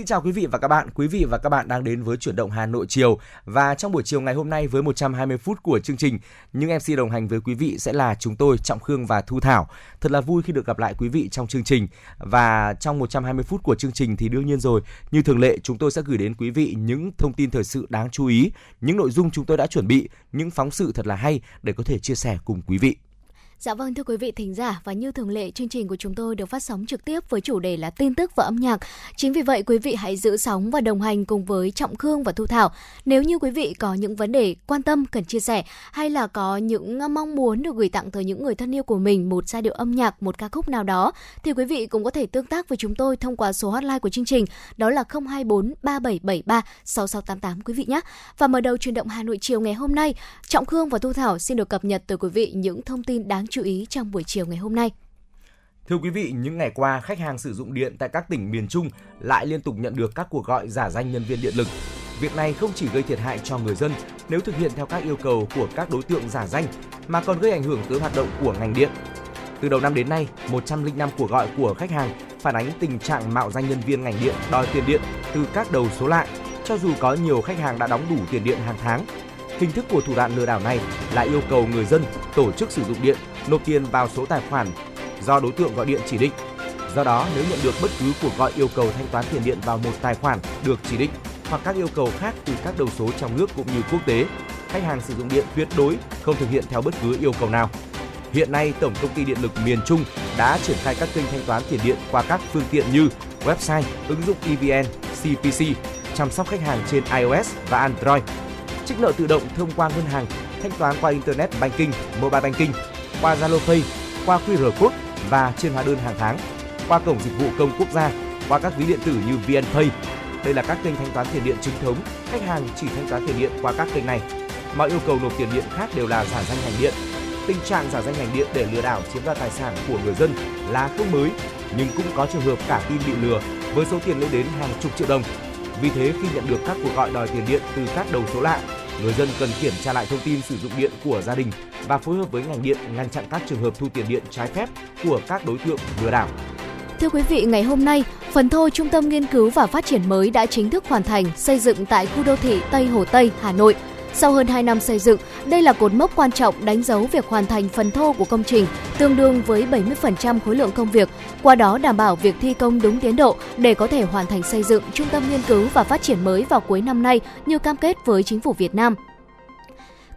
Xin chào quý vị và các bạn. Quý vị và các bạn đang đến với chuyển động Hà Nội chiều và trong buổi chiều ngày hôm nay với 120 phút của chương trình, những MC đồng hành với quý vị sẽ là chúng tôi Trọng Khương và Thu Thảo. Thật là vui khi được gặp lại quý vị trong chương trình và trong 120 phút của chương trình thì đương nhiên rồi, như thường lệ chúng tôi sẽ gửi đến quý vị những thông tin thời sự đáng chú ý, những nội dung chúng tôi đã chuẩn bị, những phóng sự thật là hay để có thể chia sẻ cùng quý vị. Dạ vâng thưa quý vị thính giả và như thường lệ chương trình của chúng tôi được phát sóng trực tiếp với chủ đề là tin tức và âm nhạc. Chính vì vậy quý vị hãy giữ sóng và đồng hành cùng với Trọng Khương và Thu Thảo. Nếu như quý vị có những vấn đề quan tâm cần chia sẻ hay là có những mong muốn được gửi tặng tới những người thân yêu của mình một giai điệu âm nhạc, một ca khúc nào đó thì quý vị cũng có thể tương tác với chúng tôi thông qua số hotline của chương trình đó là 024 3773 6688 quý vị nhé. Và mở đầu truyền động Hà Nội chiều ngày hôm nay, Trọng Khương và Thu Thảo xin được cập nhật tới quý vị những thông tin đáng chú ý trong buổi chiều ngày hôm nay. Thưa quý vị, những ngày qua, khách hàng sử dụng điện tại các tỉnh miền Trung lại liên tục nhận được các cuộc gọi giả danh nhân viên điện lực. Việc này không chỉ gây thiệt hại cho người dân nếu thực hiện theo các yêu cầu của các đối tượng giả danh, mà còn gây ảnh hưởng tới hoạt động của ngành điện. Từ đầu năm đến nay, 105 cuộc gọi của khách hàng phản ánh tình trạng mạo danh nhân viên ngành điện đòi tiền điện từ các đầu số lạ, cho dù có nhiều khách hàng đã đóng đủ tiền điện hàng tháng. Hình thức của thủ đoạn lừa đảo này là yêu cầu người dân tổ chức sử dụng điện nộp tiền vào số tài khoản do đối tượng gọi điện chỉ định. Do đó, nếu nhận được bất cứ cuộc gọi yêu cầu thanh toán tiền điện vào một tài khoản được chỉ định hoặc các yêu cầu khác từ các đầu số trong nước cũng như quốc tế, khách hàng sử dụng điện tuyệt đối không thực hiện theo bất cứ yêu cầu nào. Hiện nay, Tổng công ty Điện lực miền Trung đã triển khai các kênh thanh toán tiền điện qua các phương tiện như website, ứng dụng EVN, CPC, chăm sóc khách hàng trên iOS và Android, trích nợ tự động thông qua ngân hàng, thanh toán qua Internet Banking, Mobile Banking, qua Zalo Pay, qua QR code và trên hóa đơn hàng tháng, qua cổng dịch vụ công quốc gia, qua các ví điện tử như VNPay. Đây là các kênh thanh toán tiền điện chính thống, khách hàng chỉ thanh toán tiền điện qua các kênh này. Mọi yêu cầu nộp tiền điện khác đều là giả danh ngành điện. Tình trạng giả danh ngành điện để lừa đảo chiếm đoạt tài sản của người dân là không mới, nhưng cũng có trường hợp cả tin bị lừa với số tiền lên đến hàng chục triệu đồng. Vì thế khi nhận được các cuộc gọi đòi tiền điện từ các đầu số lạ, người dân cần kiểm tra lại thông tin sử dụng điện của gia đình và phối hợp với ngành điện ngăn chặn các trường hợp thu tiền điện trái phép của các đối tượng lừa đảo. Thưa quý vị, ngày hôm nay, phần thô Trung tâm Nghiên cứu và Phát triển mới đã chính thức hoàn thành xây dựng tại khu đô thị Tây Hồ Tây, Hà Nội. Sau hơn 2 năm xây dựng, đây là cột mốc quan trọng đánh dấu việc hoàn thành phần thô của công trình, tương đương với 70% khối lượng công việc, qua đó đảm bảo việc thi công đúng tiến độ để có thể hoàn thành xây dựng Trung tâm Nghiên cứu và Phát triển mới vào cuối năm nay như cam kết với chính phủ Việt Nam.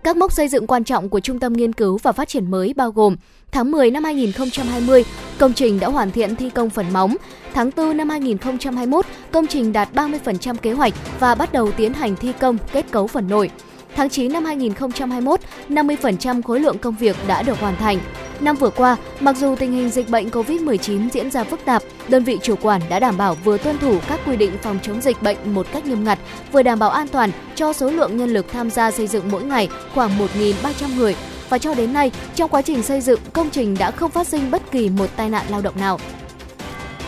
Các mốc xây dựng quan trọng của Trung tâm Nghiên cứu và Phát triển mới bao gồm tháng 10 năm 2020, công trình đã hoàn thiện thi công phần móng. Tháng 4 năm 2021, công trình đạt 30% kế hoạch và bắt đầu tiến hành thi công kết cấu phần nổi. Tháng 9 năm 2021, 50% khối lượng công việc đã được hoàn thành. Năm vừa qua, mặc dù tình hình dịch bệnh COVID-19 diễn ra phức tạp, đơn vị chủ quản đã đảm bảo vừa tuân thủ các quy định phòng chống dịch bệnh một cách nghiêm ngặt, vừa đảm bảo an toàn cho số lượng nhân lực tham gia xây dựng mỗi ngày khoảng 1.300 người và cho đến nay, trong quá trình xây dựng, công trình đã không phát sinh bất kỳ một tai nạn lao động nào.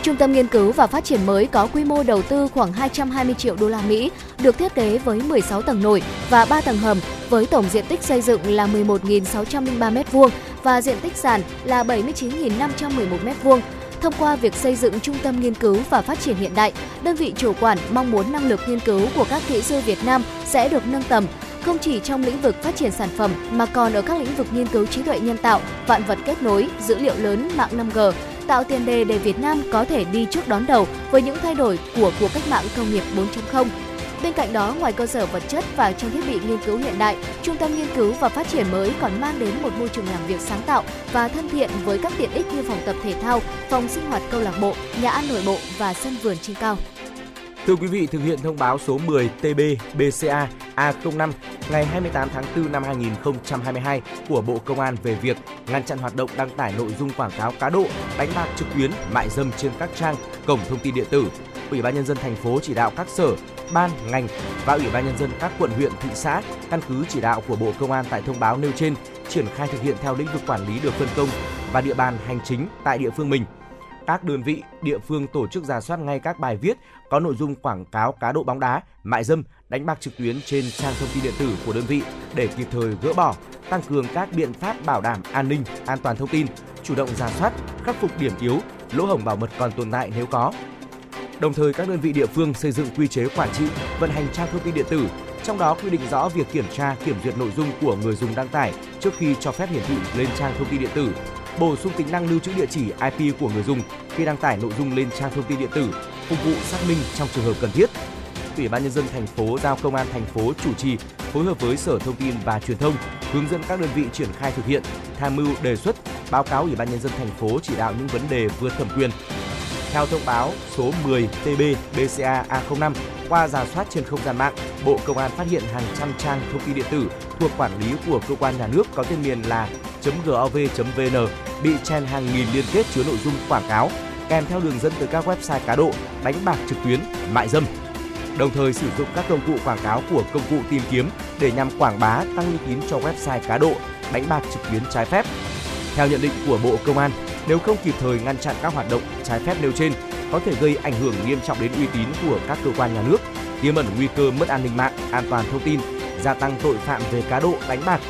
Trung tâm nghiên cứu và phát triển mới có quy mô đầu tư khoảng 220 triệu đô la Mỹ, được thiết kế với 16 tầng nổi và 3 tầng hầm với tổng diện tích xây dựng là 11.603 m2 và diện tích sàn là 79.511 m2. Thông qua việc xây dựng trung tâm nghiên cứu và phát triển hiện đại, đơn vị chủ quản mong muốn năng lực nghiên cứu của các kỹ sư Việt Nam sẽ được nâng tầm, không chỉ trong lĩnh vực phát triển sản phẩm mà còn ở các lĩnh vực nghiên cứu trí tuệ nhân tạo, vạn vật kết nối, dữ liệu lớn, mạng 5G, tạo tiền đề để Việt Nam có thể đi trước đón đầu với những thay đổi của cuộc cách mạng công nghiệp 4.0. Bên cạnh đó, ngoài cơ sở vật chất và trang thiết bị nghiên cứu hiện đại, Trung tâm nghiên cứu và phát triển mới còn mang đến một môi trường làm việc sáng tạo và thân thiện với các tiện ích như phòng tập thể thao, phòng sinh hoạt câu lạc bộ, nhà ăn nội bộ và sân vườn trên cao. Thưa quý vị, thực hiện thông báo số 10 TB BCA A05 ngày 28 tháng 4 năm 2022 của Bộ Công an về việc ngăn chặn hoạt động đăng tải nội dung quảng cáo cá độ, đánh bạc trực tuyến, mại dâm trên các trang, cổng thông tin điện tử. Ủy ban nhân dân thành phố chỉ đạo các sở, ban, ngành và Ủy ban nhân dân các quận huyện, thị xã căn cứ chỉ đạo của Bộ Công an tại thông báo nêu trên triển khai thực hiện theo lĩnh vực quản lý được phân công và địa bàn hành chính tại địa phương mình các đơn vị, địa phương tổ chức giả soát ngay các bài viết có nội dung quảng cáo cá độ bóng đá, mại dâm, đánh bạc trực tuyến trên trang thông tin điện tử của đơn vị để kịp thời gỡ bỏ, tăng cường các biện pháp bảo đảm an ninh, an toàn thông tin, chủ động ra soát, khắc phục điểm yếu, lỗ hổng bảo mật còn tồn tại nếu có. Đồng thời các đơn vị địa phương xây dựng quy chế quản trị, vận hành trang thông tin điện tử, trong đó quy định rõ việc kiểm tra, kiểm duyệt nội dung của người dùng đăng tải trước khi cho phép hiển thị lên trang thông tin điện tử, bổ sung tính năng lưu trữ địa chỉ IP của người dùng khi đăng tải nội dung lên trang thông tin điện tử, phục vụ xác minh trong trường hợp cần thiết. Ủy ban nhân dân thành phố giao công an thành phố chủ trì phối hợp với Sở Thông tin và Truyền thông hướng dẫn các đơn vị triển khai thực hiện, tham mưu đề xuất, báo cáo Ủy ban nhân dân thành phố chỉ đạo những vấn đề vượt thẩm quyền. Theo thông báo số 10 TB BCA A05 qua giả soát trên không gian mạng, Bộ Công an phát hiện hàng trăm trang thông tin điện tử thuộc quản lý của cơ quan nhà nước có tên miền là .gov.vn bị chen hàng nghìn liên kết chứa nội dung quảng cáo kèm theo đường dẫn từ các website cá độ, đánh bạc trực tuyến, mại dâm. Đồng thời sử dụng các công cụ quảng cáo của công cụ tìm kiếm để nhằm quảng bá tăng uy tín cho website cá độ, đánh bạc trực tuyến trái phép. Theo nhận định của Bộ Công an, nếu không kịp thời ngăn chặn các hoạt động trái phép nêu trên, có thể gây ảnh hưởng nghiêm trọng đến uy tín của các cơ quan nhà nước, tiềm ẩn nguy cơ mất an ninh mạng, an toàn thông tin, gia tăng tội phạm về cá độ, đánh bạc.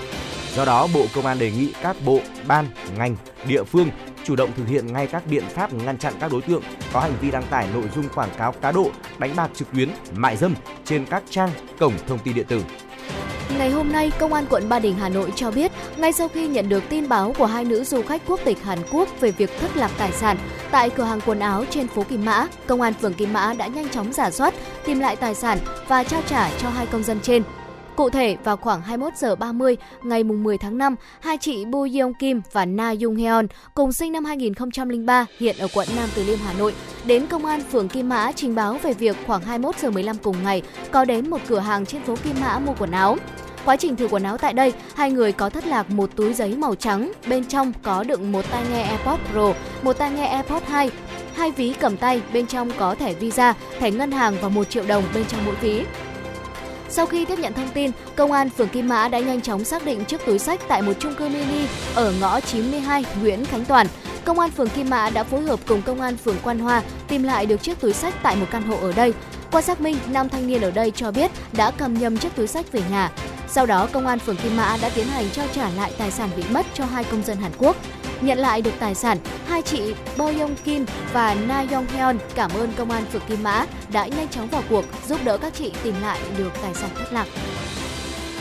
Do đó, Bộ Công an đề nghị các bộ, ban, ngành, địa phương chủ động thực hiện ngay các biện pháp ngăn chặn các đối tượng có hành vi đăng tải nội dung quảng cáo cá độ, đánh bạc trực tuyến, mại dâm trên các trang cổng thông tin điện tử. Ngày hôm nay, Công an quận Ba Đình, Hà Nội cho biết, ngay sau khi nhận được tin báo của hai nữ du khách quốc tịch Hàn Quốc về việc thất lạc tài sản tại cửa hàng quần áo trên phố Kim Mã, Công an phường Kim Mã đã nhanh chóng giả soát, tìm lại tài sản và trao trả cho hai công dân trên. Cụ thể, vào khoảng 21 giờ 30 ngày 10 tháng 5, hai chị Bu Yeong Kim và Na Jung Heon cùng sinh năm 2003 hiện ở quận Nam Từ Liêm, Hà Nội đến công an phường Kim Mã trình báo về việc khoảng 21 giờ 15 cùng ngày có đến một cửa hàng trên phố Kim Mã mua quần áo. Quá trình thử quần áo tại đây, hai người có thất lạc một túi giấy màu trắng, bên trong có đựng một tai nghe AirPods Pro, một tai nghe AirPods 2, hai ví cầm tay, bên trong có thẻ Visa, thẻ ngân hàng và 1 triệu đồng bên trong mỗi ví. Sau khi tiếp nhận thông tin, công an phường Kim Mã đã nhanh chóng xác định chiếc túi sách tại một chung cư mini ở ngõ 92 Nguyễn Khánh Toàn. Công an phường Kim Mã đã phối hợp cùng công an phường Quan Hoa tìm lại được chiếc túi sách tại một căn hộ ở đây. Qua xác minh, nam thanh niên ở đây cho biết đã cầm nhầm chiếc túi sách về nhà. Sau đó, công an phường Kim Mã đã tiến hành trao trả lại tài sản bị mất cho hai công dân Hàn Quốc. Nhận lại được tài sản, hai chị Bo Yong Kim và Na Yong Hyun cảm ơn công an phường Kim Mã đã nhanh chóng vào cuộc giúp đỡ các chị tìm lại được tài sản thất lạc.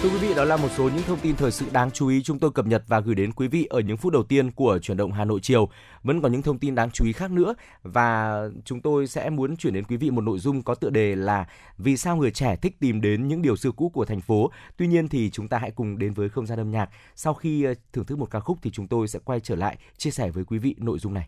Thưa quý vị, đó là một số những thông tin thời sự đáng chú ý chúng tôi cập nhật và gửi đến quý vị ở những phút đầu tiên của chuyển động Hà Nội chiều. Vẫn còn những thông tin đáng chú ý khác nữa và chúng tôi sẽ muốn chuyển đến quý vị một nội dung có tựa đề là vì sao người trẻ thích tìm đến những điều xưa cũ của thành phố. Tuy nhiên thì chúng ta hãy cùng đến với không gian âm nhạc. Sau khi ờ, thưởng thức một ca khúc thì chúng tôi sẽ quay trở lại chia sẻ với quý vị nội dung này.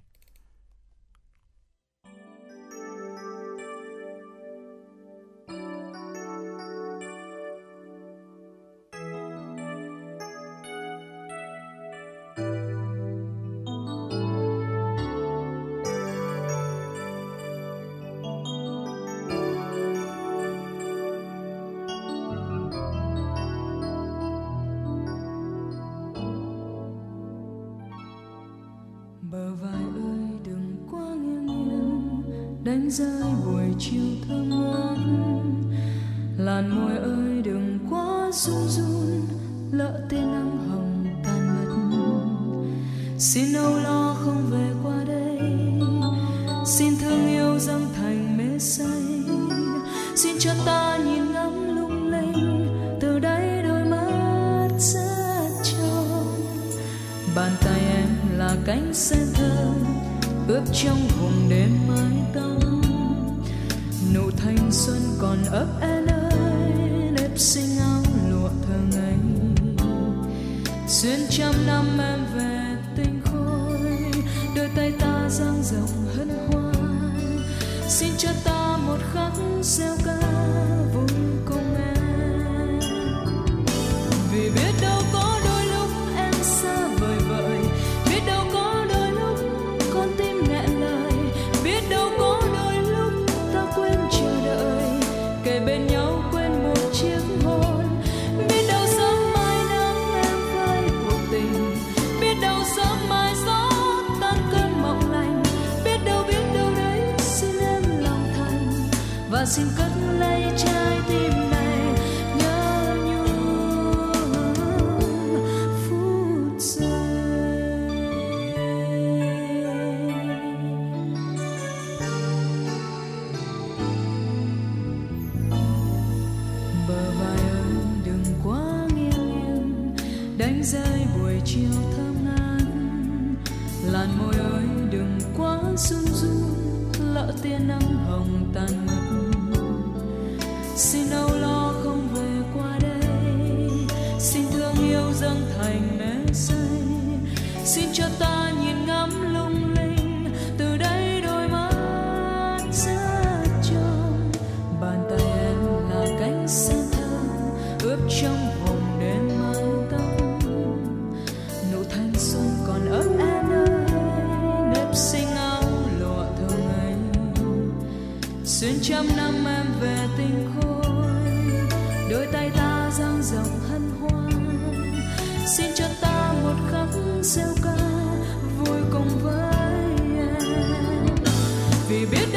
Đánh rơi buổi chiều thơm ngát làn môi ơi đừng quá run run, lỡ tên vì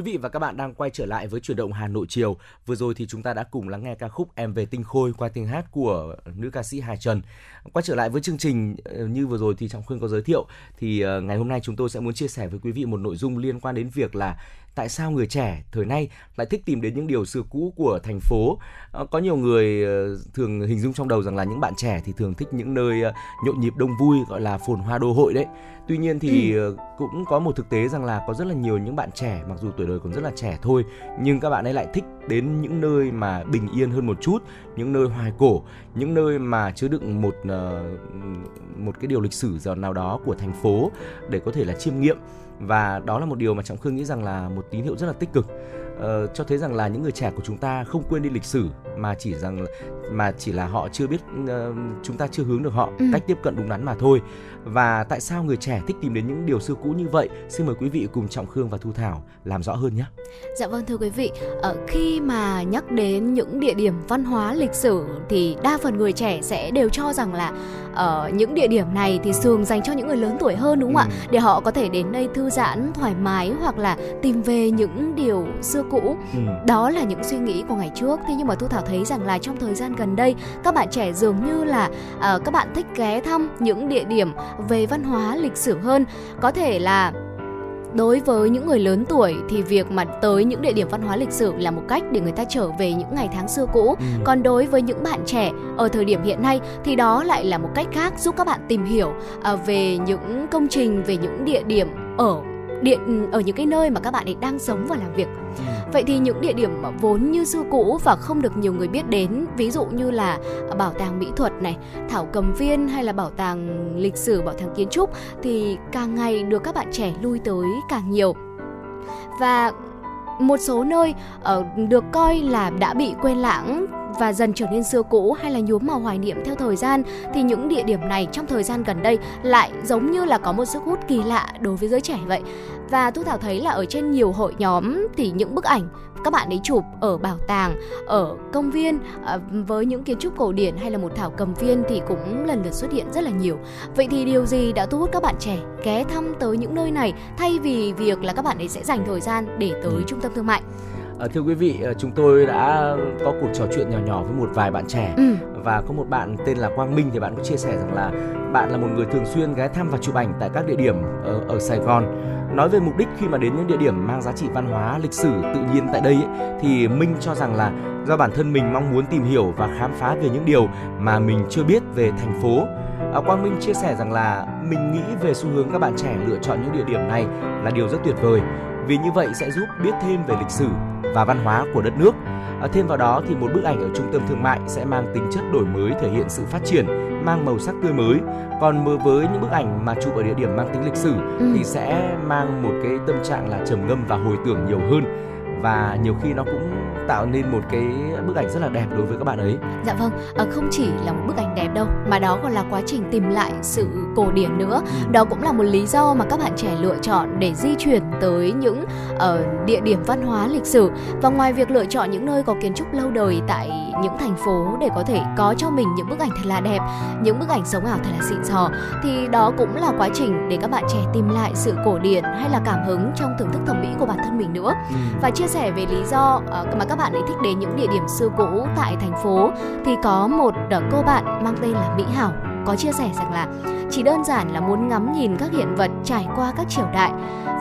Quý vị và các bạn đang quay trở lại với chuyển động Hà Nội chiều. Vừa rồi thì chúng ta đã cùng lắng nghe ca khúc Em về tinh khôi qua tiếng hát của nữ ca sĩ Hà Trần. Quay trở lại với chương trình ờ, như vừa rồi thì Trọng Khương có giới thiệu, thì ờ, ngày hôm nay chúng tôi sẽ muốn chia sẻ với quý vị một nội dung liên quan đến việc là tại sao người trẻ thời nay lại thích tìm đến những điều xưa cũ của thành phố. Ờ, Có nhiều người ờ, thường hình dung trong đầu rằng là những bạn trẻ thì thường thích những nơi ờ, nhộn nhịp đông vui gọi là phồn hoa đô hội đấy. Tuy nhiên thì ờ, cũng có một thực tế rằng là có rất là nhiều những bạn trẻ mặc dù tuổi đời còn rất là trẻ thôi nhưng các bạn ấy lại thích đến những nơi mà bình yên hơn một chút, những nơi hoài cổ, những nơi mà chứa đựng một ờ, một cái điều lịch sử giờ nào đó của thành phố để có thể là chiêm nghiệm. Và đó là một điều mà trọng khương nghĩ rằng là một tín hiệu rất là tích cực uh, cho thấy rằng là những người trẻ của chúng ta không quên đi lịch sử mà chỉ rằng mà chỉ là họ chưa biết uh, chúng ta chưa hướng được họ ừ. cách tiếp cận đúng đắn mà thôi và tại sao người trẻ thích tìm đến những điều xưa cũ như vậy xin mời quý vị cùng trọng khương và thu thảo làm rõ hơn nhé dạ vâng thưa quý vị ở khi mà nhắc đến những địa điểm văn hóa lịch sử thì đa phần người trẻ sẽ đều cho rằng là ở những địa điểm này thì thường dành cho những người lớn tuổi hơn đúng không ừ. ạ để họ có thể đến đây thư giãn thoải mái hoặc là tìm về những điều xưa cũ ừ. đó là những suy nghĩ của ngày trước thế nhưng mà thu thảo thấy rằng là trong thời gian gần đây các bạn trẻ dường như là uh, các bạn thích ghé thăm những địa điểm về văn hóa lịch sử hơn có thể là đối với những người lớn tuổi thì việc mà tới những địa điểm văn hóa lịch sử là một cách để người ta trở về những ngày tháng xưa cũ ừ. còn đối với những bạn trẻ ở thời điểm hiện nay thì đó lại là một cách khác giúp các bạn tìm hiểu uh, về những công trình về những địa điểm ở điện ở những cái nơi mà các bạn ấy đang sống và làm việc ừ. vậy thì những địa điểm vốn như xưa cũ và không được nhiều người biết đến ví dụ như là bảo tàng mỹ thuật này thảo cầm viên hay là bảo tàng lịch sử bảo tàng kiến trúc thì càng ngày được các bạn trẻ lui tới càng nhiều và một số nơi uh, được coi là đã bị quên lãng và dần trở nên xưa cũ hay là nhuốm màu hoài niệm theo thời gian thì những địa điểm này trong thời gian gần đây lại giống như là có một sức hút kỳ lạ đối với giới trẻ vậy. Và thu thảo thấy là ở trên nhiều hội nhóm thì những bức ảnh các bạn ấy chụp ở bảo tàng ở công viên ờ, với những kiến trúc cổ điển hay là một thảo cầm viên thì cũng lần lượt xuất hiện rất là nhiều. Vậy thì điều gì đã thu hút các bạn trẻ ghé thăm tới những nơi này thay vì việc là các bạn ấy sẽ dành thời gian để tới trung tâm thương mại À, thưa quý vị, ờ, chúng tôi đã có cuộc trò chuyện nhỏ nhỏ với một vài bạn trẻ ừ. và có một bạn tên là Quang Minh thì bạn có chia sẻ rằng là bạn là một người thường xuyên ghé thăm và chụp ảnh tại các địa điểm ở, ở Sài Gòn. Nói về mục đích khi mà đến những địa điểm mang giá trị văn hóa, lịch sử tự nhiên tại đây ấy, thì Minh cho rằng là do bản thân mình mong muốn tìm hiểu và khám phá về những điều mà mình chưa biết về thành phố. À, Quang Minh chia sẻ rằng là mình nghĩ về xu hướng các bạn trẻ lựa chọn những địa điểm này là điều rất tuyệt vời vì như vậy sẽ giúp biết thêm về lịch sử và văn hóa của đất nước. À, thêm vào đó thì một bức ảnh ở trung tâm thương mại sẽ mang tính chất đổi mới thể hiện sự phát triển, mang màu sắc tươi mới. Còn với những bức ảnh mà chụp ở địa điểm mang tính lịch sử ừ. thì sẽ mang một cái tâm trạng là trầm ngâm và hồi tưởng nhiều hơn và nhiều khi nó cũng tạo nên một cái bức ảnh rất là đẹp đối với các bạn ấy. Dạ vâng, à, không chỉ là một bức ảnh đẹp đâu mà đó còn là quá trình tìm lại sự cổ điển nữa. Ừ. Đó cũng là một lý do mà các bạn trẻ lựa chọn để di chuyển tới những uh, địa điểm văn hóa lịch sử và ngoài việc lựa chọn những nơi có kiến trúc lâu đời tại những thành phố để có thể có cho mình những bức ảnh thật là đẹp, những bức ảnh sống ảo thật là xịn sò thì đó cũng là quá trình để các bạn trẻ tìm lại sự cổ điển hay là cảm hứng trong thưởng thức thẩm mỹ của bản thân mình nữa. Ừ. Và chia sẻ về lý do uh, mà các bạn ấy thích đến những địa điểm xưa cũ tại thành phố, thì có một ờ, cô bạn mang tên là Mỹ Hảo có chia sẻ rằng là chỉ đơn giản là muốn ngắm nhìn các hiện vật trải qua các triều đại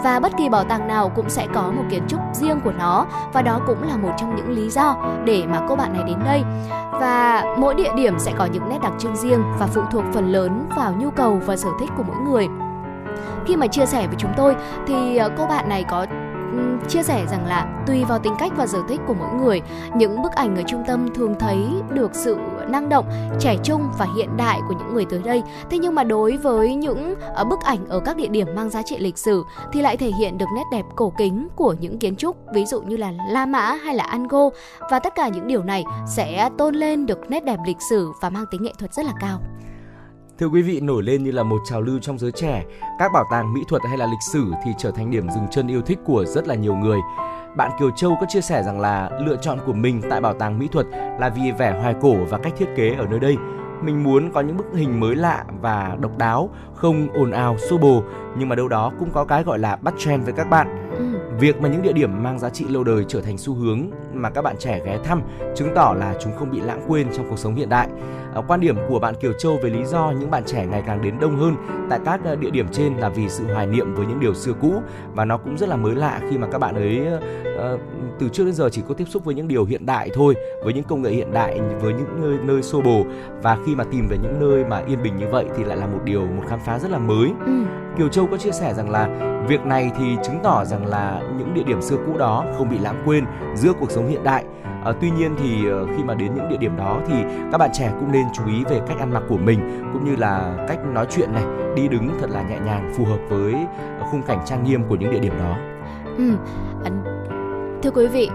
và bất kỳ bảo tàng nào cũng sẽ có một kiến trúc riêng của nó và đó cũng là một trong những lý do để mà cô bạn này đến đây. Và mỗi địa điểm sẽ có những nét đặc trưng riêng và phụ thuộc phần lớn vào nhu cầu và sở thích của mỗi người. Khi mà chia sẻ với chúng tôi thì ờ, cô bạn này có chia sẻ rằng là tùy vào tính cách và sở thích của mỗi người, những bức ảnh ở trung tâm thường thấy được sự năng động, trẻ trung và hiện đại của những người tới đây. Thế nhưng mà đối với những ờ, bức ảnh ở các địa điểm mang giá trị lịch sử thì lại thể hiện được nét đẹp cổ kính của những kiến trúc, ví dụ như là La Mã hay là Ango và tất cả những điều này sẽ tôn lên được nét đẹp lịch sử và mang tính nghệ thuật rất là cao. Thưa quý vị, nổi lên như là một trào lưu trong giới trẻ, các bảo tàng mỹ thuật hay là lịch sử thì trở thành điểm dừng chân yêu thích của rất là nhiều người. Bạn Kiều Châu có chia sẻ rằng là lựa chọn của mình tại bảo tàng mỹ thuật là vì vẻ hoài cổ và cách thiết kế ở nơi đây. Mình muốn có những bức hình mới lạ và độc đáo, không ồn ào, xô bồ, nhưng mà đâu đó cũng có cái gọi là bắt trend với các bạn. Ừ. Việc mà những địa điểm mang giá trị lâu đời trở thành xu hướng mà các bạn trẻ ghé thăm chứng tỏ là chúng không bị lãng quên trong cuộc sống hiện đại. À, quan điểm của bạn Kiều Châu về lý do những bạn trẻ ngày càng đến đông hơn tại các à, địa điểm trên là vì sự hoài niệm với những điều xưa cũ và nó cũng rất là mới lạ khi mà các bạn ấy uh, từ trước đến giờ chỉ có tiếp xúc với những điều hiện đại thôi, với những công nghệ hiện đại, với những nơi nơi xô bồ và khi mà tìm về những nơi mà yên bình như vậy thì lại là một điều một khám phá rất là mới. Ừ. Kiều Châu có chia sẻ rằng là việc này thì chứng tỏ rằng là những địa điểm xưa cũ đó không bị lãng quên giữa cuộc sống hiện đại À, tuy nhiên thì ờ, khi mà đến những địa điểm đó thì các bạn trẻ cũng nên chú ý về cách ăn mặc của mình cũng như là cách nói chuyện này, đi đứng thật là nhẹ nhàng phù hợp với ờ, khung cảnh trang nghiêm của những địa điểm đó. Ừ. Thưa quý vị,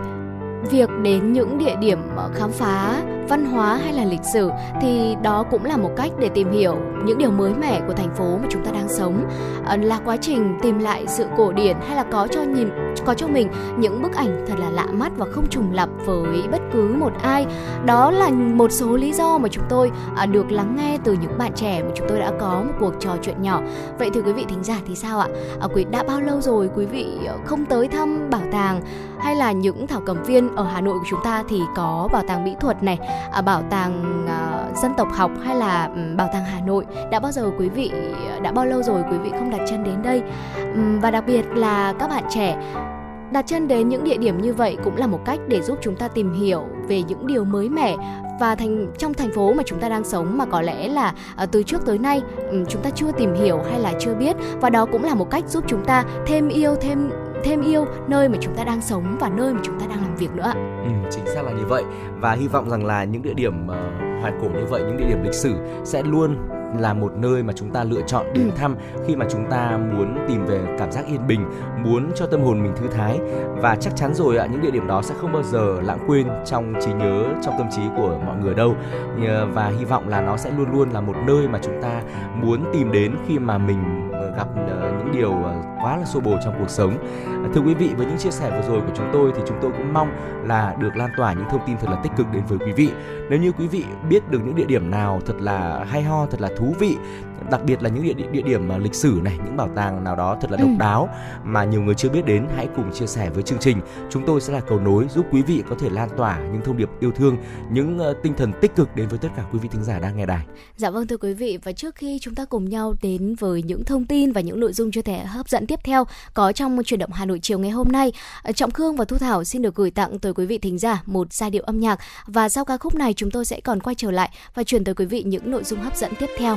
việc đến những địa điểm ờ, khám phá văn hóa hay là lịch sử thì đó cũng là một cách để tìm hiểu những điều mới mẻ của thành phố mà chúng ta đang sống. Ờ, là quá trình tìm lại sự cổ điển hay là có cho nhìn, có cho mình những bức ảnh thật là lạ mắt và không trùng lặp với bất cứ một ai. Đó là một số lý do mà chúng tôi à, được lắng nghe từ những bạn trẻ mà chúng tôi đã có một cuộc trò chuyện nhỏ. Vậy thì quý vị thính giả thì sao ạ? À, quý, đã bao lâu rồi quý vị ờ, không tới thăm bảo tàng hay là những thảo cầm viên ở Hà Nội của chúng ta thì có bảo tàng mỹ thuật này? À, bảo tàng à, dân tộc học hay là um, bảo tàng Hà Nội đã bao giờ quý vị đã bao lâu rồi quý vị không đặt chân đến đây? Um, và đặc biệt là các bạn trẻ đặt chân đến những địa điểm như vậy cũng là một cách để giúp chúng ta tìm hiểu về những điều mới mẻ và thành trong thành phố mà chúng ta đang sống mà có lẽ là uh, từ trước tới nay um, chúng ta chưa tìm hiểu hay là chưa biết. Và đó cũng là một cách giúp chúng ta thêm yêu thêm thêm yêu nơi mà chúng ta đang sống và nơi mà chúng ta đang làm việc nữa. Ừ, chính xác là như vậy và hy vọng rằng là những địa điểm uh, hoài cổ như vậy, những địa điểm lịch sử sẽ luôn là một nơi mà chúng ta lựa chọn đến thăm khi mà chúng ta muốn tìm về cảm giác yên bình, muốn cho tâm hồn mình thư thái và chắc chắn rồi ạ những địa điểm đó sẽ không bao giờ lãng quên trong trí nhớ, trong tâm trí của mọi người đâu và hy vọng là nó sẽ luôn luôn là một nơi mà chúng ta muốn tìm đến khi mà mình ờ, gặp ờ, những điều ờ, quá là xô bồ trong cuộc sống. Thưa quý vị, với những chia sẻ vừa rồi của chúng tôi thì chúng tôi cũng mong là được lan tỏa những thông tin thật là tích cực đến với quý vị. Nếu như quý vị biết được những địa điểm nào thật là hay ho, thật là thú thú vị đặc biệt là những địa, địa, điểm mà lịch sử này những bảo tàng nào đó thật là độc ừ. đáo mà nhiều người chưa biết đến hãy cùng chia sẻ với chương trình chúng tôi sẽ là cầu nối giúp quý vị có thể lan tỏa những thông điệp yêu thương những uh, tinh thần tích cực đến với tất cả quý vị thính giả đang nghe đài dạ vâng thưa quý vị và trước khi chúng ta cùng nhau đến với những thông tin và những nội dung cho thể hấp dẫn tiếp theo có trong chuyển động Hà Nội chiều ngày hôm nay ờ, Trọng Khương và Thu Thảo xin được gửi tặng tới quý vị thính giả một giai điệu âm nhạc và sau ca khúc này chúng tôi sẽ còn quay trở lại và truyền tới quý vị những nội dung hấp dẫn tiếp theo.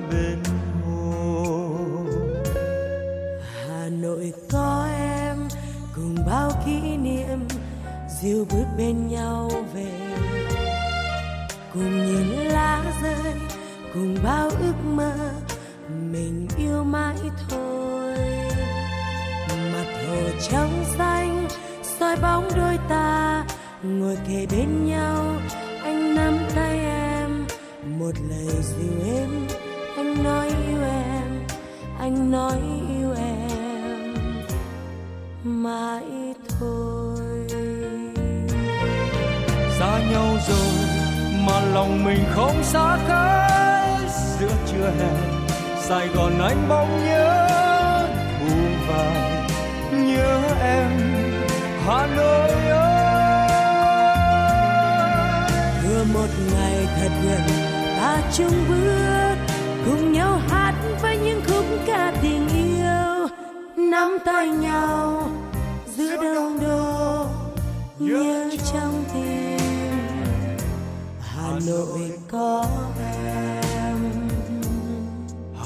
bên hồ. Hà nội có em, cùng bao kỷ niệm, dìu bước bên nhau về. Cùng nhìn lá rơi, cùng bao ước mơ, mình yêu mãi thôi. Mặt hồ trong xanh, soi bóng đôi ta, ngồi kề bên nhau, anh nắm tay em, một lời dịu êm anh nói yêu em anh nói yêu em mãi thôi. Xa nhau rồi mà lòng mình không xa cách giữa trưa hè sài gòn anh bỗng nhớ thu vàng nhớ em hà nội ơi. Vừa một ngày thật gần ta chung bước cùng nhau hát với những khúc ca tình yêu. Nắm tay nhau giữa đông đô, nhớ trong tim. Hà nội có em.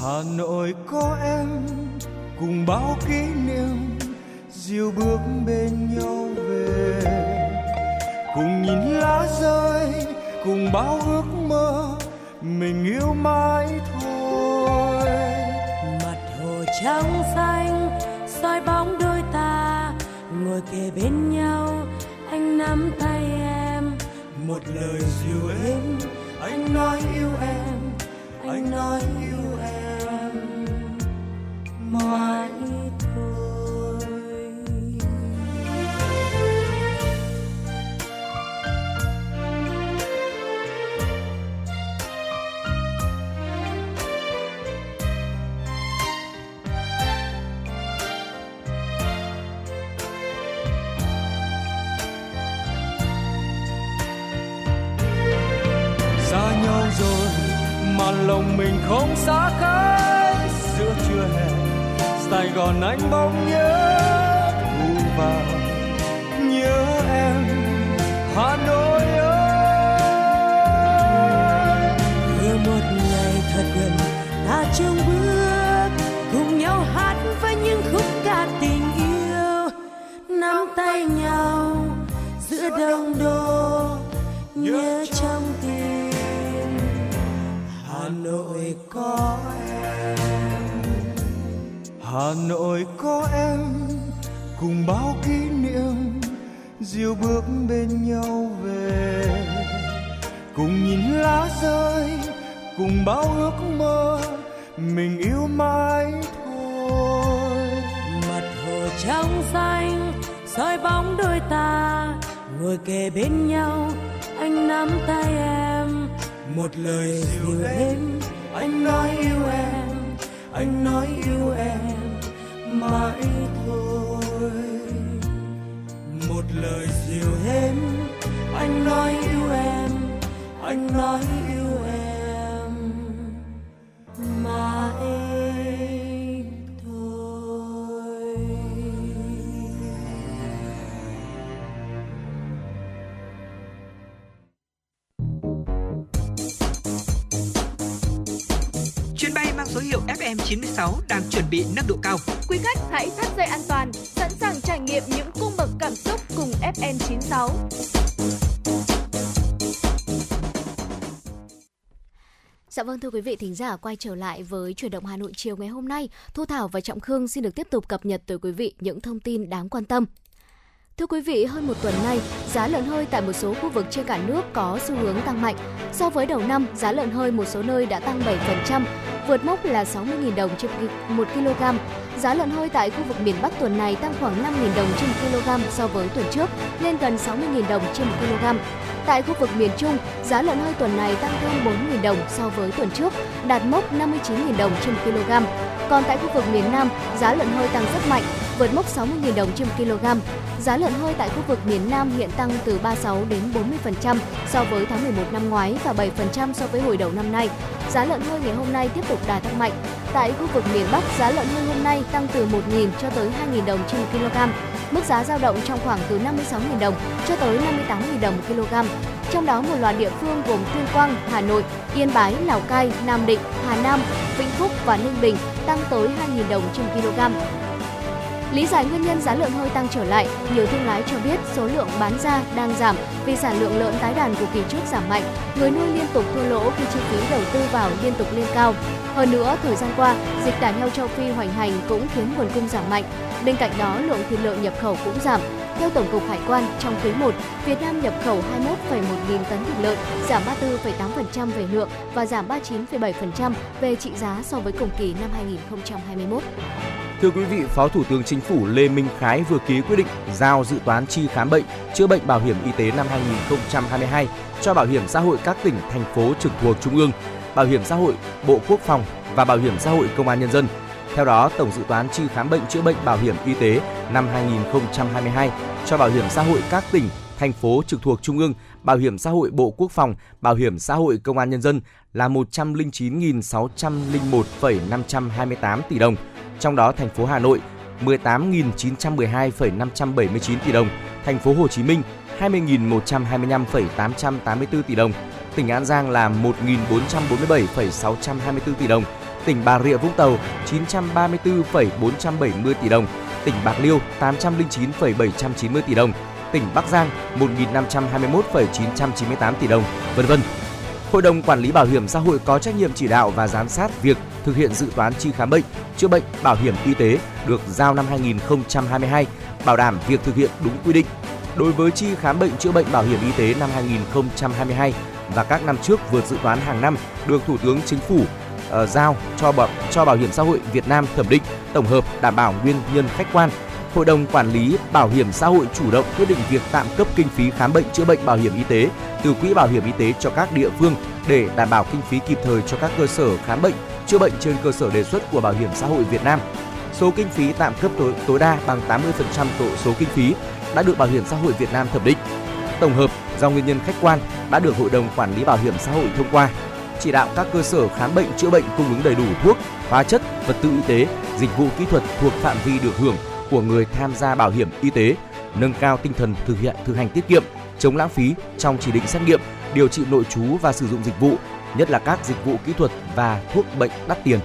Hà nội có em. Cùng bao kỷ niệm diêu bước bên nhau về. Cùng nhìn lá rơi, cùng bao ước mơ mình yêu mãi thôi. Mặt hồ trắng xanh, soi bóng đôi ta, ngồi kề bên nhau, anh nắm tay em. Một lời dịu êm, anh nói yêu em, anh nói yêu em. Mãi lòng mình không xa cách giữa trưa hè, sài gòn anh bỗng nhớ thu vào. Nhớ em, hà nội ơi. Vừa một ngày thật gần, ta chung bước, cùng nhau hát với những khúc ca tình yêu. Nắm tay nhau giữa đông đô, nhớ Hà Nội có em. Hà Nội có em. Cùng bao kỷ niệm diều bước bên nhau về. Cùng nhìn lá rơi, cùng bao ước mơ, mình yêu mãi thôi. Mặt hồ trong xanh, soi bóng đôi ta, ngồi kề bên nhau, anh nắm tay em một lời dịu êm anh nói yêu em, anh nói yêu em mãi thôi. Một lời dịu êm anh nói yêu em, anh nói yêu em mãi FM96 đang chuẩn bị nâng độ cao. Quý khách hãy thắt dây an toàn, sẵn sàng trải nghiệm những cung bậc cảm xúc cùng FM96. Dạ vâng thưa quý vị thính giả quay trở lại với chuyển động Hà Nội chiều ngày hôm nay. Thu Thảo và Trọng Khương xin được tiếp tục cập nhật tới quý vị những thông tin đáng quan tâm. Thưa quý vị, hơn một tuần nay, giá lợn hơi tại một số khu vực trên cả nước có xu hướng tăng mạnh. So với đầu năm, giá lợn hơi một số nơi đã tăng 7%, vượt mốc là 60.000 đồng trên 1 kg. Giá lợn hơi tại khu vực miền Bắc tuần này tăng khoảng 5.000 đồng trên 1 kg so với tuần trước, lên gần 60.000 đồng trên 1 kg. Tại khu vực miền Trung, giá lợn hơi tuần này tăng thêm 4.000 đồng so với tuần trước, đạt mốc 59.000 đồng trên 1 kg. Còn tại khu vực miền Nam, giá lợn hơi tăng rất mạnh, vượt mốc 60.000 đồng trên 1 kg. Giá lợn hơi tại khu vực miền Nam hiện tăng từ 36 đến 40% so với tháng 11 năm ngoái và 7% so với hồi đầu năm nay. Giá lợn hơi ngày hôm nay tiếp tục đà tăng mạnh. Tại khu vực miền Bắc, giá lợn hơi hôm nay tăng từ 1.000 cho tới 2.000 đồng trên 1 kg. Mức giá dao động trong khoảng từ 56.000 đồng cho tới 58.000 đồng 1 kg. Trong đó một loạt địa phương gồm Tuyên Quang, Hà Nội, Yên Bái, Lào Cai, Nam Định, Hà Nam, Vĩnh Phúc và Ninh Bình tăng tới 2.000 đồng trên kg. Lý giải nguyên nhân giá lợn hơi tăng trở lại, nhiều thương lái cho biết số lượng bán ra đang giảm vì sản lượng lợn tái đàn của kỳ trước giảm mạnh, người nuôi liên tục thua lỗ khi chi phí đầu tư vào liên tục lên cao. Hơn nữa, thời gian qua, dịch tả heo châu Phi hoành hành cũng khiến nguồn cung giảm mạnh. Bên cạnh đó, lượng thịt lợn nhập khẩu cũng giảm. Theo Tổng cục Hải quan, trong quý 1, Việt Nam nhập khẩu 21,1 nghìn tấn thịt lợn, giảm 34,8% về lượng và giảm 39,7% về trị giá so với cùng kỳ năm 2021. Thưa quý vị, Phó Thủ tướng Chính phủ Lê Minh Khái vừa ký quyết định giao dự toán chi khám bệnh, chữa bệnh bảo hiểm y tế năm 2022 cho Bảo hiểm xã hội các tỉnh, thành phố trực thuộc Trung ương, Bảo hiểm xã hội, Bộ Quốc phòng và Bảo hiểm xã hội Công an Nhân dân. Theo đó, tổng dự toán chi khám bệnh chữa bệnh bảo hiểm y tế năm 2022 cho Bảo hiểm xã hội các tỉnh, thành phố trực thuộc Trung ương, Bảo hiểm xã hội Bộ Quốc phòng, Bảo hiểm xã hội Công an Nhân dân là 109.601,528 tỷ đồng, trong đó thành phố Hà Nội 18.912,579 tỷ đồng, thành phố Hồ Chí Minh 20.125,884 tỷ đồng, tỉnh An Giang là 1.447,624 tỷ đồng, tỉnh Bà Rịa Vũng Tàu 934,470 tỷ đồng, tỉnh Bạc Liêu 809,790 tỷ đồng, tỉnh Bắc Giang 1.521,998 tỷ đồng, vân vân. Hội đồng Quản lý Bảo hiểm xã hội có trách nhiệm chỉ đạo và giám sát việc thực hiện dự toán chi khám bệnh, chữa bệnh, bảo hiểm y tế được giao năm 2022, bảo đảm việc thực hiện đúng quy định. Đối với chi khám bệnh chữa bệnh bảo hiểm y tế năm 2022 và các năm trước vượt dự toán hàng năm được Thủ tướng Chính phủ uh, giao cho bảo, cho Bảo hiểm xã hội Việt Nam thẩm định, tổng hợp đảm bảo nguyên nhân khách quan. Hội đồng quản lý bảo hiểm xã hội chủ động quyết định việc tạm cấp kinh phí khám bệnh chữa bệnh bảo hiểm y tế từ quỹ bảo hiểm y tế cho các địa phương để đảm bảo kinh phí kịp thời cho các cơ sở khám bệnh chữa bệnh trên cơ sở đề xuất của Bảo hiểm xã hội Việt Nam. Số kinh phí tạm cấp tối, tối đa bằng 80% tổ số kinh phí đã được Bảo hiểm xã hội Việt Nam thẩm định. Tổng hợp do nguyên nhân khách quan đã được Hội đồng Quản lý Bảo hiểm xã hội thông qua. Chỉ đạo các cơ sở khám bệnh chữa bệnh cung ứng đầy đủ thuốc, hóa chất, vật tư y tế, dịch vụ kỹ thuật thuộc phạm vi được hưởng của người tham gia bảo hiểm y tế, nâng cao tinh thần thực hiện thực hành tiết kiệm, chống lãng phí trong chỉ định xét nghiệm, điều trị nội trú và sử dụng dịch vụ, nhất là các dịch vụ kỹ thuật và thuốc bệnh đắt tiền.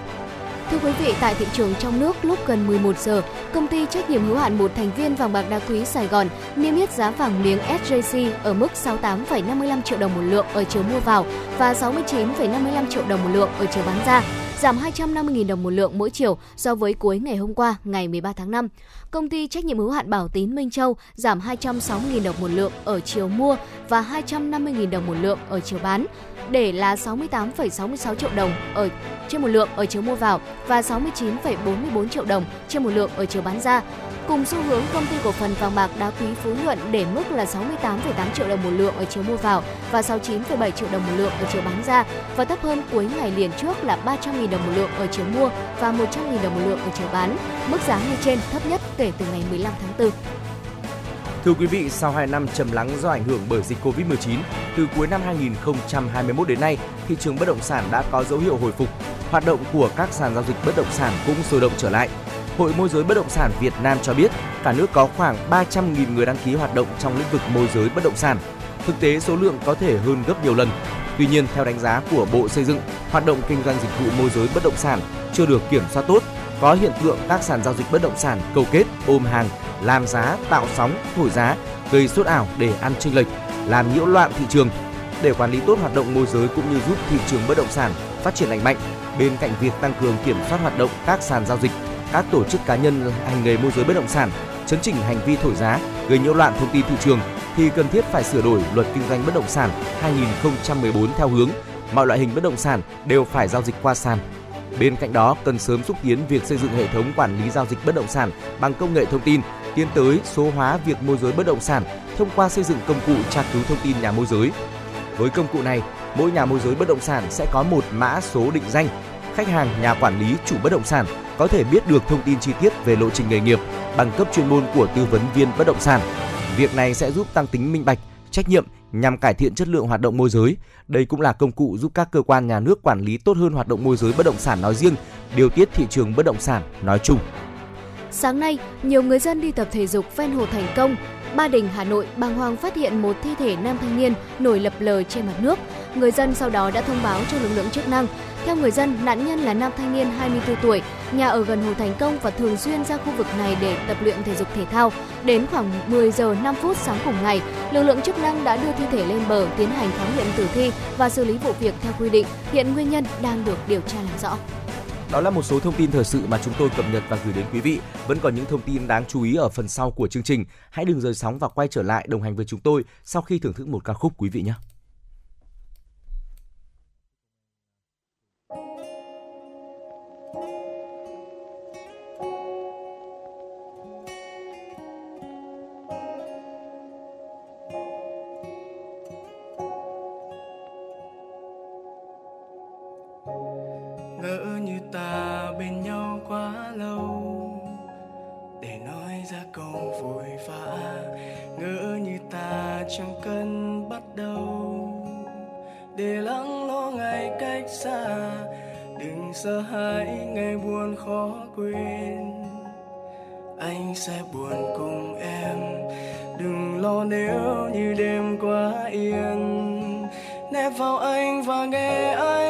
Thưa quý vị, tại thị trường trong nước lúc gần 11 giờ, công ty trách nhiệm hữu hạn một thành viên vàng bạc đá quý Sài Gòn niêm yết giá vàng miếng SJC ở mức 68,55 triệu đồng một lượng ở chiều mua vào và 69,55 triệu đồng một lượng ở chiều bán ra giảm 250.000 đồng một lượng mỗi chiều so với cuối ngày hôm qua, ngày 13 tháng 5. Công ty trách nhiệm hữu hạn Bảo Tín Minh Châu giảm 260.000 đồng một lượng ở chiều mua và 250.000 đồng một lượng ở chiều bán để là 68,66 triệu đồng ở trên một lượng ở chiều mua vào và 69,44 triệu đồng trên một lượng ở chiều bán ra. Cùng xu hướng công ty cổ phần vàng bạc đá quý Phú Nhuận để mức là 68,8 triệu đồng một lượng ở chiều mua vào và 69,7 triệu đồng một lượng ở chiều bán ra và thấp hơn cuối ngày liền trước là 300.000 đồng một lượng ở chiều mua và 100.000 đồng một lượng ở chiều bán. Mức giá như trên thấp nhất kể từ ngày 15 tháng 4. Thưa quý vị, sau 2 năm trầm lắng do ảnh hưởng bởi dịch Covid-19, từ cuối năm 2021 đến nay, thị trường bất động sản đã có dấu hiệu hồi phục. Hoạt động của các sàn giao dịch bất động sản cũng sôi động trở lại. Hội môi giới bất động sản Việt Nam cho biết, cả nước có khoảng 300.000 người đăng ký hoạt động trong lĩnh vực môi giới bất động sản. Thực tế số lượng có thể hơn gấp nhiều lần. Tuy nhiên, theo đánh giá của Bộ Xây dựng, hoạt động kinh doanh dịch vụ môi giới bất động sản chưa được kiểm soát tốt, có hiện tượng các sàn giao dịch bất động sản cầu kết ôm hàng, làm giá, tạo sóng, thổi giá, gây sốt ảo để ăn chênh lệch, làm nhiễu loạn thị trường. Để quản lý tốt hoạt động môi giới cũng như giúp thị trường bất động sản phát triển lành mạnh, bên cạnh việc tăng cường kiểm soát hoạt động các sàn giao dịch, các tổ chức cá nhân hành nghề môi giới bất động sản chấn chỉnh hành vi thổi giá, gây nhiễu loạn thông tin thị trường thì cần thiết phải sửa đổi luật kinh doanh bất động sản 2014 theo hướng mọi loại hình bất động sản đều phải giao dịch qua sàn. Bên cạnh đó, cần sớm xúc tiến việc xây dựng hệ thống quản lý giao dịch bất động sản bằng công nghệ thông tin, tiến tới số hóa việc môi giới bất động sản thông qua xây dựng công cụ tra cứu thông tin nhà môi giới. Với công cụ này, mỗi nhà môi giới bất động sản sẽ có một mã số định danh. Khách hàng, nhà quản lý, chủ bất động sản có thể biết được thông tin chi tiết về lộ trình nghề nghiệp, bằng cấp chuyên môn của tư vấn viên bất động sản. Việc này sẽ giúp tăng tính minh bạch, trách nhiệm nhằm cải thiện chất lượng hoạt động môi giới. Đây cũng là công cụ giúp các cơ quan nhà nước quản lý tốt hơn hoạt động môi giới bất động sản nói riêng, điều tiết thị trường bất động sản nói chung. Sáng nay, nhiều người dân đi tập thể dục ven hồ Thành Công, Ba Đình, Hà Nội bàng hoàng phát hiện một thi thể nam thanh niên nổi lập lờ trên mặt nước. Người dân sau đó đã thông báo cho lực lượng chức năng. Theo người dân, nạn nhân là nam thanh niên 24 tuổi, nhà ở gần Hồ Thành Công và thường xuyên ra khu vực này để tập luyện thể dục thể thao. Đến khoảng 10 giờ 5 phút sáng cùng ngày, lực lượng chức năng đã đưa thi thể lên bờ tiến hành khám nghiệm tử thi và xử lý vụ việc theo quy định. Hiện nguyên nhân đang được điều tra làm rõ. Đó là một số thông tin thời sự mà chúng tôi cập nhật và gửi đến quý vị. Vẫn còn những thông tin đáng chú ý ở phần sau của chương trình. Hãy đừng rời sóng và quay trở lại đồng hành với chúng tôi sau khi thưởng thức một ca khúc quý vị nhé. Sợ hãi ngày buồn khó quên. Anh sẽ buồn cùng em. Đừng lo nếu như đêm quá yên. Nép vào anh và nghe anh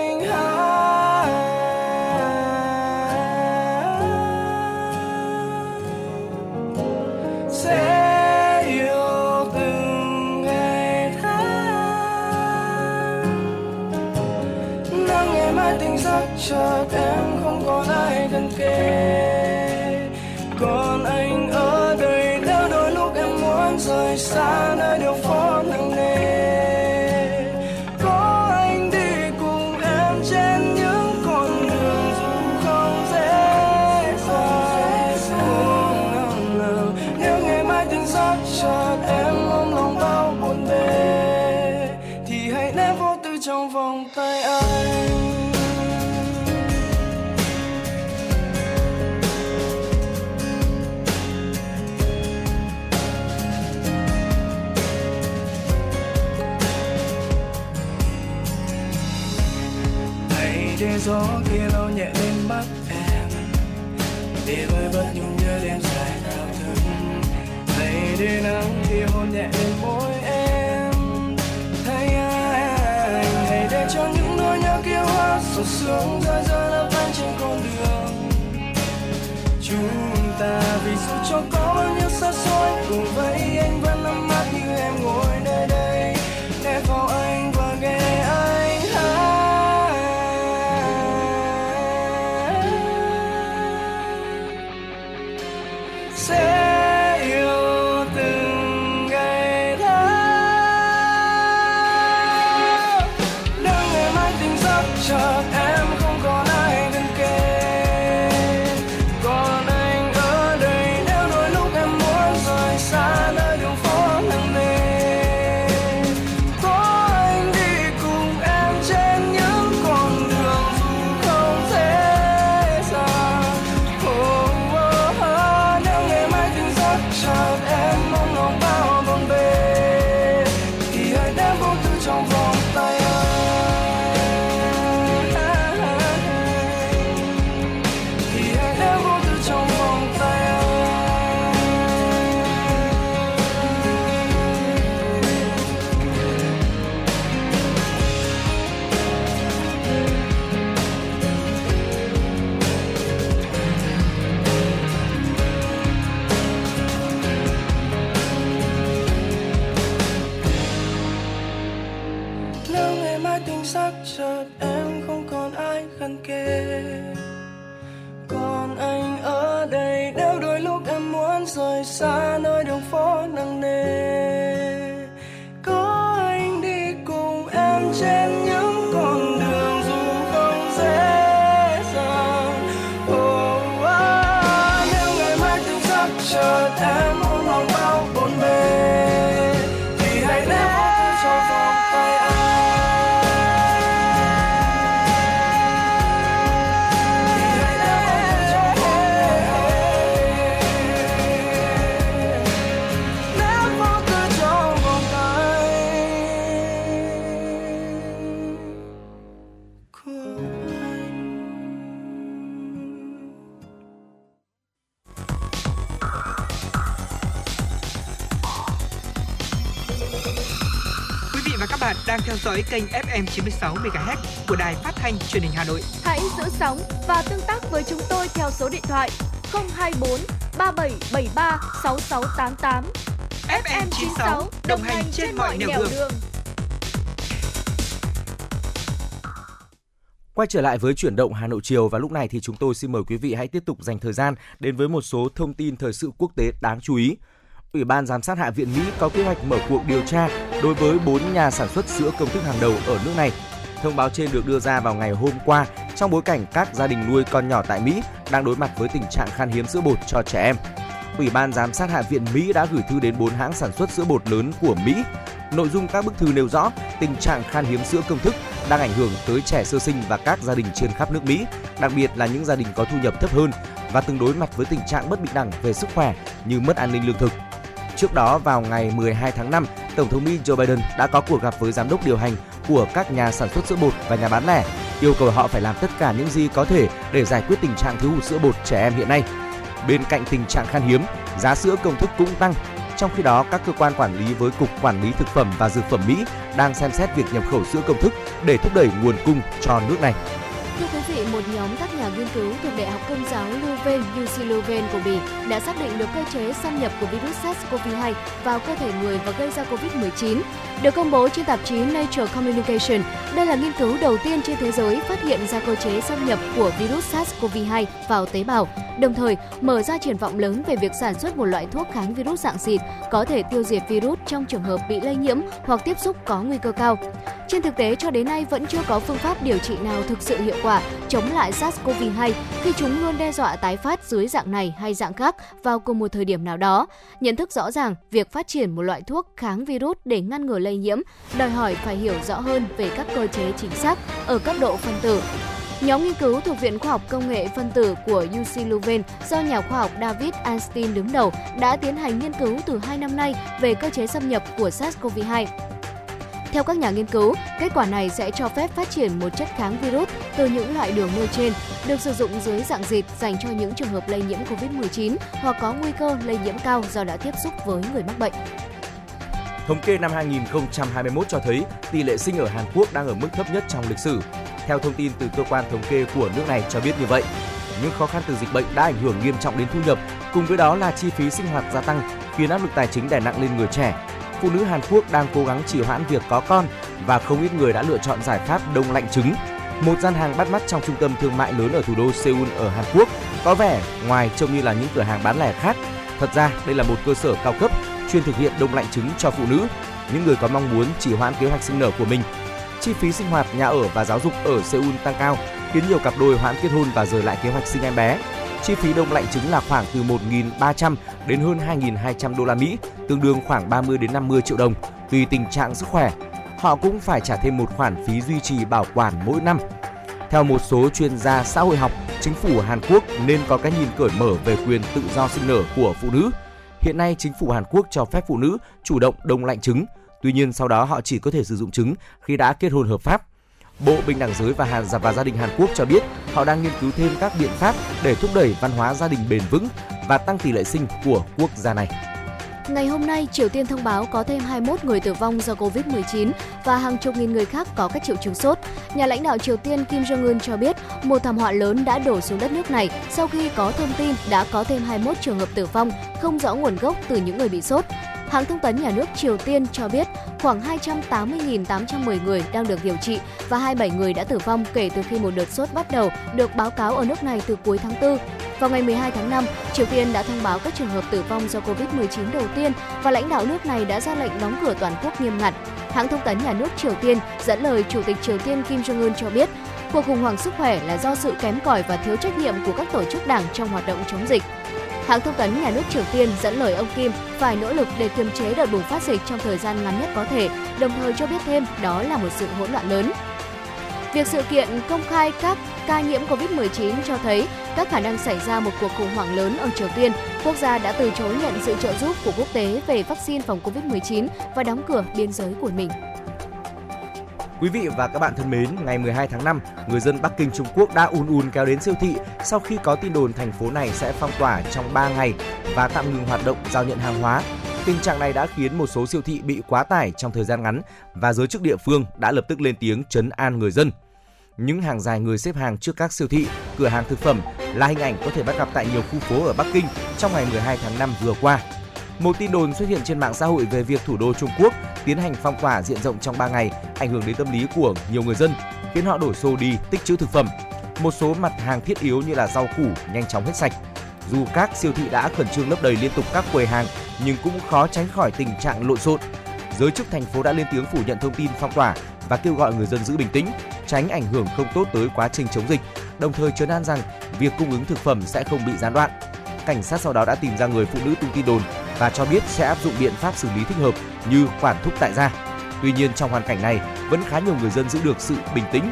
hóa sướng rơi rơi lấp lánh trên con đường. Chúng ta vì dù cho có bao nhiêu xa xôi, cùng với anh vẫn nắm mắt như em ngồi nơi đây. Còn anh ở đây nếu đôi lúc em muốn rời xa nơi đông dõi kênh FM 96 MHz của đài phát thanh truyền hình Hà Nội. Hãy giữ sóng và tương tác với chúng tôi theo số điện thoại 024 3773 6688. FM 96 đồng hành trên mọi nẻo đường. Quay trở lại với chuyển động Hà Nội chiều và lúc này thì chúng tôi xin mời quý vị hãy tiếp tục dành thời gian đến với một số thông tin thời sự quốc tế đáng chú ý. Ủy ban giám sát Hạ viện Mỹ có kế hoạch mở cuộc điều tra đối với 4 nhà sản xuất sữa công thức hàng đầu ở nước này. Thông báo trên được đưa ra vào ngày hôm qua trong bối cảnh các gia đình nuôi con nhỏ tại Mỹ đang đối mặt với tình trạng khan hiếm sữa bột cho trẻ em. Ủy ban giám sát Hạ viện Mỹ đã gửi thư đến 4 hãng sản xuất sữa bột lớn của Mỹ. Nội dung các bức thư nêu rõ tình trạng khan hiếm sữa công thức đang ảnh hưởng tới trẻ sơ sinh và các gia đình trên khắp nước Mỹ, đặc biệt là những gia đình có thu nhập thấp hơn và từng đối mặt với tình trạng bất bình đẳng về sức khỏe như mất an ninh lương thực. Trước đó vào ngày 12 tháng 5, Tổng thống Mỹ Joe Biden đã có cuộc gặp với giám đốc điều hành của các nhà sản xuất sữa bột và nhà bán lẻ, yêu cầu họ phải làm tất cả những gì có thể để giải quyết tình trạng thiếu hụt sữa bột trẻ em hiện nay. Bên cạnh tình trạng khan hiếm, giá sữa công thức cũng tăng. Trong khi đó, các cơ quan quản lý với Cục Quản lý Thực phẩm và Dược phẩm Mỹ đang xem xét việc nhập khẩu sữa công thức để thúc đẩy nguồn cung cho nước này. Thưa quý vị, một nhóm các nhà nghiên cứu thuộc Đại học Công giáo Leuven, UC Leuven của Bỉ đã xác định được cơ chế xâm nhập của virus SARS-CoV-2 vào cơ thể người và gây ra COVID-19. Được công bố trên tạp chí Nature Communication, đây là nghiên cứu đầu tiên trên thế giới phát hiện ra cơ chế xâm nhập của virus SARS-CoV-2 vào tế bào, đồng thời mở ra triển vọng lớn về việc sản xuất một loại thuốc kháng virus dạng xịt có thể tiêu diệt virus trong trường hợp bị lây nhiễm hoặc tiếp xúc có nguy cơ cao. Trên thực tế cho đến nay vẫn chưa có phương pháp điều trị nào thực sự hiệu quả chống lại SARS-CoV-2 khi chúng luôn đe dọa tái phát dưới dạng này hay dạng khác vào cùng một thời điểm nào đó. Nhận thức rõ ràng, việc phát triển một loại thuốc kháng virus để ngăn ngừa lây nhiễm đòi hỏi phải hiểu rõ hơn về các cơ chế chính xác ở cấp độ phân tử. Nhóm nghiên cứu thuộc Viện Khoa học Công nghệ Phân tử của UC Leuven do nhà khoa học David Einstein đứng đầu đã tiến hành nghiên cứu từ 2 năm nay về cơ chế xâm nhập của SARS-CoV-2. Theo các nhà nghiên cứu, kết quả này sẽ cho phép phát triển một chất kháng virus từ những loại đường nêu trên, được sử dụng dưới dạng dịch dành cho những trường hợp lây nhiễm COVID-19 hoặc có nguy cơ lây nhiễm cao do đã tiếp xúc với người mắc bệnh. Thống kê năm 2021 cho thấy tỷ lệ sinh ở Hàn Quốc đang ở mức thấp nhất trong lịch sử. Theo thông tin từ cơ quan thống kê của nước này cho biết như vậy, những khó khăn từ dịch bệnh đã ảnh hưởng nghiêm trọng đến thu nhập, cùng với đó là chi phí sinh hoạt gia tăng, khiến áp lực tài chính đè nặng lên người trẻ. Phụ nữ Hàn Quốc đang cố gắng trì hoãn việc có con và không ít người đã lựa chọn giải pháp đông lạnh trứng. Một gian hàng bắt mắt trong trung tâm thương mại lớn ở thủ đô Seoul ở Hàn Quốc có vẻ ngoài trông như là những cửa hàng bán lẻ khác. Thật ra đây là một cơ sở cao cấp chuyên thực hiện đông lạnh trứng cho phụ nữ, những người có mong muốn trì hoãn kế hoạch sinh nở của mình. Chi phí sinh hoạt, nhà ở và giáo dục ở Seoul tăng cao, khiến nhiều cặp đôi hoãn kết hôn và rời lại kế hoạch sinh em bé. Chi phí đông lạnh trứng là khoảng từ 1.300 đến hơn 2.200 đô la Mỹ, tương đương khoảng 30 đến 50 triệu đồng, tùy tình trạng sức khỏe. Họ cũng phải trả thêm một khoản phí duy trì bảo quản mỗi năm. Theo một số chuyên gia xã hội học, chính phủ Hàn Quốc nên có cái nhìn cởi mở về quyền tự do sinh nở của phụ nữ. Hiện nay, chính phủ Hàn Quốc cho phép phụ nữ chủ động đông lạnh trứng. Tuy nhiên, sau đó họ chỉ có thể sử dụng trứng khi đã kết hôn hợp pháp. Bộ Bình đẳng giới và Hàn và gia đình Hàn Quốc cho biết họ đang nghiên cứu thêm các biện pháp để thúc đẩy văn hóa gia đình bền vững và tăng tỷ lệ sinh của quốc gia này. Ngày hôm nay, Triều Tiên thông báo có thêm 21 người tử vong do Covid-19 và hàng chục nghìn người khác có các triệu chứng sốt. Nhà lãnh đạo Triều Tiên Kim Jong-un cho biết một thảm họa lớn đã đổ xuống đất nước này sau khi có thông tin đã có thêm 21 trường hợp tử vong không rõ nguồn gốc từ những người bị sốt. Hãng thông tấn nhà nước Triều Tiên cho biết khoảng 280.810 người đang được điều trị và 27 người đã tử vong kể từ khi một đợt sốt bắt đầu được báo cáo ở nước này từ cuối tháng 4. Vào ngày 12 tháng 5, Triều Tiên đã thông báo các trường hợp tử vong do Covid-19 đầu tiên và lãnh đạo nước này đã ra lệnh đóng cửa toàn quốc nghiêm ngặt. Hãng thông tấn nhà nước Triều Tiên dẫn lời Chủ tịch Triều Tiên Kim Jong-un cho biết, cuộc khủng hoảng sức khỏe là do sự kém cỏi và thiếu trách nhiệm của các tổ chức đảng trong hoạt động chống dịch. Hãng thông tấn nhà nước Triều Tiên dẫn lời ông Kim phải nỗ lực để kiềm chế đợt bùng phát dịch trong thời gian ngắn nhất có thể, đồng thời cho biết thêm đó là một sự hỗn loạn lớn. Việc sự kiện công khai các ca nhiễm COVID-19 cho thấy các khả năng xảy ra một cuộc khủng hoảng lớn ở Triều Tiên. Quốc gia đã từ chối nhận sự trợ giúp của quốc tế về vaccine phòng COVID-19 và đóng cửa biên giới của mình. Quý vị và các bạn thân mến, ngày 12 tháng 5, người dân Bắc Kinh Trung Quốc đã ùn ùn kéo đến siêu thị sau khi có tin đồn thành phố này sẽ phong tỏa trong 3 ngày và tạm ngừng hoạt động giao nhận hàng hóa. Tình trạng này đã khiến một số siêu thị bị quá tải trong thời gian ngắn và giới chức địa phương đã lập tức lên tiếng chấn an người dân. Những hàng dài người xếp hàng trước các siêu thị, cửa hàng thực phẩm là hình ảnh có thể bắt gặp tại nhiều khu phố ở Bắc Kinh trong ngày 12 tháng 5 vừa qua. Một tin đồn xuất hiện trên mạng xã hội về việc thủ đô Trung Quốc tiến hành phong tỏa diện rộng trong 3 ngày, ảnh hưởng đến tâm lý của nhiều người dân, khiến họ đổ xô đi tích trữ thực phẩm. Một số mặt hàng thiết yếu như là rau củ nhanh chóng hết sạch. Dù các siêu thị đã khẩn trương lấp đầy liên tục các quầy hàng, nhưng cũng khó tránh khỏi tình trạng lộn xộn. Giới chức thành phố đã lên tiếng phủ nhận thông tin phong tỏa và kêu gọi người dân giữ bình tĩnh, tránh ảnh hưởng không tốt tới quá trình chống dịch, đồng thời trấn an rằng việc cung ứng thực phẩm sẽ không bị gián đoạn. Cảnh sát sau đó đã tìm ra người phụ nữ tung tin đồn và cho biết sẽ áp dụng biện pháp xử lý thích hợp như quản thúc tại gia. Tuy nhiên trong hoàn cảnh này, vẫn khá nhiều người dân giữ được sự bình tĩnh.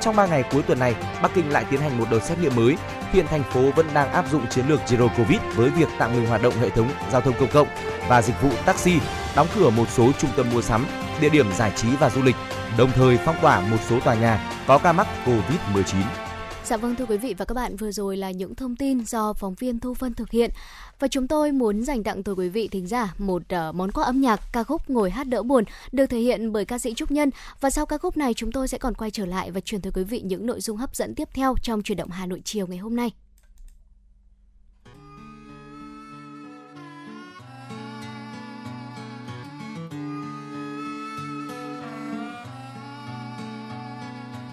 Trong 3 ngày cuối tuần này, Bắc Kinh lại tiến hành một đợt xét nghiệm mới. Hiện thành phố vẫn đang áp dụng chiến lược Zero Covid với việc tạm ngừng hoạt động hệ thống giao thông công cộng và dịch vụ taxi, đóng cửa một số trung tâm mua sắm, địa điểm giải trí và du lịch, đồng thời phong tỏa một số tòa nhà có ca mắc Covid-19. Dạ vâng thưa quý vị và các bạn, vừa rồi là những thông tin do phóng viên Thu Vân thực hiện. Và chúng tôi muốn dành tặng tới quý vị thính giả một uh, món quà âm nhạc ca khúc Ngồi hát đỡ buồn được thể hiện bởi ca sĩ Trúc Nhân. Và sau ca khúc này chúng tôi sẽ còn quay trở lại và truyền tới quý vị những nội dung hấp dẫn tiếp theo trong chuyển động Hà Nội chiều ngày hôm nay.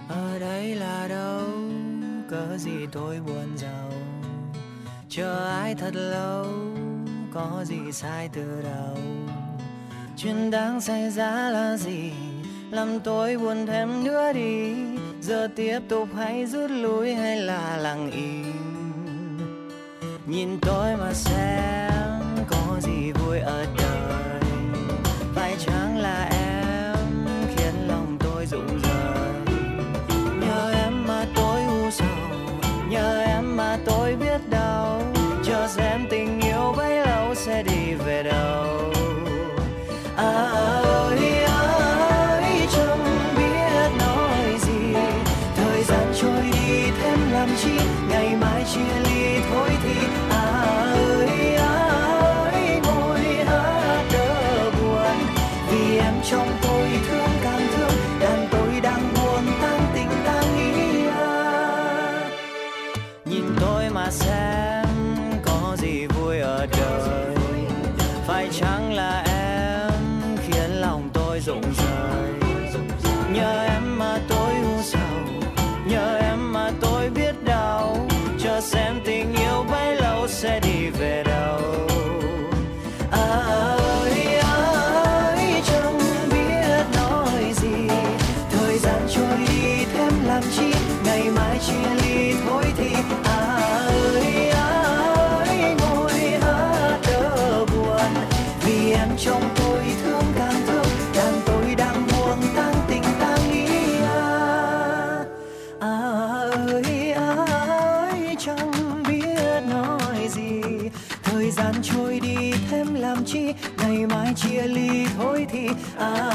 ở đây là đâu cớ gì tôi buồn giàu? Chờ ai thật lâu, có gì sai từ đầu? Chuyện đang xảy ra là gì? Làm tôi buồn thêm nữa đi. Giờ tiếp tục hay rút lui hay là lặng im? Nhìn tôi mà xem ah.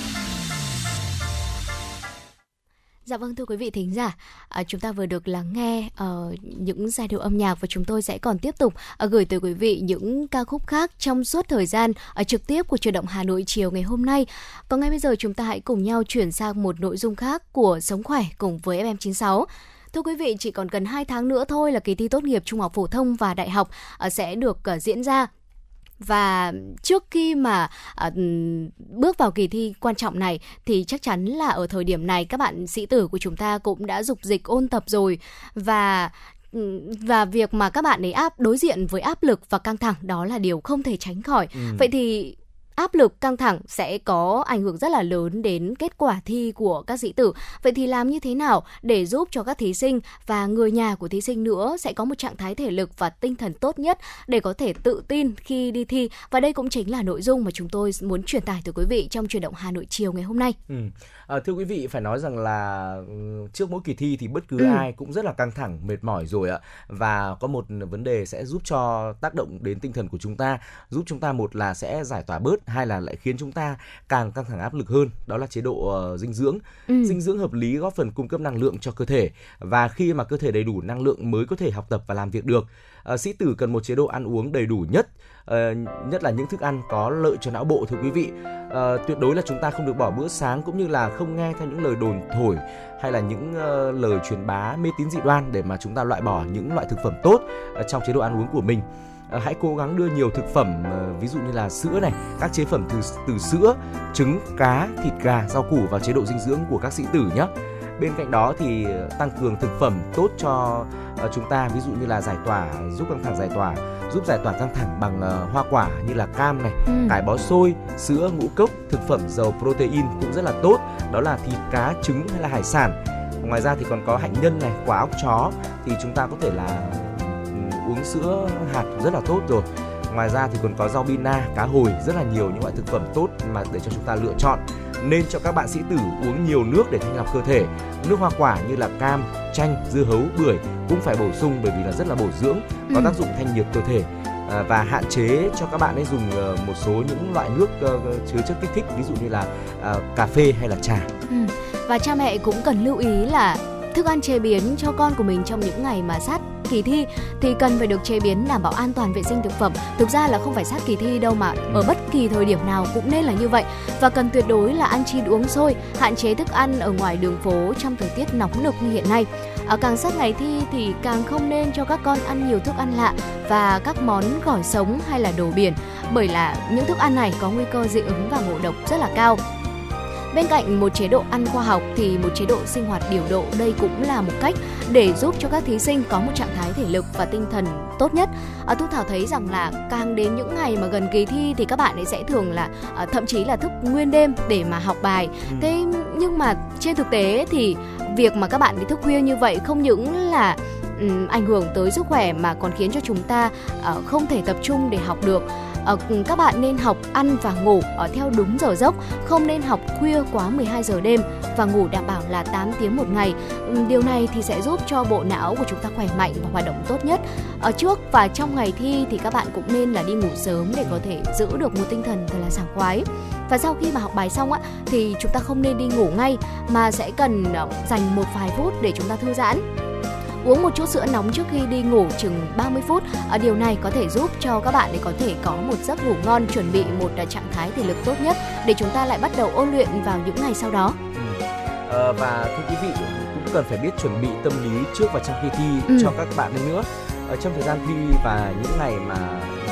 Dạ vâng thưa quý vị thính giả, à, chúng ta vừa được lắng nghe uh, những giai điệu âm nhạc và chúng tôi sẽ còn tiếp tục uh, gửi tới quý vị những ca khúc khác trong suốt thời gian uh, trực tiếp của truyền động Hà Nội chiều ngày hôm nay. Còn ngay bây giờ chúng ta hãy cùng nhau chuyển sang một nội dung khác của Sống khỏe cùng với FM96. Thưa quý vị, chỉ còn gần 2 tháng nữa thôi là kỳ thi tốt nghiệp trung học phổ thông và đại học uh, sẽ được uh, diễn ra và trước khi mà à, bước vào kỳ thi quan trọng này thì chắc chắn là ở thời điểm này các bạn sĩ tử của chúng ta cũng đã dục dịch ôn tập rồi và và việc mà các bạn ấy áp đối diện với áp lực và căng thẳng đó là điều không thể tránh khỏi. Ừ. Vậy thì áp lực căng thẳng sẽ có ảnh hưởng rất là lớn đến kết quả thi của các sĩ tử. Vậy thì làm như thế nào để giúp cho các thí sinh và người nhà của thí sinh nữa sẽ có một trạng thái thể lực và tinh thần tốt nhất để có thể tự tin khi đi thi. Và đây cũng chính là nội dung mà chúng tôi muốn truyền tải tới quý vị trong truyền động Hà Nội chiều ngày hôm nay. Ừ. À, thưa quý vị phải nói rằng là trước mỗi kỳ thi thì bất cứ ừ. ai cũng rất là căng thẳng, mệt mỏi rồi ạ. Và có một vấn đề sẽ giúp cho tác động đến tinh thần của chúng ta, giúp chúng ta một là sẽ giải tỏa bớt hay là lại khiến chúng ta càng căng thẳng áp lực hơn đó là chế độ uh, dinh dưỡng. Ừ. dinh dưỡng hợp lý góp phần cung cấp năng lượng cho cơ thể và khi mà cơ thể đầy đủ năng lượng mới có thể học tập và làm việc được. Uh, sĩ tử cần một chế độ ăn uống đầy đủ nhất uh, nhất là những thức ăn có lợi cho não bộ thưa quý vị. Uh, tuyệt đối là chúng ta không được bỏ bữa sáng cũng như là không nghe theo những lời đồn thổi hay là những uh, lời truyền bá mê tín dị đoan để mà chúng ta loại bỏ những loại thực phẩm tốt uh, trong chế độ ăn uống của mình hãy cố gắng đưa nhiều thực phẩm uh, ví dụ như là sữa này các chế phẩm từ từ sữa trứng cá thịt gà rau củ vào chế độ dinh dưỡng của các sĩ tử nhé bên cạnh đó thì tăng cường thực phẩm tốt cho chúng ta ví dụ như là giải tỏa giúp căng thẳng giải tỏa giúp giải tỏa căng thẳng bằng uh, hoa quả như là cam này, ừ. cải bó xôi, sữa, ngũ cốc, thực phẩm giàu protein cũng rất là tốt, đó là thịt cá, trứng hay là hải sản. Ngoài ra thì còn có hạnh nhân này, quả óc chó thì chúng ta có thể là uống sữa hạt rất là tốt rồi. Ngoài ra thì còn có rau bina, cá hồi, rất là nhiều những loại thực phẩm tốt mà để cho chúng ta lựa chọn nên cho các bạn sĩ tử uống nhiều nước để thanh lọc cơ thể. Nước hoa quả như là cam, chanh, dưa hấu, bưởi cũng phải bổ sung bởi vì là rất là bổ dưỡng, có ừ. tác dụng thanh nhiệt cơ thể à, và hạn chế cho các bạn ấy dùng ờ, một số những loại nước ờ, chứa chất kích thích ví dụ như là à, cà phê hay là trà. Ừ. Và cha mẹ cũng cần lưu ý là thức ăn chế biến cho con của mình trong những ngày mà sát kỳ thi thì cần phải được chế biến đảm bảo an toàn vệ sinh thực phẩm. Thực ra là không phải sát kỳ thi đâu mà ở bất kỳ thời điểm nào cũng nên là như vậy. Và cần tuyệt đối là ăn chín uống sôi hạn chế thức ăn ở ngoài đường phố trong thời tiết nóng nực như hiện nay. Ở càng sát ngày thi thì càng không nên cho các con ăn nhiều thức ăn lạ và các món gỏi sống hay là đồ biển bởi là những thức ăn này có nguy cơ dị ứng và ngộ độc rất là cao Bên cạnh một chế độ ăn khoa học thì một chế độ sinh hoạt điều độ đây cũng là một cách để giúp cho các thí sinh có một trạng thái thể lực và tinh thần tốt nhất. À, Thu Thảo thấy rằng là càng đến những ngày mà gần kỳ thi thì các bạn ấy sẽ thường là à, thậm chí là thức nguyên đêm để mà học bài. Ừ. Thế nhưng mà trên thực tế thì việc mà các bạn đi thức khuya như vậy không những là um, ảnh hưởng tới sức khỏe mà còn khiến cho chúng ta uh, không thể tập trung để học được Ờ, các bạn nên học, ăn và ngủ ở theo đúng giờ giấc không nên học khuya quá 12 giờ đêm và ngủ đảm bảo là 8 tiếng một ngày. Ừ, điều này thì sẽ giúp cho bộ não của chúng ta khỏe mạnh và hoạt động tốt nhất. Ở trước và trong ngày thi thì các bạn cũng nên là đi ngủ sớm để có thể giữ được một tinh thần thật là sảng khoái. Và sau khi mà học bài xong á, thì chúng ta không nên đi ngủ ngay mà sẽ cần ờ, dành một vài phút để chúng ta thư giãn. Uống một chút sữa nóng trước khi đi ngủ chừng 30 phút. Ở điều này có thể giúp cho các bạn để có thể có một giấc ngủ ngon, chuẩn bị một à, trạng thái thể lực tốt nhất để chúng ta lại bắt đầu ôn luyện vào những ngày sau đó. Ừ. À, và thưa quý vị cũng cần phải biết chuẩn bị tâm lý trước và trong khi thi ừ. cho các bạn nữa. Ở trong thời gian thi và những ngày mà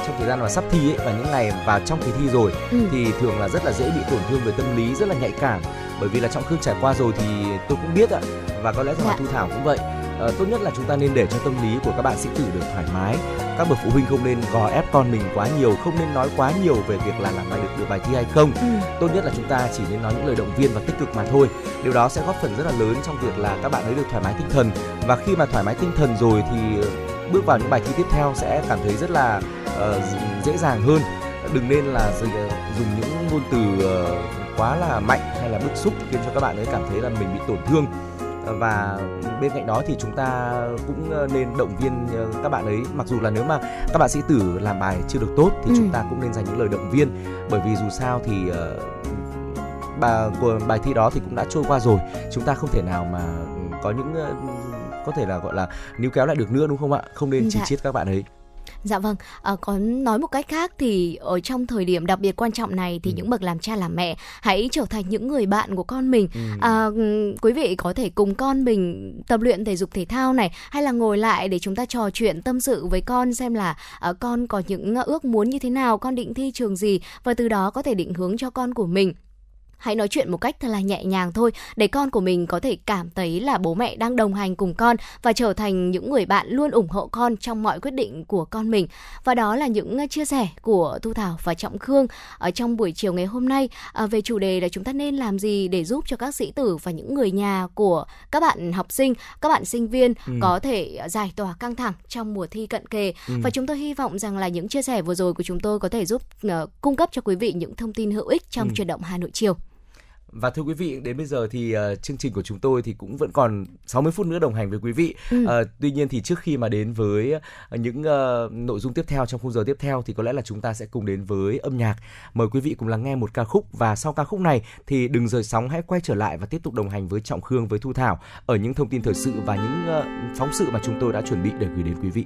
trong thời gian mà sắp thi ấy và những ngày vào trong kỳ thi rồi ừ. thì thường là rất là dễ bị tổn thương về tâm lý rất là nhạy cảm bởi vì là trong khương trải qua rồi thì tôi cũng biết ạ và có lẽ rằng dạ. là thu thảo cũng vậy uh, tốt nhất là chúng ta nên để cho tâm lý của các bạn sĩ tử được thoải mái. Các bậc phụ huynh không nên gò ép con mình quá nhiều không nên nói quá nhiều về việc là làm bài được được bài thi hay không. Ừ. tốt nhất là chúng ta chỉ nên nói những lời động viên và tích cực mà thôi. Điều đó sẽ góp phần rất là lớn trong việc là các bạn ấy được thoải mái tinh thần. Và khi mà thoải mái tinh thần rồi thì bước vào những bài thi tiếp theo sẽ cảm thấy rất là uh, dễ dàng hơn. Đừng nên là dùng những ngôn từ uh, quá là mạnh hay là bức xúc khiến cho các bạn ấy cảm thấy là mình bị tổn thương và bên cạnh đó thì chúng ta cũng ờ, nên động viên ờ, các bạn ấy. Mặc dù là nếu mà các bạn sĩ tử làm bài chưa được tốt thì ừ. chúng ta cũng nên dành những lời động viên. Bởi vì dù sao thì uh, bà của bài thi đó thì cũng đã trôi qua rồi. Chúng ta không thể nào mà có những uh, có thể là gọi là níu kéo lại được nữa đúng không ạ? Không nên chỉ dạ. trích các bạn ấy Dạ vâng, à, có nói một cách khác thì ở trong thời điểm đặc biệt quan trọng này thì ừ. những bậc làm cha làm mẹ hãy trở thành những người bạn của con mình. Ừ. À, quý vị có thể cùng con mình tập luyện thể dục thể thao này hay là ngồi lại để chúng ta trò chuyện tâm sự với con xem là uh, con có những ước muốn như thế nào, con định thi trường gì và từ đó có thể định hướng cho con của mình hãy nói chuyện một cách thật là nhẹ nhàng thôi để con của mình có thể cảm thấy là bố mẹ đang đồng hành cùng con và trở thành những người bạn luôn ủng hộ con trong mọi quyết định của con mình và đó là những ờ, chia sẻ của thu thảo và trọng khương ở trong buổi chiều ngày hôm nay ờ, về chủ đề là chúng ta nên làm gì để giúp cho các sĩ tử và những người nhà của các bạn học sinh các bạn sinh viên ừ. có thể giải tỏa căng thẳng trong mùa thi cận kề ừ. và chúng tôi hy vọng rằng là những chia sẻ vừa rồi của chúng tôi có thể giúp uh, cung cấp cho quý vị những thông tin hữu ích trong ừ. chuyển động Hà Nội chiều Và thưa quý vị, đến bây giờ thì uh, chương trình của chúng tôi thì cũng vẫn còn 60 phút nữa đồng hành với quý vị. Ừ. Uh, tuy nhiên thì trước khi mà đến với uh, những uh, nội dung tiếp theo trong khung giờ tiếp theo thì có lẽ là chúng ta sẽ cùng đến với âm nhạc. Mời quý vị cùng lắng nghe một ca khúc và sau ca khúc này thì đừng rời sóng hãy quay trở lại và tiếp tục đồng hành với Trọng Khương với Thu Thảo ở những thông tin thời sự và những uh, phóng sự mà chúng tôi đã chuẩn bị để gửi đến quý vị.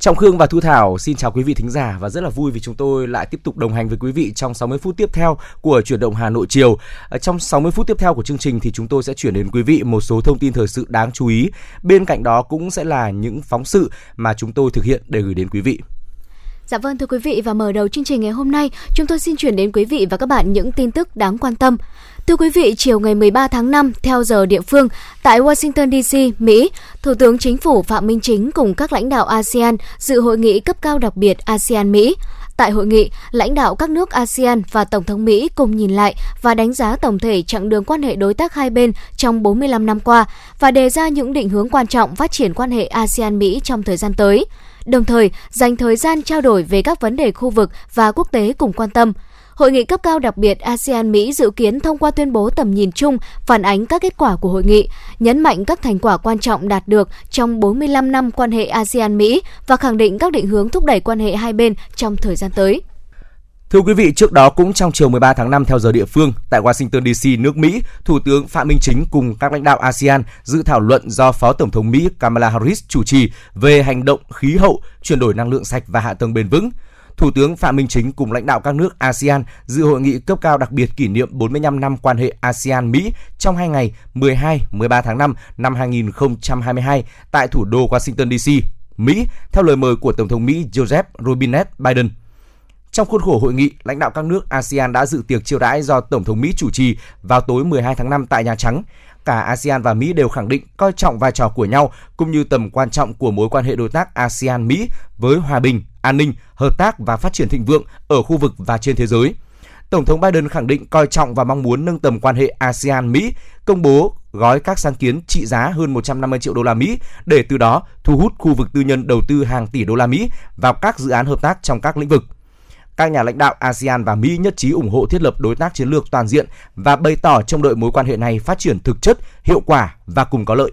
Trọng Khương và Thu Thảo, xin chào quý vị thính giả và rất là vui vì chúng tôi lại tiếp tục đồng hành với quý vị trong 60 phút tiếp theo của chuyển động Hà Nội chiều. Trong 60 phút tiếp theo của chương trình thì chúng tôi sẽ chuyển đến quý vị một số thông tin thời sự đáng chú ý. Bên cạnh đó cũng sẽ là những phóng sự mà chúng tôi thực hiện để gửi đến quý vị. Dạ vâng thưa quý vị và mở đầu chương trình ngày hôm nay, chúng tôi xin chuyển đến quý vị và các bạn những tin tức đáng quan tâm. Thưa quý vị, chiều ngày 13 tháng 5 theo giờ địa phương tại Washington DC, Mỹ, Thủ tướng Chính phủ Phạm Minh Chính cùng các lãnh đạo ASEAN dự hội nghị cấp cao đặc biệt ASEAN Mỹ. Tại hội nghị, lãnh đạo các nước ASEAN và Tổng thống Mỹ cùng nhìn lại và đánh giá tổng thể chặng đường quan hệ đối tác hai bên trong 45 năm qua và đề ra những định hướng quan trọng phát triển quan hệ ASEAN-Mỹ trong thời gian tới đồng thời dành thời gian trao đổi về các vấn đề khu vực và quốc tế cùng quan tâm. Hội nghị cấp cao đặc biệt ASEAN-Mỹ dự kiến thông qua tuyên bố tầm nhìn chung phản ánh các kết quả của hội nghị, nhấn mạnh các thành quả quan trọng đạt được trong 45 năm quan hệ ASEAN-Mỹ và khẳng định các định hướng thúc đẩy quan hệ hai bên trong thời gian tới. Thưa quý vị, trước đó cũng trong chiều 13 tháng 5 theo giờ địa phương, tại Washington DC, nước Mỹ, Thủ tướng Phạm Minh Chính cùng các lãnh đạo ASEAN dự thảo luận do Phó Tổng thống Mỹ Kamala Harris chủ trì về hành động khí hậu, chuyển đổi năng lượng sạch và hạ tầng bền vững. Thủ tướng Phạm Minh Chính cùng lãnh đạo các nước ASEAN dự hội nghị cấp cao đặc biệt kỷ niệm 45 năm quan hệ ASEAN-Mỹ trong hai ngày 12-13 tháng 5 năm 2022 tại thủ đô Washington DC, Mỹ, theo lời mời của Tổng thống Mỹ Joseph Robinette Biden. Trong khuôn khổ hội nghị, lãnh đạo các nước ASEAN đã dự tiệc chiêu đãi do Tổng thống Mỹ chủ trì vào tối 12 tháng 5 tại Nhà Trắng. Cả ASEAN và Mỹ đều khẳng định coi trọng vai trò của nhau cũng như tầm quan trọng của mối quan hệ đối tác ASEAN-Mỹ với hòa bình, an ninh, hợp tác và phát triển thịnh vượng ở khu vực và trên thế giới. Tổng thống Biden khẳng định coi trọng và mong muốn nâng tầm quan hệ ASEAN-Mỹ, công bố gói các sáng kiến trị giá hơn 150 triệu đô la Mỹ để từ đó thu hút khu vực tư nhân đầu tư hàng tỷ đô la Mỹ vào các dự án hợp tác trong các lĩnh vực các nhà lãnh đạo ASEAN và Mỹ nhất trí ủng hộ thiết lập đối tác chiến lược toàn diện và bày tỏ trông đợi mối quan hệ này phát triển thực chất, hiệu quả và cùng có lợi.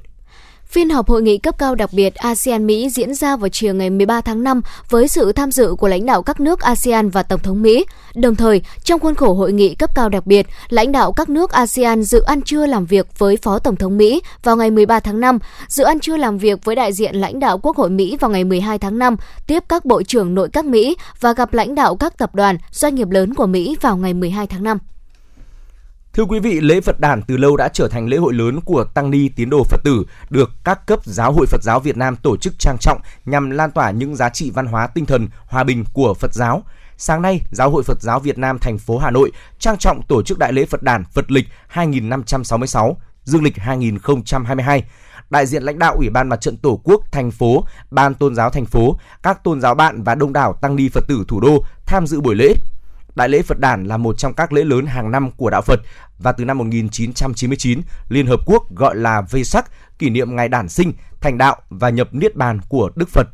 Phiên họp hội nghị cấp cao đặc biệt ASEAN-Mỹ diễn ra vào chiều ngày 13 tháng 5 với sự tham dự của lãnh đạo các nước ASEAN và Tổng thống Mỹ. Đồng thời, trong khuôn khổ hội nghị cấp cao đặc biệt, lãnh đạo các nước ASEAN dự ăn trưa làm việc với Phó Tổng thống Mỹ vào ngày 13 tháng 5, dự ăn trưa làm việc với đại diện lãnh đạo Quốc hội Mỹ vào ngày 12 tháng 5, tiếp các bộ trưởng nội các Mỹ và gặp lãnh đạo các tập đoàn, doanh nghiệp lớn của Mỹ vào ngày 12 tháng 5. Thưa quý vị, lễ Phật đản từ lâu đã trở thành lễ hội lớn của tăng ni tín đồ Phật tử, được các cấp giáo hội Phật giáo Việt Nam tổ chức trang trọng nhằm lan tỏa những giá trị văn hóa tinh thần hòa bình của Phật giáo. Sáng nay, Giáo hội Phật giáo Việt Nam thành phố Hà Nội trang trọng tổ chức đại lễ Phật đản Phật lịch 2566, dương lịch 2022 đại diện lãnh đạo Ủy ban Mặt trận Tổ quốc thành phố, Ban Tôn giáo thành phố, các tôn giáo bạn và đông đảo tăng ni Phật tử thủ đô tham dự buổi lễ. Đại lễ Phật đản là một trong các lễ lớn hàng năm của đạo Phật và từ năm 1999, Liên Hợp Quốc gọi là Vê Sắc kỷ niệm ngày đản sinh, thành đạo và nhập niết bàn của Đức Phật.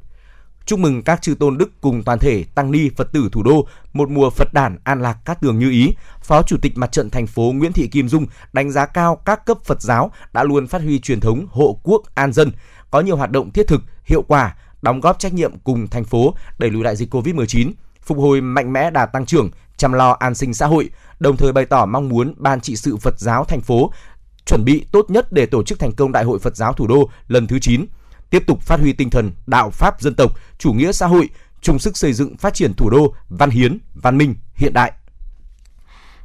Chúc mừng các chư tôn đức cùng toàn thể tăng ni Phật tử thủ đô một mùa Phật đản an lạc cát tường như ý. Phó Chủ tịch Mặt trận thành phố Nguyễn Thị Kim Dung đánh giá cao các cấp Phật giáo đã luôn phát huy truyền thống hộ quốc an dân, có nhiều hoạt động thiết thực, hiệu quả, đóng góp trách nhiệm cùng thành phố đẩy lùi đại dịch Covid-19, phục hồi mạnh mẽ đà tăng trưởng, chăm lo an sinh xã hội, đồng thời bày tỏ mong muốn Ban trị sự Phật giáo thành phố chuẩn bị tốt nhất để tổ chức thành công Đại hội Phật giáo thủ đô lần thứ 9, tiếp tục phát huy tinh thần đạo pháp dân tộc, chủ nghĩa xã hội, chung sức xây dựng phát triển thủ đô văn hiến, văn minh, hiện đại.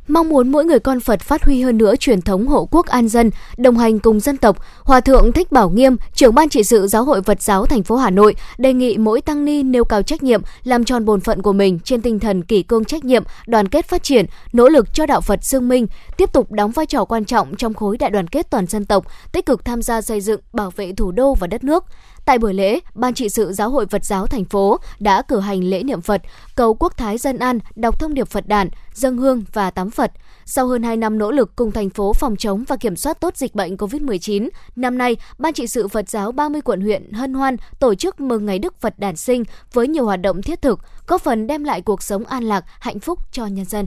Mong muốn mỗi người con Phật phát huy hơn nữa truyền thống hộ quốc an dân, đồng hành cùng dân tộc, Hòa thượng Thích Bảo Nghiêm, trưởng ban trị sự Giáo hội Phật giáo thành phố Hà Nội đề nghị mỗi tăng ni nêu cao trách nhiệm, làm tròn bổn phận của mình trên tinh thần kỷ cương trách nhiệm, đoàn kết phát triển, nỗ lực cho đạo Phật dương minh, tiếp tục đóng vai trò quan trọng trong khối đại đoàn kết toàn dân tộc, tích cực tham gia xây dựng, bảo vệ thủ đô và đất nước. Tại buổi lễ, Ban trị sự Giáo hội Phật giáo thành phố đã cử hành lễ niệm Phật, cầu quốc thái dân an, đọc thông điệp Phật đản, dâng hương và tắm Phật. Sau hơn 2 năm nỗ lực cùng thành phố phòng chống và kiểm soát tốt dịch bệnh COVID-19, năm nay, Ban trị sự Phật giáo 30 quận huyện hân hoan tổ chức mừng ngày Đức Phật đản sinh với nhiều hoạt động thiết thực, góp phần đem lại cuộc sống an lạc, hạnh phúc cho nhân dân.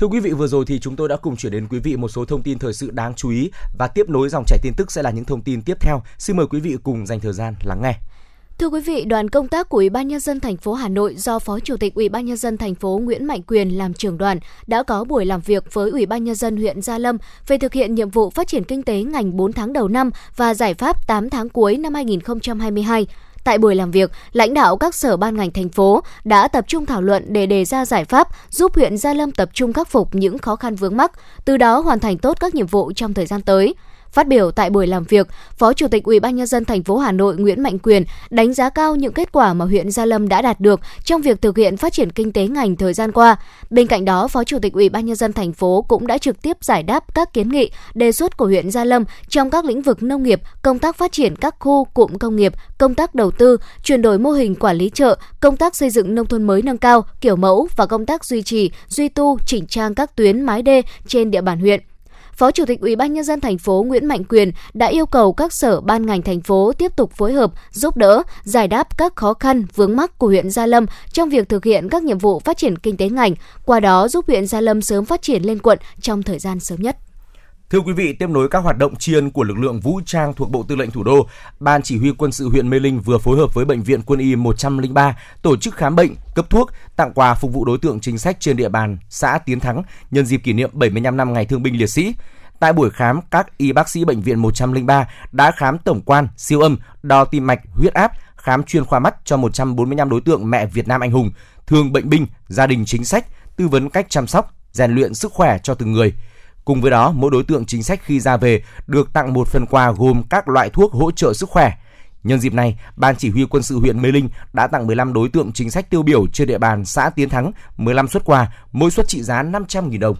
Thưa quý vị, vừa rồi thì chúng tôi đã cùng chuyển đến quý vị một số thông tin thời sự đáng chú ý và tiếp nối dòng chảy tin tức sẽ là những thông tin tiếp theo. Xin mời quý vị cùng dành thời gian lắng nghe. Thưa quý vị, đoàn công tác của Ủy ban nhân dân thành phố Hà Nội do Phó Chủ tịch Ủy ban nhân dân thành phố Nguyễn Mạnh Quyền làm trưởng đoàn đã có buổi làm việc với Ủy ban nhân dân huyện Gia Lâm về thực hiện nhiệm vụ phát triển kinh tế ngành 4 tháng đầu năm và giải pháp 8 tháng cuối năm 2022. Tại buổi làm việc, lãnh đạo các sở ban ngành thành phố đã tập trung thảo luận để đề ra giải pháp giúp huyện Gia Lâm tập trung khắc phục những khó khăn vướng mắc, từ đó hoàn thành tốt các nhiệm vụ trong thời gian tới. Phát biểu tại buổi làm việc, Phó Chủ tịch Ủy ban nhân dân thành phố Hà Nội Nguyễn Mạnh Quyền đánh giá cao những kết quả mà huyện Gia Lâm đã đạt được trong việc thực hiện phát triển kinh tế ngành thời gian qua. Bên cạnh đó, Phó Chủ tịch Ủy ban nhân dân thành phố cũng đã trực tiếp giải đáp các kiến nghị, đề xuất của huyện Gia Lâm trong các lĩnh vực nông nghiệp, công tác phát triển các khu cụm công nghiệp, công tác đầu tư, chuyển đổi mô hình quản lý chợ, công tác xây dựng nông thôn mới nâng cao, kiểu mẫu và công tác duy trì, duy tu, chỉnh trang các tuyến mái đê trên địa bàn huyện. Phó Chủ tịch Ủy ban nhân dân thành phố Nguyễn Mạnh Quyền đã yêu cầu các sở ban ngành thành phố tiếp tục phối hợp, giúp đỡ, giải đáp các khó khăn vướng mắc của huyện Gia Lâm trong việc thực hiện các nhiệm vụ phát triển kinh tế ngành, qua đó giúp huyện Gia Lâm sớm phát triển lên quận trong thời gian sớm nhất. Thưa quý vị, tiếp nối các hoạt động tri ân của lực lượng vũ trang thuộc Bộ Tư lệnh Thủ đô, Ban Chỉ huy Quân sự huyện Mê Linh vừa phối hợp với Bệnh viện Quân y 103 tổ chức khám bệnh, cấp thuốc, tặng quà phục vụ đối tượng chính sách trên địa bàn xã Tiến Thắng nhân dịp kỷ niệm 75 năm Ngày Thương binh Liệt sĩ. Tại buổi khám, các y bác sĩ bệnh viện 103 đã khám tổng quan, siêu âm, đo tim mạch, huyết áp, khám chuyên khoa mắt cho 145 đối tượng mẹ Việt Nam anh hùng, thương bệnh binh, gia đình chính sách, tư vấn cách chăm sóc, rèn luyện sức khỏe cho từng người. Cùng với đó, mỗi đối tượng chính sách khi ra về được tặng một phần quà gồm các loại thuốc hỗ trợ sức khỏe. Nhân dịp này, Ban Chỉ huy Quân sự huyện Mê Linh đã tặng 15 đối tượng chính sách tiêu biểu trên địa bàn xã Tiến Thắng 15 suất quà, mỗi suất trị giá 500.000 đồng.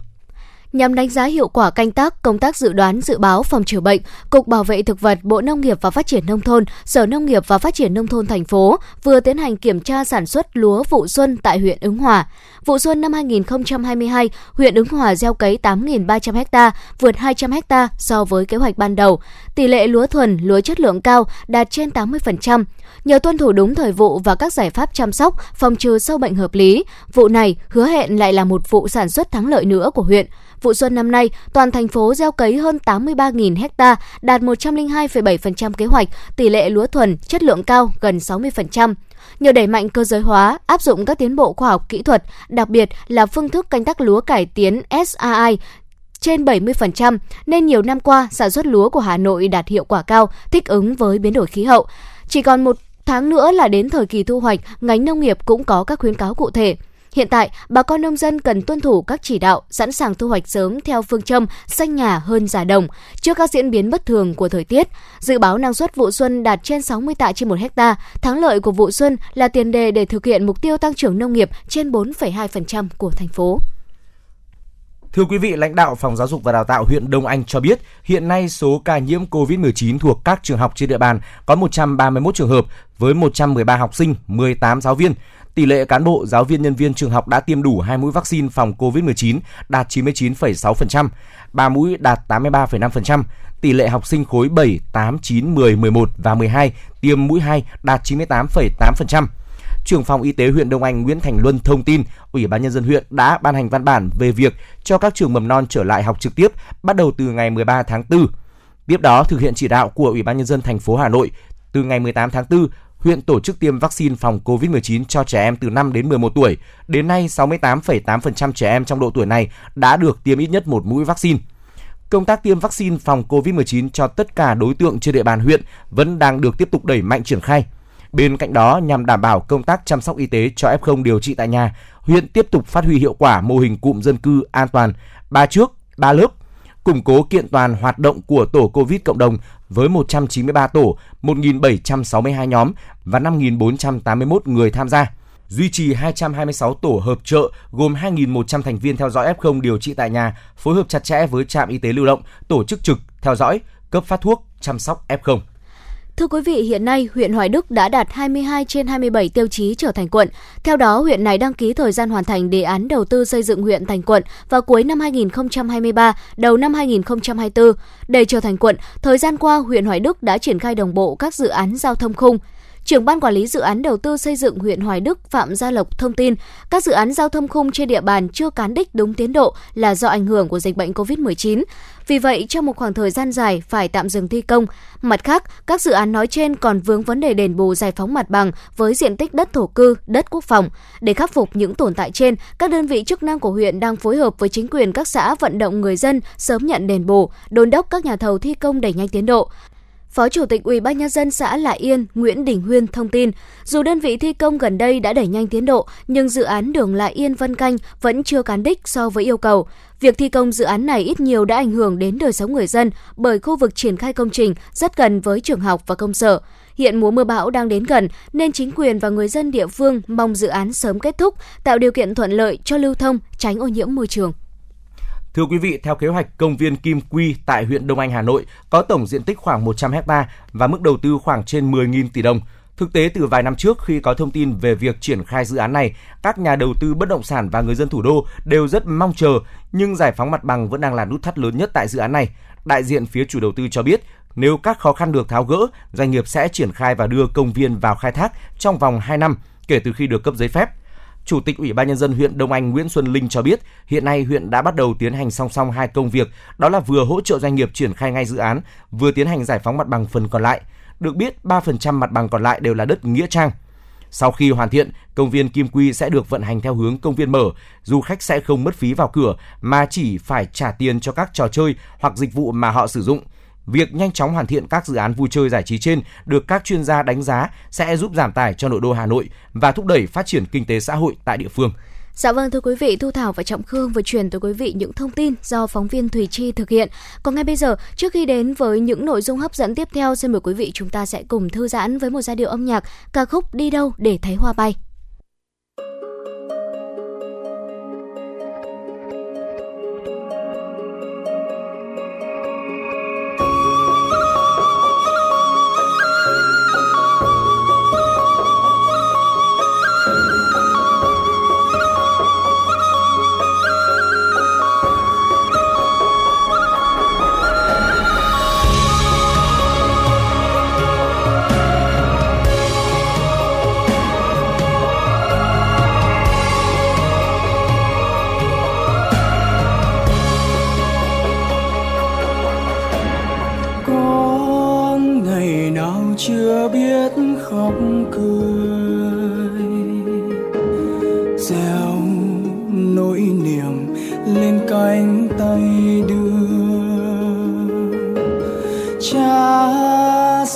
Nhằm đánh giá hiệu quả canh tác, công tác dự đoán, dự báo phòng trừ bệnh, Cục Bảo vệ thực vật, Bộ Nông nghiệp và Phát triển nông thôn, Sở Nông nghiệp và Phát triển nông thôn thành phố vừa tiến hành kiểm tra sản xuất lúa vụ xuân tại huyện Ứng Hòa. Vụ xuân năm 2022, huyện Ứng Hòa gieo cấy 8.300 ha, vượt 200 ha so với kế hoạch ban đầu. Tỷ lệ lúa thuần, lúa chất lượng cao đạt trên 80%. Nhờ tuân thủ đúng thời vụ và các giải pháp chăm sóc, phòng trừ sâu bệnh hợp lý, vụ này hứa hẹn lại là một vụ sản xuất thắng lợi nữa của huyện. Vụ xuân năm nay, toàn thành phố gieo cấy hơn 83.000 ha, đạt 102,7% kế hoạch, tỷ lệ lúa thuần chất lượng cao gần 60%. Nhờ đẩy mạnh cơ giới hóa, áp dụng các tiến bộ khoa học kỹ thuật, đặc biệt là phương thức canh tác lúa cải tiến SAI trên 70%, nên nhiều năm qua sản xuất lúa của Hà Nội đạt hiệu quả cao, thích ứng với biến đổi khí hậu. Chỉ còn một tháng nữa là đến thời kỳ thu hoạch, ngành nông nghiệp cũng có các khuyến cáo cụ thể. Hiện tại, bà con nông dân cần tuân thủ các chỉ đạo, sẵn sàng thu hoạch sớm theo phương châm xanh nhà hơn già đồng trước các diễn biến bất thường của thời tiết. Dự báo năng suất vụ xuân đạt trên 60 tạ trên 1 hecta. Thắng lợi của vụ xuân là tiền đề để thực hiện mục tiêu tăng trưởng nông nghiệp trên 4,2% của thành phố. Thưa quý vị, lãnh đạo Phòng Giáo dục và Đào tạo huyện Đông Anh cho biết, hiện nay số ca nhiễm COVID-19 thuộc các trường học trên địa bàn có 131 trường hợp với 113 học sinh, 18 giáo viên. Tỷ lệ cán bộ, giáo viên, nhân viên trường học đã tiêm đủ 2 mũi vaccine phòng COVID-19 đạt 99,6%, 3 mũi đạt 83,5%. Tỷ lệ học sinh khối 7, 8, 9, 10, 11 và 12 tiêm mũi 2 đạt 98,8%. Trưởng phòng Y tế huyện Đông Anh Nguyễn Thành Luân thông tin, Ủy ban nhân dân huyện đã ban hành văn bản về việc cho các trường mầm non trở lại học trực tiếp bắt đầu từ ngày 13 tháng 4. Tiếp đó thực hiện chỉ đạo của Ủy ban nhân dân thành phố Hà Nội, từ ngày 18 tháng 4, huyện tổ chức tiêm vaccine phòng COVID-19 cho trẻ em từ 5 đến 11 tuổi. Đến nay, 68,8% trẻ em trong độ tuổi này đã được tiêm ít nhất một mũi vaccine. Công tác tiêm vaccine phòng COVID-19 cho tất cả đối tượng trên địa bàn huyện vẫn đang được tiếp tục đẩy mạnh triển khai. Bên cạnh đó, nhằm đảm bảo công tác chăm sóc y tế cho F0 điều trị tại nhà, huyện tiếp tục phát huy hiệu quả mô hình cụm dân cư an toàn, ba trước, ba lớp, củng cố kiện toàn hoạt động của tổ COVID cộng đồng với 193 tổ, 1.762 nhóm và 5.481 người tham gia. Duy trì 226 tổ hợp trợ gồm 2.100 thành viên theo dõi F0 điều trị tại nhà, phối hợp chặt chẽ với trạm y tế lưu động, tổ chức trực, theo dõi, cấp phát thuốc, chăm sóc F0. Thưa quý vị, hiện nay huyện Hoài Đức đã đạt 22 trên 27 tiêu chí trở thành quận. Theo đó, huyện này đăng ký thời gian hoàn thành đề án đầu tư xây dựng huyện thành quận vào cuối năm 2023, đầu năm 2024. Để trở thành quận, thời gian qua huyện Hoài Đức đã triển khai đồng bộ các dự án giao thông khung, Trưởng ban quản lý dự án đầu tư xây dựng huyện Hoài Đức Phạm Gia Lộc thông tin, các dự án giao thông khung trên địa bàn chưa cán đích đúng tiến độ là do ảnh hưởng của dịch bệnh COVID-19. Vì vậy, trong một khoảng thời gian dài phải tạm dừng thi công. Mặt khác, các dự án nói trên còn vướng vấn đề đền bù giải phóng mặt bằng với diện tích đất thổ cư, đất quốc phòng. Để khắc phục những tồn tại trên, các đơn vị chức năng của huyện đang phối hợp với chính quyền các xã vận động người dân sớm nhận đền bù, đôn đốc các nhà thầu thi công đẩy nhanh tiến độ. Phó Chủ tịch Ủy ban nhân dân xã Lại Yên Nguyễn Đình Huyên thông tin, dù đơn vị thi công gần đây đã đẩy nhanh tiến độ, nhưng dự án đường Lại Yên Vân Canh vẫn chưa cán đích so với yêu cầu. Việc thi công dự án này ít nhiều đã ảnh hưởng đến đời sống người dân bởi khu vực triển khai công trình rất gần với trường học và công sở. Hiện mùa mưa bão đang đến gần nên chính quyền và người dân địa phương mong dự án sớm kết thúc, tạo điều kiện thuận lợi cho lưu thông, tránh ô nhiễm môi trường. Thưa quý vị, theo kế hoạch, công viên Kim Quy tại huyện Đông Anh, Hà Nội có tổng diện tích khoảng 100 ha và mức đầu tư khoảng trên 10.000 tỷ đồng. Thực tế từ vài năm trước khi có thông tin về việc triển khai dự án này, các nhà đầu tư bất động sản và người dân thủ đô đều rất mong chờ, nhưng giải phóng mặt bằng vẫn đang là nút thắt lớn nhất tại dự án này. Đại diện phía chủ đầu tư cho biết, nếu các khó khăn được tháo gỡ, doanh nghiệp sẽ triển khai và đưa công viên vào khai thác trong vòng 2 năm kể từ khi được cấp giấy phép. Chủ tịch Ủy ban nhân dân huyện Đông Anh Nguyễn Xuân Linh cho biết, hiện nay huyện đã bắt đầu tiến hành song song hai công việc, đó là vừa hỗ trợ doanh nghiệp triển khai ngay dự án, vừa tiến hành giải phóng mặt bằng phần còn lại. Được biết, 3% mặt bằng còn lại đều là đất nghĩa trang. Sau khi hoàn thiện, công viên Kim Quy sẽ được vận hành theo hướng công viên mở, du khách sẽ không mất phí vào cửa mà chỉ phải trả tiền cho các trò chơi hoặc dịch vụ mà họ sử dụng. Việc nhanh chóng hoàn thiện các dự án vui chơi giải trí trên được các chuyên gia đánh giá sẽ giúp giảm tải cho nội đô Hà Nội và thúc đẩy phát triển kinh tế xã hội tại địa phương. Dạ vâng thưa quý vị, Thu Thảo và Trọng Khương vừa truyền tới quý vị những thông tin do phóng viên Thùy Chi thực hiện. Còn ngay bây giờ, trước khi đến với những nội dung hấp dẫn tiếp theo, xin mời quý vị chúng ta sẽ cùng thư giãn với một giai điệu âm nhạc ca khúc Đi đâu để thấy hoa bay.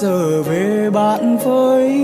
giờ về bạn với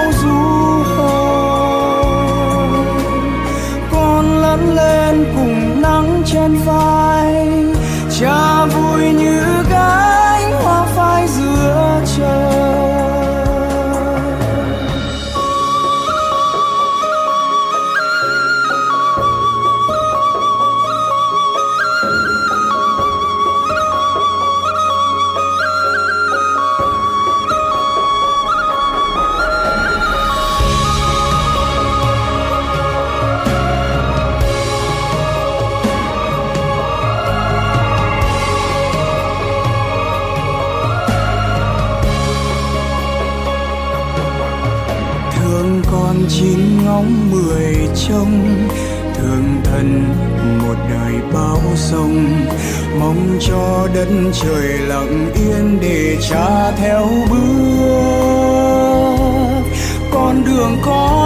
bao du hồn con lẫn lên cùng nắng trên vai. Cho đất trời lặng yên để cha theo bước. Con đường con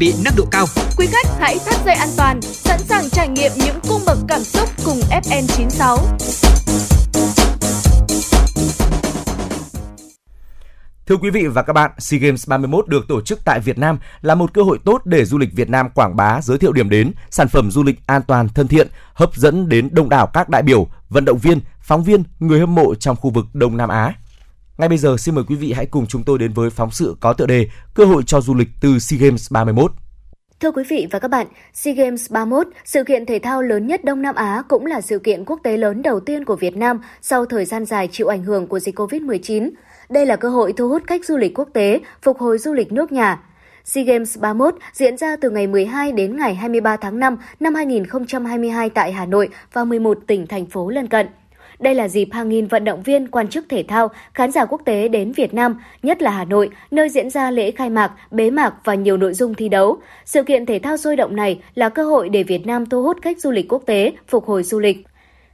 bị nâng độ cao. Quý khách hãy thắt dây an toàn, sẵn sàng trải nghiệm những cung bậc cảm xúc cùng FN96. Thưa quý vị và các bạn, SEA Games 31 được tổ chức tại Việt Nam là một cơ hội tốt để du lịch Việt Nam quảng bá, giới thiệu điểm đến, sản phẩm du lịch an toàn, thân thiện, hấp dẫn đến đông đảo các đại biểu, vận động viên, phóng viên, người hâm mộ trong khu vực Đông Nam Á. Ngay bây giờ xin mời quý vị hãy cùng chúng tôi đến với phóng sự có tựa đề Cơ hội cho du lịch từ SEA Games 31. Thưa quý vị và các bạn, SEA Games 31, sự kiện thể thao lớn nhất Đông Nam Á cũng là sự kiện quốc tế lớn đầu tiên của Việt Nam sau thời gian dài chịu ảnh hưởng của dịch COVID-19. Đây là cơ hội thu hút khách du lịch quốc tế, phục hồi du lịch nước nhà. SEA Games 31 diễn ra từ ngày 12 đến ngày 23 tháng 5 năm 2022 tại Hà Nội và 11 tỉnh thành phố lân cận. Đây là dịp hàng nghìn vận động viên, quan chức thể thao, khán giả quốc tế đến Việt Nam, nhất là Hà Nội, nơi diễn ra lễ khai mạc, bế mạc và nhiều nội dung thi đấu. Sự kiện thể thao sôi động này là cơ hội để Việt Nam thu hút khách du lịch quốc tế, phục hồi du lịch.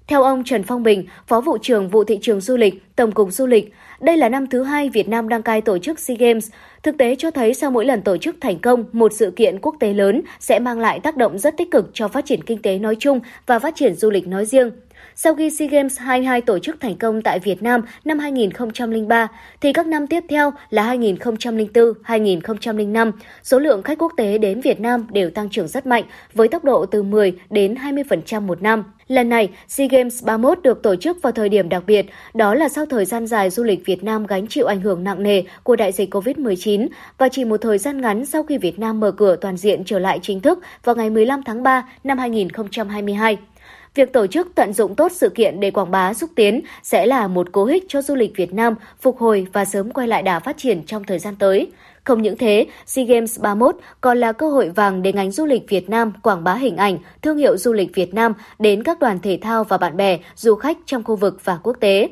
Theo ông Trần Phong Bình, Phó vụ trưởng vụ thị trường du lịch, Tổng cục Du lịch, đây là năm thứ hai Việt Nam đăng cai tổ chức SEA Games. Thực tế cho thấy sau mỗi lần tổ chức thành công một sự kiện quốc tế lớn sẽ mang lại tác động rất tích cực cho phát triển kinh tế nói chung và phát triển du lịch nói riêng. Sau khi SEA Games 22 tổ chức thành công tại Việt Nam năm 2003, thì các năm tiếp theo là 2004, 2005, số lượng khách quốc tế đến Việt Nam đều tăng trưởng rất mạnh với tốc độ từ 10 đến 20% một năm. Lần này, SEA Games 31 được tổ chức vào thời điểm đặc biệt, đó là sau thời gian dài du lịch Việt Nam gánh chịu ảnh hưởng nặng nề của đại dịch COVID-19 và chỉ một thời gian ngắn sau khi Việt Nam mở cửa toàn diện trở lại chính thức vào ngày 15 tháng 3 năm 2022. Việc tổ chức tận dụng tốt sự kiện để quảng bá xúc tiến sẽ là một cố hích cho du lịch Việt Nam phục hồi và sớm quay lại đà phát triển trong thời gian tới. Không những thế, SEA Games 31 còn là cơ hội vàng để ngành du lịch Việt Nam quảng bá hình ảnh, thương hiệu du lịch Việt Nam đến các đoàn thể thao và bạn bè, du khách trong khu vực và quốc tế.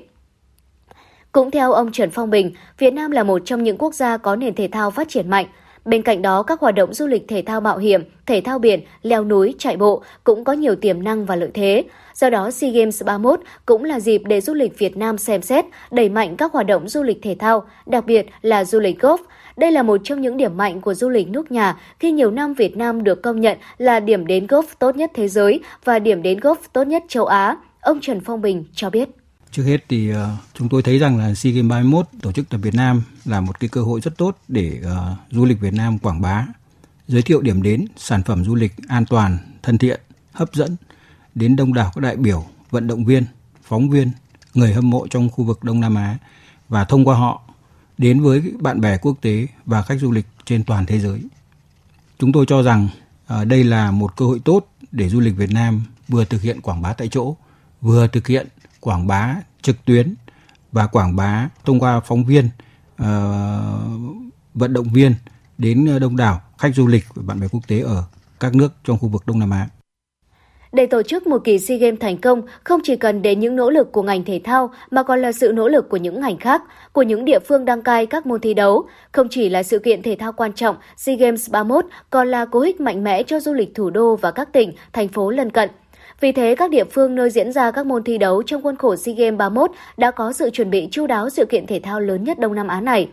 Cũng theo ông Trần Phong Bình, Việt Nam là một trong những quốc gia có nền thể thao phát triển mạnh. Bên cạnh đó, các hoạt động du lịch thể thao mạo hiểm, thể thao biển, leo núi, chạy bộ cũng có nhiều tiềm năng và lợi thế. Do đó, SEA Games 31 cũng là dịp để du lịch Việt Nam xem xét, đẩy mạnh các hoạt động du lịch thể thao, đặc biệt là du lịch golf. Đây là một trong những điểm mạnh của du lịch nước nhà khi nhiều năm Việt Nam được công nhận là điểm đến golf tốt nhất thế giới và điểm đến golf tốt nhất châu Á. Ông Trần Phong Bình cho biết. Trước hết thì uh, chúng tôi thấy rằng là SEA Games 31 tổ chức tại Việt Nam là một cái cơ hội rất tốt để uh, du lịch Việt Nam quảng bá giới thiệu điểm đến, sản phẩm du lịch an toàn, thân thiện, hấp dẫn đến đông đảo các đại biểu, vận động viên, phóng viên, người hâm mộ trong khu vực Đông Nam Á và thông qua họ đến với bạn bè quốc tế và khách du lịch trên toàn thế giới. Chúng tôi cho rằng uh, đây là một cơ hội tốt để du lịch Việt Nam vừa thực hiện quảng bá tại chỗ, vừa thực hiện quảng bá trực tuyến và quảng bá thông qua phóng viên, uh, vận động viên đến đông đảo khách du lịch và bạn bè quốc tế ở các nước trong khu vực Đông Nam Á. Để tổ chức một kỳ SEA Games thành công, không chỉ cần đến những nỗ lực của ngành thể thao mà còn là sự nỗ lực của những ngành khác, của những địa phương đăng cai các môn thi đấu. Không chỉ là sự kiện thể thao quan trọng, SEA Games 31 còn là cố hích mạnh mẽ cho du lịch thủ đô và các tỉnh, thành phố lân cận. Vì thế, các địa phương nơi diễn ra các môn thi đấu trong khuôn khổ SEA Games 31 đã có sự chuẩn bị chu đáo sự kiện thể thao lớn nhất Đông Nam Á này.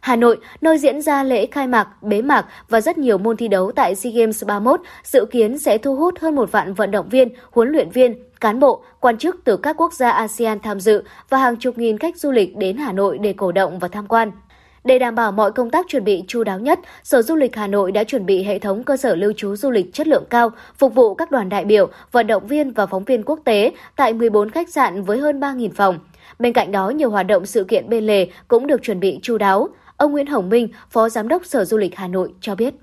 Hà Nội, nơi diễn ra lễ khai mạc, bế mạc và rất nhiều môn thi đấu tại SEA Games 31, dự kiến sẽ thu hút hơn một vạn vận động viên, huấn luyện viên, cán bộ, quan chức từ các quốc gia ASEAN tham dự và hàng chục nghìn khách du lịch đến Hà Nội để cổ động và tham quan. Để đảm bảo mọi công tác chuẩn bị chu đáo nhất, Sở Du lịch Hà Nội đã chuẩn bị hệ thống cơ sở lưu trú du lịch chất lượng cao, phục vụ các đoàn đại biểu, vận động viên và phóng viên quốc tế tại 14 khách sạn với hơn 3.000 phòng. Bên cạnh đó, nhiều hoạt động sự kiện bên lề cũng được chuẩn bị chu đáo. Ông Nguyễn Hồng Minh, Phó Giám đốc Sở Du lịch Hà Nội cho biết.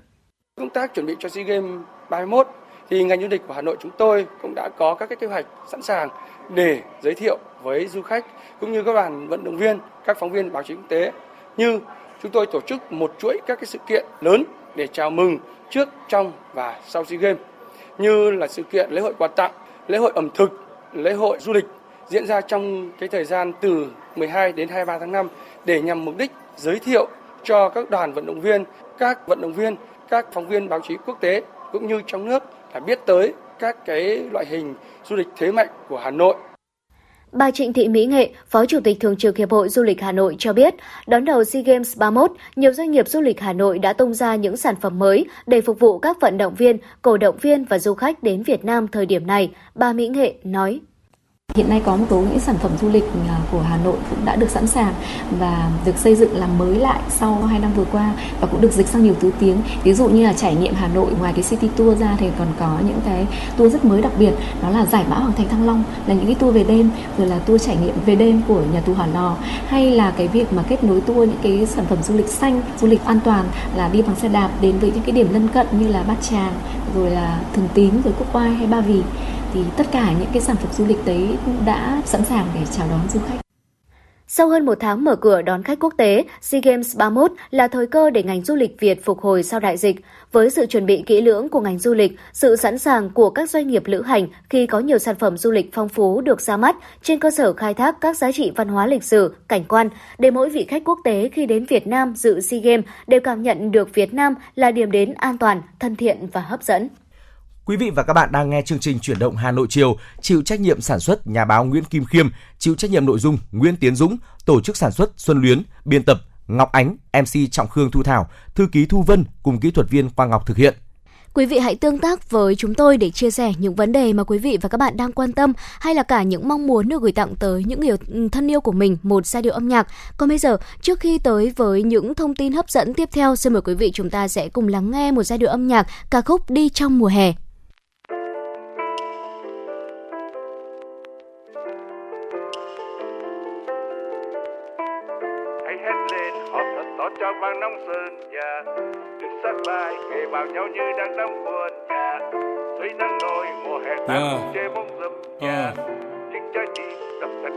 Công tác chuẩn bị cho SEA Games 31 thì ngành du lịch của Hà Nội chúng tôi cũng đã có các cái kế hoạch sẵn sàng để giới thiệu với du khách cũng như các đoàn vận động viên, các phóng viên báo chí quốc tế như chúng tôi tổ chức một chuỗi các cái sự kiện lớn để chào mừng trước, trong và sau SEA Games như là sự kiện lễ hội quà tặng, lễ hội ẩm thực, lễ hội du lịch diễn ra trong cái thời gian từ 12 đến 23 tháng 5 để nhằm mục đích giới thiệu cho các đoàn vận động viên, các vận động viên, các phóng viên báo chí quốc tế cũng như trong nước là biết tới các cái loại hình du lịch thế mạnh của Hà Nội. Bà Trịnh Thị Mỹ Nghệ, Phó Chủ tịch Thường trực Hiệp hội Du lịch Hà Nội cho biết, đón đầu SEA Games 31, nhiều doanh nghiệp du lịch Hà Nội đã tung ra những sản phẩm mới để phục vụ các vận động viên, cổ động viên và du khách đến Việt Nam thời điểm này. Bà Mỹ Nghệ nói. Hiện nay có một số những sản phẩm du lịch à, của Hà Nội cũng đã được sẵn sàng và được xây dựng làm mới lại sau 2 năm vừa qua và cũng được dịch sang nhiều thứ tiếng. Ví dụ như là trải nghiệm Hà Nội ngoài cái City Tour ra thì còn có những cái tour rất mới đặc biệt đó là giải mã Hoàng Thành Thăng Long là những cái tour về đêm rồi là tour trải nghiệm về đêm của nhà tù Hỏa Lò hay là cái việc mà kết nối tour những cái sản phẩm du lịch xanh, du lịch an toàn là đi bằng xe đạp đến với những cái điểm lân cận như là Bát Tràng rồi là Thường Tín rồi Quốc Oai hay Ba Vì thì tất cả những cái sản phẩm du lịch đấy đã sẵn sàng để chào đón du khách. Sau hơn một tháng mở cửa đón khách quốc tế, SEA Games 31 là thời cơ để ngành du lịch Việt phục hồi sau đại dịch. Với sự chuẩn bị kỹ lưỡng của ngành du lịch, sự sẵn sàng của các doanh nghiệp lữ hành khi có nhiều sản phẩm du lịch phong phú được ra mắt trên cơ sở khai thác các giá trị văn hóa lịch sử, cảnh quan, để mỗi vị khách quốc tế khi đến Việt Nam dự SEA Games đều cảm nhận được Việt Nam là điểm đến an toàn, thân thiện và hấp dẫn. Quý vị và các bạn đang nghe chương trình chuyển động Hà Nội chiều, chịu trách nhiệm sản xuất nhà báo Nguyễn Kim Khiêm, chịu trách nhiệm nội dung Nguyễn Tiến Dũng, tổ chức sản xuất Xuân Luyến, biên tập Ngọc Ánh, MC Trọng Khương Thu Thảo, thư ký Thu Vân cùng kỹ thuật viên Quang Ngọc thực hiện. Quý vị hãy tương tác với chúng tôi để chia sẻ những vấn đề mà quý vị và các bạn đang quan tâm hay là cả những mong muốn được gửi tặng tới những người thân yêu của mình một giai điệu âm nhạc. Còn bây giờ, trước khi tới với những thông tin hấp dẫn tiếp theo, xin mời quý vị chúng ta sẽ cùng lắng nghe một giai điệu âm nhạc ca khúc Đi trong mùa hè. Nông sơn nhà được sát vai kề vào nhau như đang đóng buồn nhà dưới nắng nôi mùa hè ta yeah. chê bóng râm nhà yeah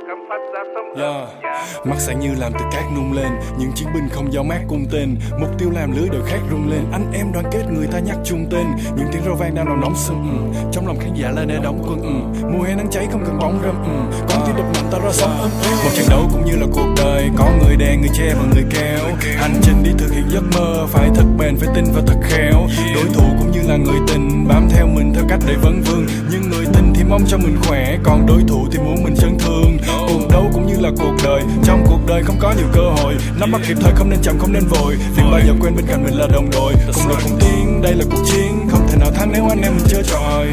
yeah. Dạ. mắt sáng như làm từ cát nung lên những chiến binh không gió mát cung tên. Mục tiêu làm lưới đội khác rung lên. Anh em đoàn kết người ta nhắc chung tên. Những tiếng râu vang đang nồng nóng sưng ừ. trong lòng khán giả là nơi đóng quân ừ. mùa hè nắng cháy không cần bóng râm ừ. con tim đập mạnh ta ra sống một trận đấu cũng như là cuộc đời. Có người đè, người che và người kéo. Hành trình đi thực hiện giấc mơ, phải thật bền, phải tin và thật khéo. Đối thủ cũng như là người tình, bám theo mình theo cách để vấn vương. Nhưng người tình thì mong cho mình khỏe, còn đối thủ thì muốn mình chấn thương cuộc đấu cũng như là cuộc đời. Trong cuộc đời không có nhiều cơ hội. Nắm bắt kịp thời không nên chậm không nên vội. Đừng bao giờ quên bên cạnh mình là đồng đội. Cùng đội cùng tiến đây là cuộc chiến. Không thể nào thắng nếu anh em mình chưa trò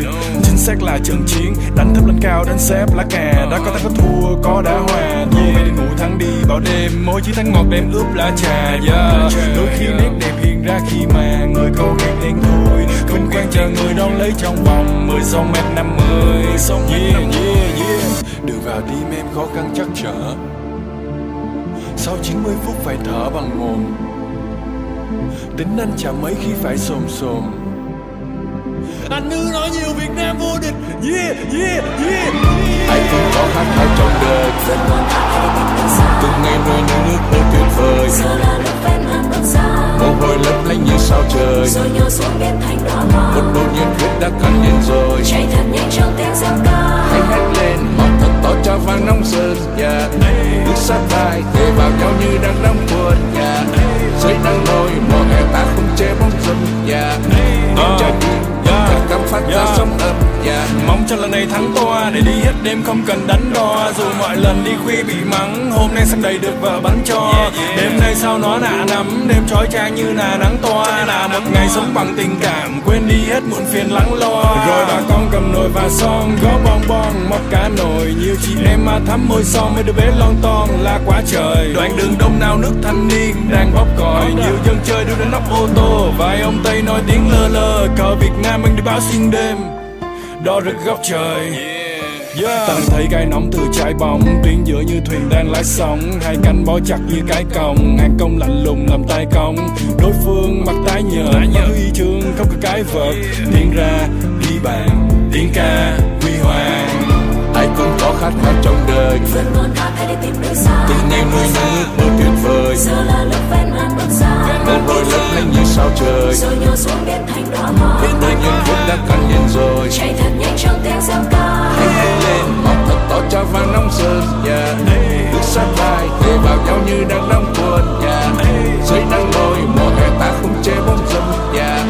chính xác là trận chiến. Đánh thấp lên cao đánh xếp lá cà. Đã có thắng có thua có đã hòa. Ngồi yeah. đi ngủ thắng đi bao đêm. Mỗi chiến thắng ngọt đêm ướp lá trà. Yeah. đôi khi nét đẹp hiện ra khi mà người câu kẹt đen thôi mình quen chờ người đón lấy trong vòng mười sông mét năm mươi. Yeah, yeah, yeah đường vào tim em khó khăn chắc trở. Sau 90 phút phải thở bằng mồm tính anh chả mấy khi phải xồm xồm anh cứ nói nhiều Việt Nam vô địch. Yeah, yeah, yeah, Ai cũng có khát khao trong đời Từng ngày nuôi nước nước hơi tuyệt vời. Mồ hôi lấp lánh như sao trời. Rồi nhỏ xuống biến thành hoa Một đột nhiên đã cắn lên rồi Chạy thật nhanh trong tiếng reo ca Hãy hét lên mọc thật to cho vang nóng sơn yeah. Bước sát vai kề vào nhau như đang đóng buồn yeah. Dưới nắng nôi mùa hè ta không che bóng râm yeah. Những trái tim cảm phát ra sóng ấm yeah. Mong cho lần này thắng toa Để đi hết đêm không cần đánh đo. Dù mọi lần đi khuya bị mắng Hôm nay sang đầy được vợ bắn cho. Yeah, yeah. Đêm nay sao nó nạ nắm Đêm trói trang như là nắng toa. Là một ngày sống bằng tình cảm Quên đi hết muộn phiền lắng lo. Rồi bà con cầm nồi và son Có bong bong móc cá nồi. Nhiều chị em mà thắm môi son Mấy đứa bé lon ton là quá trời. Đoạn đường đông nào nước thanh niên Đang bóp còi. Nhiều dân chơi đưa đến nóc ô tô. Vài ông Tây nói tiếng lơ lơ Cờ Việt Nam anh đi báo xuyên đêm đo rực góc trời. Yeah. Tận thấy gai nóng từ trái bóng Tuyến giữa như thuyền đang lái sóng. Hai cánh bó chặt như cái còng Hàng công lạnh lùng làm tay cong. Đối phương mặt tái nhợt Mặt huy chương không có cái vật Tiếng ra ghi bàn Tiếng ca huy hoàng Ai cũng có khát khao trong đời. Vẫn còn khát khao tìm nơi xa. Từng ngày nuôi nước mơ tuyệt vời. Giờ là lúc ven hàng bước ra. Mồ hôi lấp lánh như sao trời. Rồi nhỏ xuống biến thành đóa hoa Hiện tại những phút đã cắn nhìn rồi. Chạy thật nhanh trong tiếng reo ca Hãy hãy lên mọc thật to cho vang nóng sơn yeah. Bước sát vai kề vào nhau như đang đóng buồn yeah. Dưới nắng nôi mùa hè ta không che bóng râm yeah.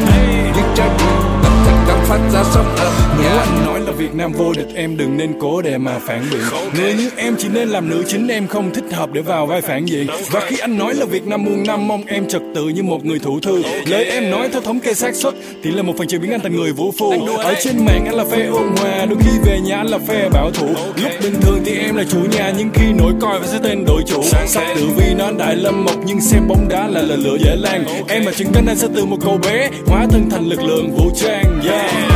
Những trái tim thật thật cảm phát ra sóng ấm Nếu anh nói là Việt Nam vô địch em đừng nên cố để mà phản biện. Người như em chỉ nên làm nữ chính em không thích hợp để vào vai phản diện. Và khi anh nói là Việt Nam muôn năm mong em trật tự như một người thủ thư. Lời em nói theo thống kê xác suất thì là một phần chế biến anh thành người vũ phu. Ở trên mạng anh là phe ôn hòa đôi khi về nhà anh là phe bảo thủ. Lúc bình thường thì em là chủ nhà nhưng khi nổi coi phải sẽ tên đội chủ. Sắp tử vi nó đại lâm mộc nhưng xem bóng đá là lời lửa dễ lan. Em mà chứng cánh anh sẽ từ một cậu bé hóa thân thành lực lượng vũ trang. Yeah.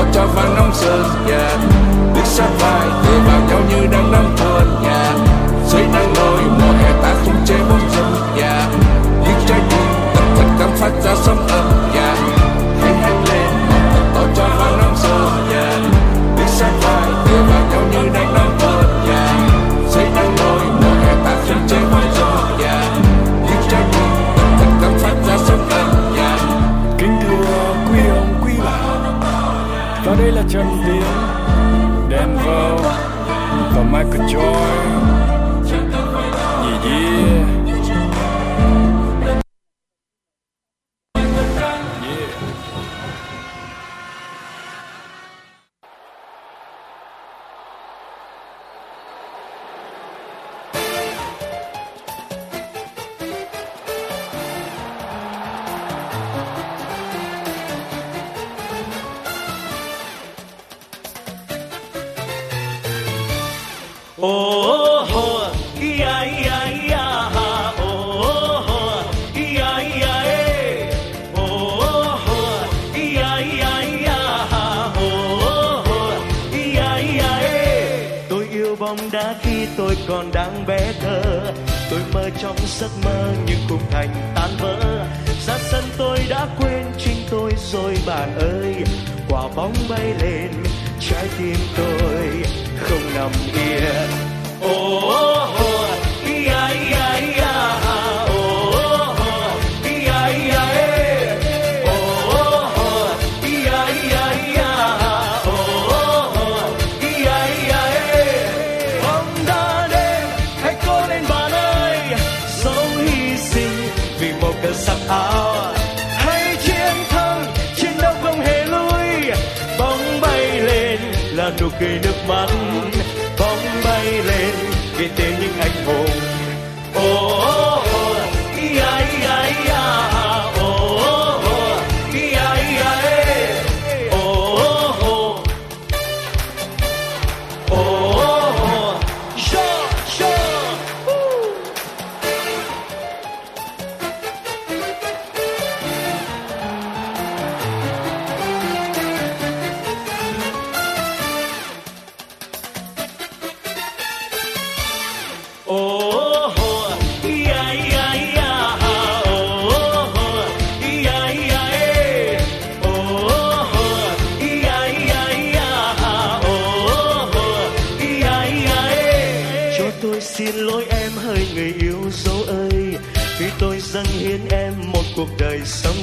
Hãy cho vang nóng sơn dạ. nhà, Bước sát vai kề vào nhau như đang nắm thôn nhà dạ. Dưới nắng nôi mùa hè ta không chế bóng râm dạ. nhà Những trái tim tập thật cảm phát ra sóng ấm a joy. Còn đang bé thơ. Tôi mơ trong giấc mơ nhưng khung thành tan vỡ. Ra sân tôi đã quên chính tôi rồi bạn ơi. Quả bóng bay lên trái tim tôi không nằm yên. Oh, oh, oh, yeah, yeah, yeah. Cười nước mắt bóng bay lên ghi tên những anh hùng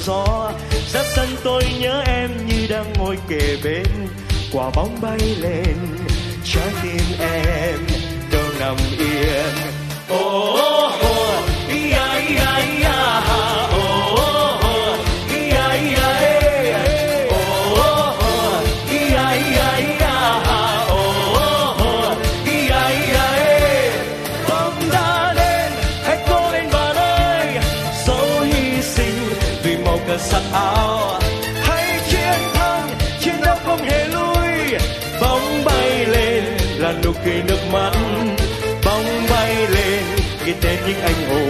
gió. Rất sân tôi nhớ em như đang ngồi kề bên, quả bóng bay lên trái tim em. Đâu nằm yên vì sắc áo hãy chiến thắng chiến đấu không hề lui. Bóng bay lên là nụ cười nước mắt. Bóng bay lên ghi tên những anh hùng.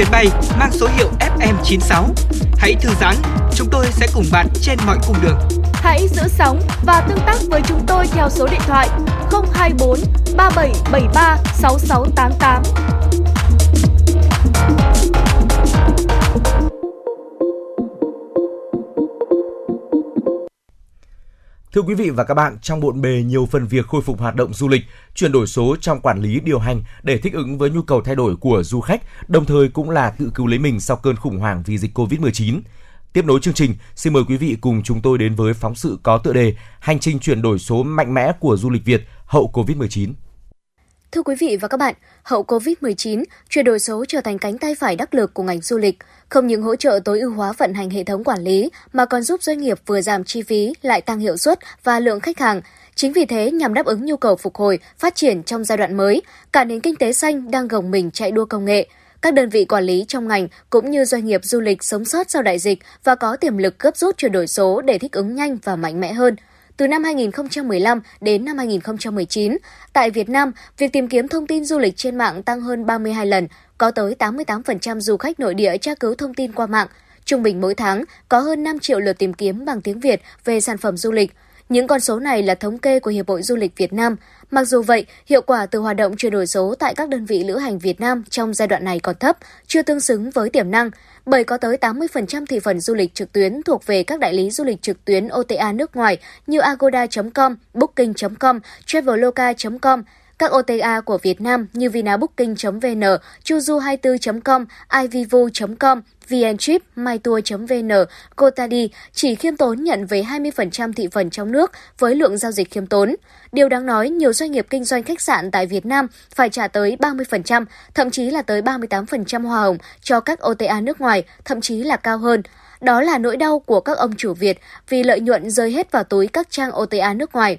Chuyến bay mang số hiệu FM96. Hãy thư giãn, chúng tôi sẽ cùng bạn trên mọi cung đường. Hãy giữ sóng và tương tác với chúng tôi theo số điện thoại 024 3773 6688. Thưa quý vị và các bạn, trong bộn bề nhiều phần việc khôi phục hoạt động du lịch, chuyển đổi số trong quản lý điều hành để thích ứng với nhu cầu thay đổi của du khách, đồng thời cũng là tự cứu lấy mình sau cơn khủng hoảng vì dịch Covid-19. Tiếp nối chương trình, xin mời quý vị cùng chúng tôi đến với phóng sự có tựa đề Hành trình chuyển đổi số mạnh mẽ của du lịch Việt hậu Covid-19. Thưa quý vị và các bạn, hậu Covid-19, chuyển đổi số trở thành cánh tay phải đắc lực của ngành du lịch, không những hỗ trợ tối ưu hóa vận hành hệ thống quản lý mà còn giúp doanh nghiệp vừa giảm chi phí lại tăng hiệu suất và lượng khách hàng. Chính vì thế, nhằm đáp ứng nhu cầu phục hồi, phát triển trong giai đoạn mới, cả nền kinh tế xanh đang gồng mình chạy đua công nghệ. Các đơn vị quản lý trong ngành cũng như doanh nghiệp du lịch sống sót sau đại dịch và có tiềm lực gấp rút chuyển đổi số để thích ứng nhanh và mạnh mẽ hơn. Từ năm 2015 đến năm 2019, tại Việt Nam, việc tìm kiếm thông tin du lịch trên mạng tăng hơn 32 lần, có tới 88% du khách nội địa tra cứu thông tin qua mạng. Trung bình mỗi tháng có hơn 5 triệu lượt tìm kiếm bằng tiếng Việt về sản phẩm du lịch. Những con số này là thống kê của Hiệp hội Du lịch Việt Nam. Mặc dù vậy, hiệu quả từ hoạt động chuyển đổi số tại các đơn vị lữ hành Việt Nam trong giai đoạn này còn thấp, chưa tương xứng với tiềm năng, bởi có tới 80% thị phần du lịch trực tuyến thuộc về các đại lý du lịch trực tuyến OTA nước ngoài như agoda.com, booking.com, traveloka.com, các OTA của Việt Nam như vinabooking.vn, chuju24.com, ivivu.com, VnTrip, MyTour.vn, Cotadi chỉ khiêm tốn nhận về 20% thị phần trong nước với lượng giao dịch khiêm tốn. Điều đáng nói, nhiều doanh nghiệp kinh doanh khách sạn tại Việt Nam phải trả tới 30%, thậm chí là tới 38% hoa hồng cho các OTA nước ngoài, thậm chí là cao hơn. Đó là nỗi đau của các ông chủ Việt vì lợi nhuận rơi hết vào túi các trang OTA nước ngoài.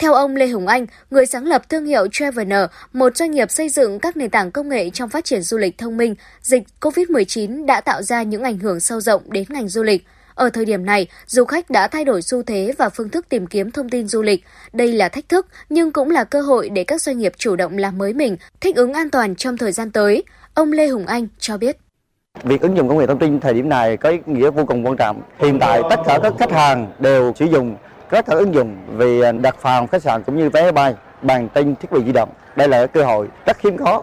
Theo ông Lê Hùng Anh, người sáng lập thương hiệu Traveler, một doanh nghiệp xây dựng các nền tảng công nghệ trong phát triển du lịch thông minh, dịch COVID-19 đã tạo ra những ảnh hưởng sâu rộng đến ngành du lịch. Ở thời điểm này, du khách đã thay đổi xu thế và phương thức tìm kiếm thông tin du lịch. Đây là thách thức, nhưng cũng là cơ hội để các doanh nghiệp chủ động làm mới mình, thích ứng an toàn trong thời gian tới. Ông Lê Hùng Anh cho biết. Việc ứng dụng công nghệ thông tin thời điểm này có ý nghĩa vô cùng quan trọng. Hiện tại tất cả các khách hàng đều sử dụng rất là ứng dụng vì à, đặt phòng khách sạn cũng như vé máy bay bằng tin thiết bị di động. Đây là cơ hội rất hiếm có.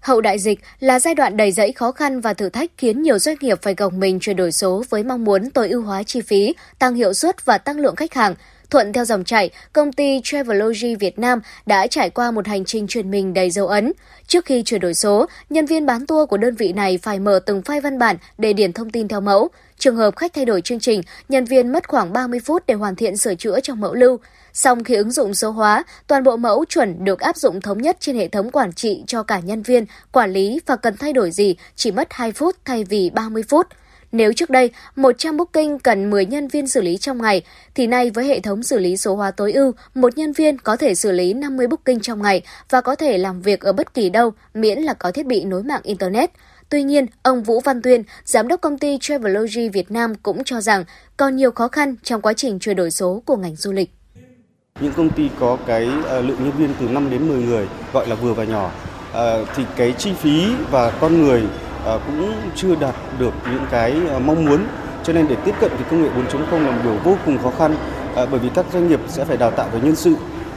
Hậu đại dịch là giai đoạn đầy rẫy khó khăn và thử thách khiến nhiều doanh nghiệp phải gồng mình chuyển đổi số với mong muốn tối ưu hóa chi phí, tăng hiệu suất và tăng lượng khách hàng. Thuận theo dòng chảy, công ty Travelogy Việt Nam đã trải qua một hành trình chuyển mình đầy dấu ấn. Trước khi chuyển đổi số, nhân viên bán tour của đơn vị này phải mở từng file văn bản để điền thông tin theo mẫu. Trường hợp khách thay đổi chương trình, nhân viên mất khoảng 30 phút để hoàn thiện sửa chữa trong mẫu lưu. Song khi ứng dụng số hóa, toàn bộ mẫu chuẩn được áp dụng thống nhất trên hệ thống quản trị cho cả nhân viên, quản lý và cần thay đổi gì chỉ mất 2 phút thay vì 30 phút. Nếu trước đây 100 booking cần 10 nhân viên xử lý trong ngày, thì nay với hệ thống xử lý số hóa tối ưu, một nhân viên có thể xử lý 50 booking trong ngày và có thể làm việc ở bất kỳ đâu miễn là có thiết bị nối mạng Internet. Tuy nhiên, ông Vũ Văn Tuyên, giám đốc công ty Travelogy Việt Nam cũng cho rằng còn nhiều khó khăn trong quá trình chuyển đổi số của ngành du lịch. Những công ty có cái ờ, lượng nhân viên từ 5 đến 10 người gọi là vừa và nhỏ ờ, thì cái chi phí và con người ờ, cũng chưa đạt được những cái mong muốn cho nên để tiếp cận thì công nghệ 4.0 là một điều vô cùng khó khăn bởi vì các doanh nghiệp sẽ phải đào tạo về nhân sự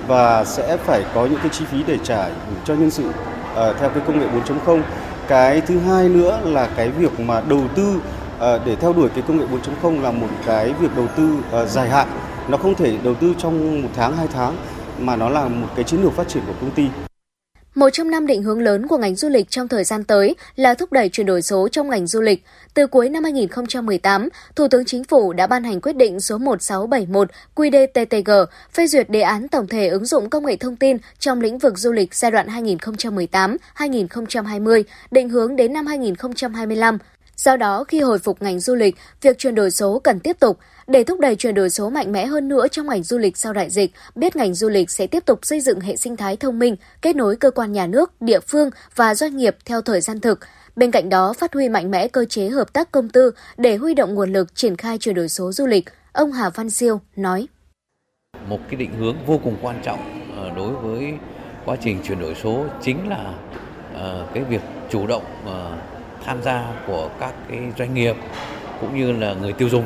và sẽ phải có những cái chi phí để trả cho nhân sự theo cái công nghệ 4.0 cái thứ hai nữa là cái việc mà đầu tư ờ, để theo đuổi cái công nghệ 4.0 là một cái việc đầu tư ờ, dài hạn. Nó không thể đầu tư trong một tháng, hai tháng, mà nó là một cái chiến lược phát triển của công ty một trong năm định hướng lớn của ngành du lịch trong thời gian tới là thúc đẩy chuyển đổi số trong ngành du lịch. Từ cuối năm 2018, Thủ tướng Chính phủ đã ban hành quyết định số 1671 QĐ-TTG phê duyệt đề án tổng thể ứng dụng công nghệ thông tin trong lĩnh vực du lịch giai đoạn 2018-2020, định hướng đến năm 2025. Do đó, khi hồi phục ngành du lịch, việc chuyển đổi số cần tiếp tục. Để thúc đẩy chuyển đổi số mạnh mẽ hơn nữa trong ngành du lịch sau đại dịch, biết ngành du lịch sẽ tiếp tục xây dựng hệ sinh thái thông minh, kết nối cơ quan nhà nước, địa phương và doanh nghiệp theo thời gian thực. Bên cạnh đó, phát huy mạnh mẽ cơ chế hợp tác công tư để huy động nguồn lực triển khai chuyển đổi số du lịch. Ông Hà Văn Siêu nói. Một cái định hướng vô cùng quan trọng ờ, đối với quá trình chuyển đổi số chính là ờ, cái việc chủ động ờ, tham gia của các cái doanh nghiệp cũng như là người tiêu dùng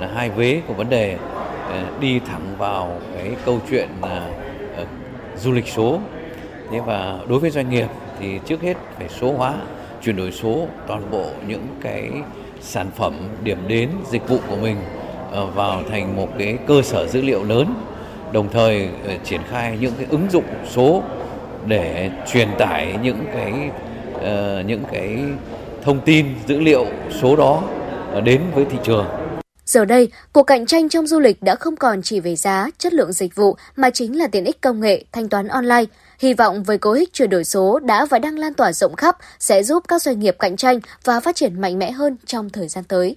là hai vế của vấn đề ờ, đi thẳng vào cái câu chuyện là ờ, du lịch số. Thế và đối với doanh nghiệp thì trước hết phải số hóa, chuyển đổi số toàn bộ những cái sản phẩm, điểm đến, dịch vụ của mình ờ, vào thành một cái cơ sở dữ liệu lớn, đồng thời triển khai những cái ứng dụng số để truyền tải những cái uh, những cái thông tin dữ liệu số đó ờ, đến với thị trường. Giờ đây, cuộc cạnh tranh trong du lịch đã không còn chỉ về giá, chất lượng dịch vụ mà chính là tiện ích công nghệ, thanh toán online. Hy vọng với cố hích chuyển đổi số đã và đang lan tỏa rộng khắp sẽ giúp các doanh nghiệp cạnh tranh và phát triển mạnh mẽ hơn trong thời gian tới.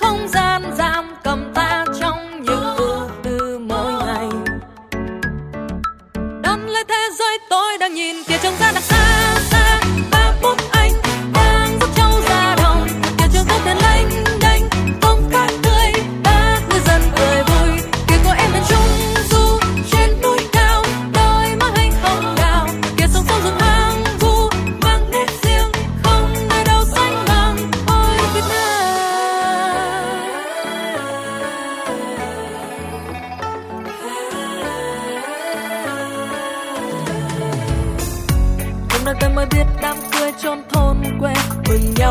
không gian giam cầm ta trong những ưu tư mỗi ngày đón lấy thế giới tôi đang nhìn kia trong gian đặc xa.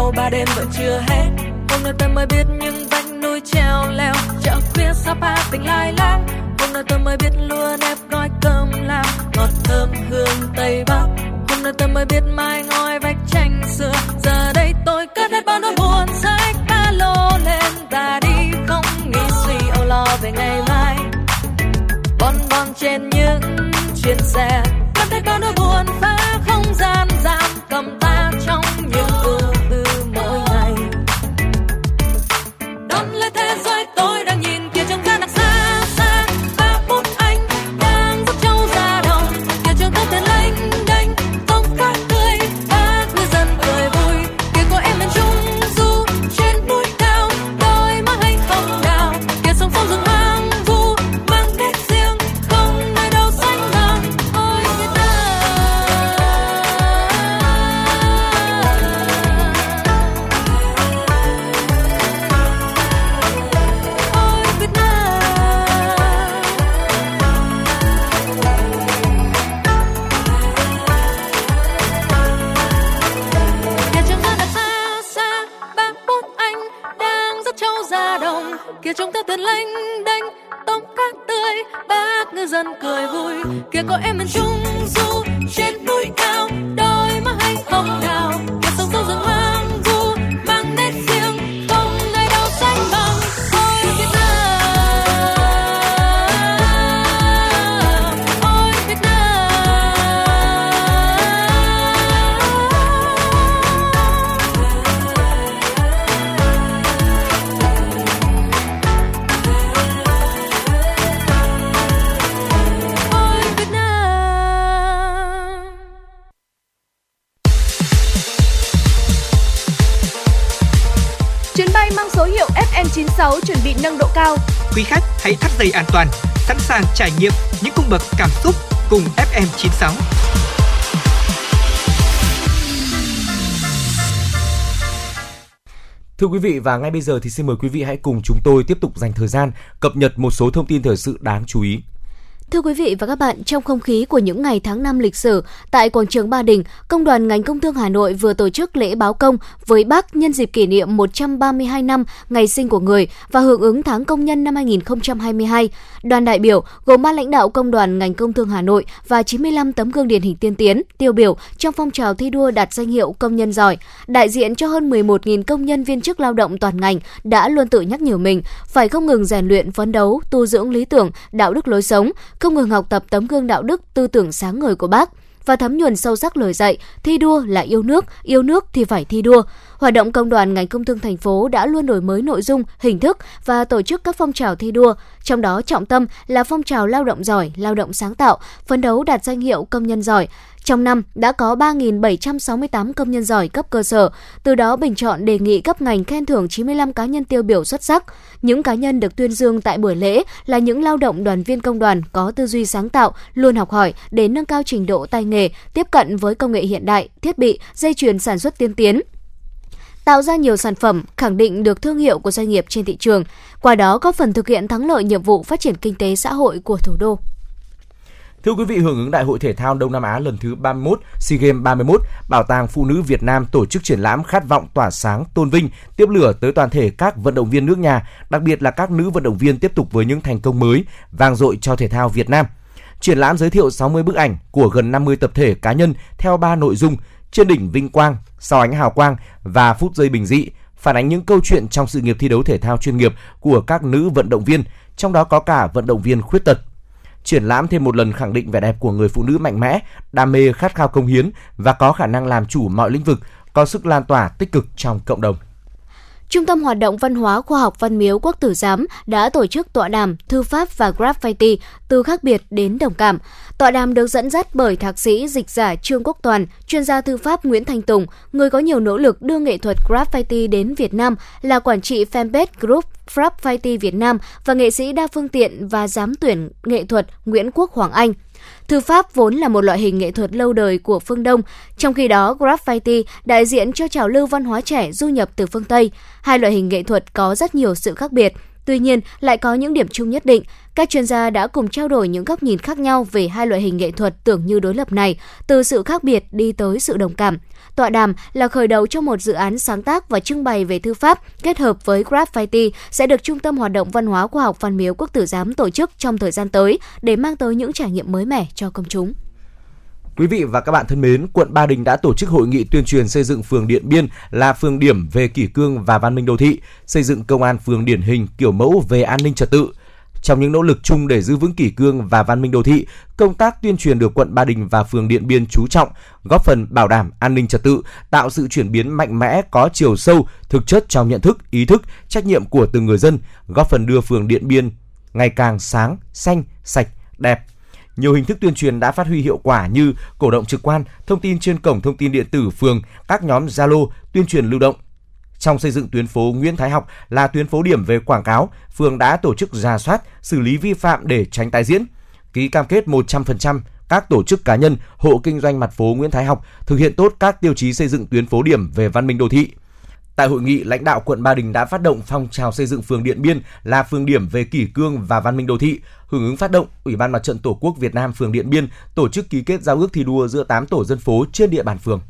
Nhau ba đêm vẫn chưa hết. Hôm nay tôi mới biết những vách núi treo leo. Chợ khuya sapa tỉnh lai lang. Hôm nay tôi mới biết lúa nếp gói cơm làm ngọt thơm hương tây bắc. Hôm nay tôi mới biết mai ngói vách tranh xưa giờ đây tôi cất hết bao nỗi buồn sách ba lô lên và đi. Không nghĩ suy âu lo về ngày mai. Bon bon trên những chuyến xe. Cất hết bao nỗi buồn toàn, sẵn sàng trải nghiệm những cung bậc cảm xúc cùng FM96. Thưa quý vị và ngay bây giờ thì xin mời quý vị hãy cùng chúng tôi tiếp tục dành thời gian cập nhật một số thông tin thời sự đáng chú ý. Thưa quý vị và các bạn, trong không khí của những ngày tháng năm lịch sử, tại quảng trường Ba Đình, Công đoàn ngành công thương Hà Nội vừa tổ chức lễ báo công với Bác nhân dịp kỷ niệm 132 năm ngày sinh của người và hưởng ứng tháng công nhân năm 2022. Đoàn đại biểu gồm ba lãnh đạo Công đoàn ngành công thương Hà Nội và 95 tấm gương điển hình tiên tiến, tiêu biểu trong phong trào thi đua đạt danh hiệu công nhân giỏi. Đại diện cho hơn 11.000 công nhân viên chức lao động toàn ngành đã luôn tự nhắc nhở mình phải không ngừng rèn luyện phấn đấu, tu dưỡng lý tưởng, đạo đức lối sống, không ngừng học tập tấm gương đạo đức, tư tưởng sáng ngời của bác và thấm nhuần sâu sắc lời dạy thi đua là yêu nước, yêu nước thì phải thi đua. Hoạt động công đoàn ngành công thương thành phố đã luôn đổi mới nội dung, hình thức và tổ chức các phong trào thi đua, trong đó trọng tâm là phong trào lao động giỏi, lao động sáng tạo, phấn đấu đạt danh hiệu công nhân giỏi. Trong năm đã có 3.768 công nhân giỏi cấp cơ sở, từ đó bình chọn đề nghị cấp ngành khen thưởng 95 cá nhân tiêu biểu xuất sắc. Những cá nhân được tuyên dương tại buổi lễ là những lao động đoàn viên công đoàn có tư duy sáng tạo, luôn học hỏi để nâng cao trình độ tay nghề, tiếp cận với công nghệ hiện đại, thiết bị, dây chuyền sản xuất tiên tiến, tạo ra nhiều sản phẩm khẳng định được thương hiệu của doanh nghiệp trên thị trường, qua đó góp phần thực hiện thắng lợi nhiệm vụ phát triển kinh tế xã hội của thủ đô. Thưa quý vị, hưởng ứng Đại hội Thể thao Đông Nam Á lần thứ 31, SEA Games 31, Bảo tàng Phụ nữ Việt Nam tổ chức triển lãm khát vọng tỏa sáng, tôn vinh, tiếp lửa tới toàn thể các vận động viên nước nhà, đặc biệt là các nữ vận động viên tiếp tục với những thành công mới, vang dội cho thể thao Việt Nam. Triển lãm giới thiệu 60 bức ảnh của gần 50 tập thể cá nhân theo 3 nội dung: trên đỉnh vinh quang, sau ánh hào quang và phút giây bình dị, phản ánh những câu chuyện trong sự nghiệp thi đấu thể thao chuyên nghiệp của các nữ vận động viên, trong đó có cả vận động viên khuyết tật. Triển lãm thêm một lần khẳng định vẻ đẹp của người phụ nữ mạnh mẽ, đam mê khát khao công hiến và có khả năng làm chủ mọi lĩnh vực, có sức lan tỏa tích cực trong cộng đồng. Trung tâm Hoạt động Văn hóa Khoa học Văn miếu Quốc tử Giám đã tổ chức tọa đàm Thư pháp và Graffiti từ khác biệt đến đồng cảm. Tọa đàm được dẫn dắt bởi thạc sĩ dịch giả Trương Quốc Toàn, chuyên gia thư pháp Nguyễn Thanh Tùng, người có nhiều nỗ lực đưa nghệ thuật Graffiti đến Việt Nam, là quản trị fanpage Group Graffiti Việt Nam và nghệ sĩ đa phương tiện và giám tuyển nghệ thuật Nguyễn Quốc Hoàng Anh. Thư pháp vốn là một loại hình nghệ thuật lâu đời của phương Đông, trong khi đó graffiti đại diện cho trào lưu văn hóa trẻ du nhập từ phương Tây. Hai loại hình nghệ thuật có rất nhiều sự khác biệt, tuy nhiên lại có những điểm chung nhất định. Các chuyên gia đã cùng trao đổi những góc nhìn khác nhau về hai loại hình nghệ thuật tưởng như đối lập này, từ sự khác biệt đi tới sự đồng cảm. Tọa đàm là khởi đầu cho một dự án sáng tác và trưng bày về thư pháp kết hợp với graffiti sẽ được Trung tâm Hoạt động Văn hóa Khoa học Văn miếu Quốc tử Giám tổ chức trong thời gian tới để mang tới những trải nghiệm mới mẻ cho công chúng. Quý vị và các bạn thân mến, quận Ba Đình đã tổ chức hội nghị tuyên truyền xây dựng phường Điện Biên là phường điểm về kỷ cương và văn minh đô thị, xây dựng công an phường điển hình kiểu mẫu về an ninh trật tự. Trong những nỗ lực chung để giữ vững kỷ cương và văn minh đô thị, công tác tuyên truyền được quận Ba Đình và phường Điện Biên chú trọng, góp phần bảo đảm an ninh trật tự, tạo sự chuyển biến mạnh mẽ có chiều sâu, thực chất trong nhận thức, ý thức, trách nhiệm của từng người dân, góp phần đưa phường Điện Biên ngày càng sáng, xanh, sạch, đẹp, nhiều hình thức tuyên truyền đã phát huy hiệu quả như cổ động trực quan, thông tin trên cổng thông tin điện tử phường, các nhóm Zalo, tuyên truyền lưu động. Trong xây dựng tuyến phố Nguyễn Thái Học là tuyến phố điểm về quảng cáo, phường đã tổ chức ra soát, xử lý vi phạm để tránh tái diễn. Ký cam kết 100% các tổ chức cá nhân, hộ kinh doanh mặt phố Nguyễn Thái Học thực hiện tốt các tiêu chí xây dựng tuyến phố điểm về văn minh đô thị. Tại hội nghị, lãnh đạo quận Ba Đình đã phát động phong trào xây dựng phường Điện Biên là phường điểm về kỷ cương và văn minh đô thị. Hưởng ứng phát động, Ủy ban Mặt trận Tổ quốc Việt Nam phường Điện Biên tổ chức ký kết giao ước thi đua giữa 8 tổ dân phố trên địa bàn phường.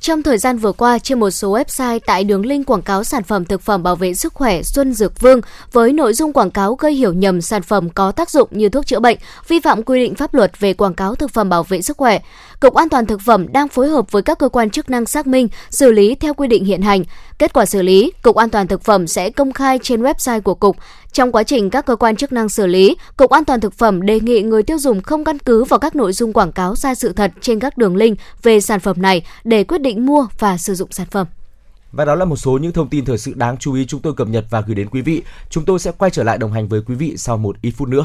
Trong thời gian vừa qua, trên một số website tại đường link quảng cáo sản phẩm thực phẩm bảo vệ sức khỏe Xuân Dược Vương với nội dung quảng cáo gây hiểu nhầm sản phẩm có tác dụng như thuốc chữa bệnh, vi phạm quy định pháp luật về quảng cáo thực phẩm bảo vệ sức khỏe. Cục An toàn thực phẩm đang phối hợp với các cơ quan chức năng xác minh, xử lý theo quy định hiện hành. Kết quả xử lý, Cục An toàn thực phẩm sẽ công khai trên website của cục. Trong quá trình các cơ quan chức năng xử lý, Cục An toàn thực phẩm đề nghị người tiêu dùng không căn cứ vào các nội dung quảng cáo sai sự thật trên các đường link về sản phẩm này để quyết định mua và sử dụng sản phẩm. Và đó là một số những thông tin thời sự đáng chú ý chúng tôi cập nhật và gửi đến quý vị. Chúng tôi sẽ quay trở lại đồng hành với quý vị sau một ít phút nữa.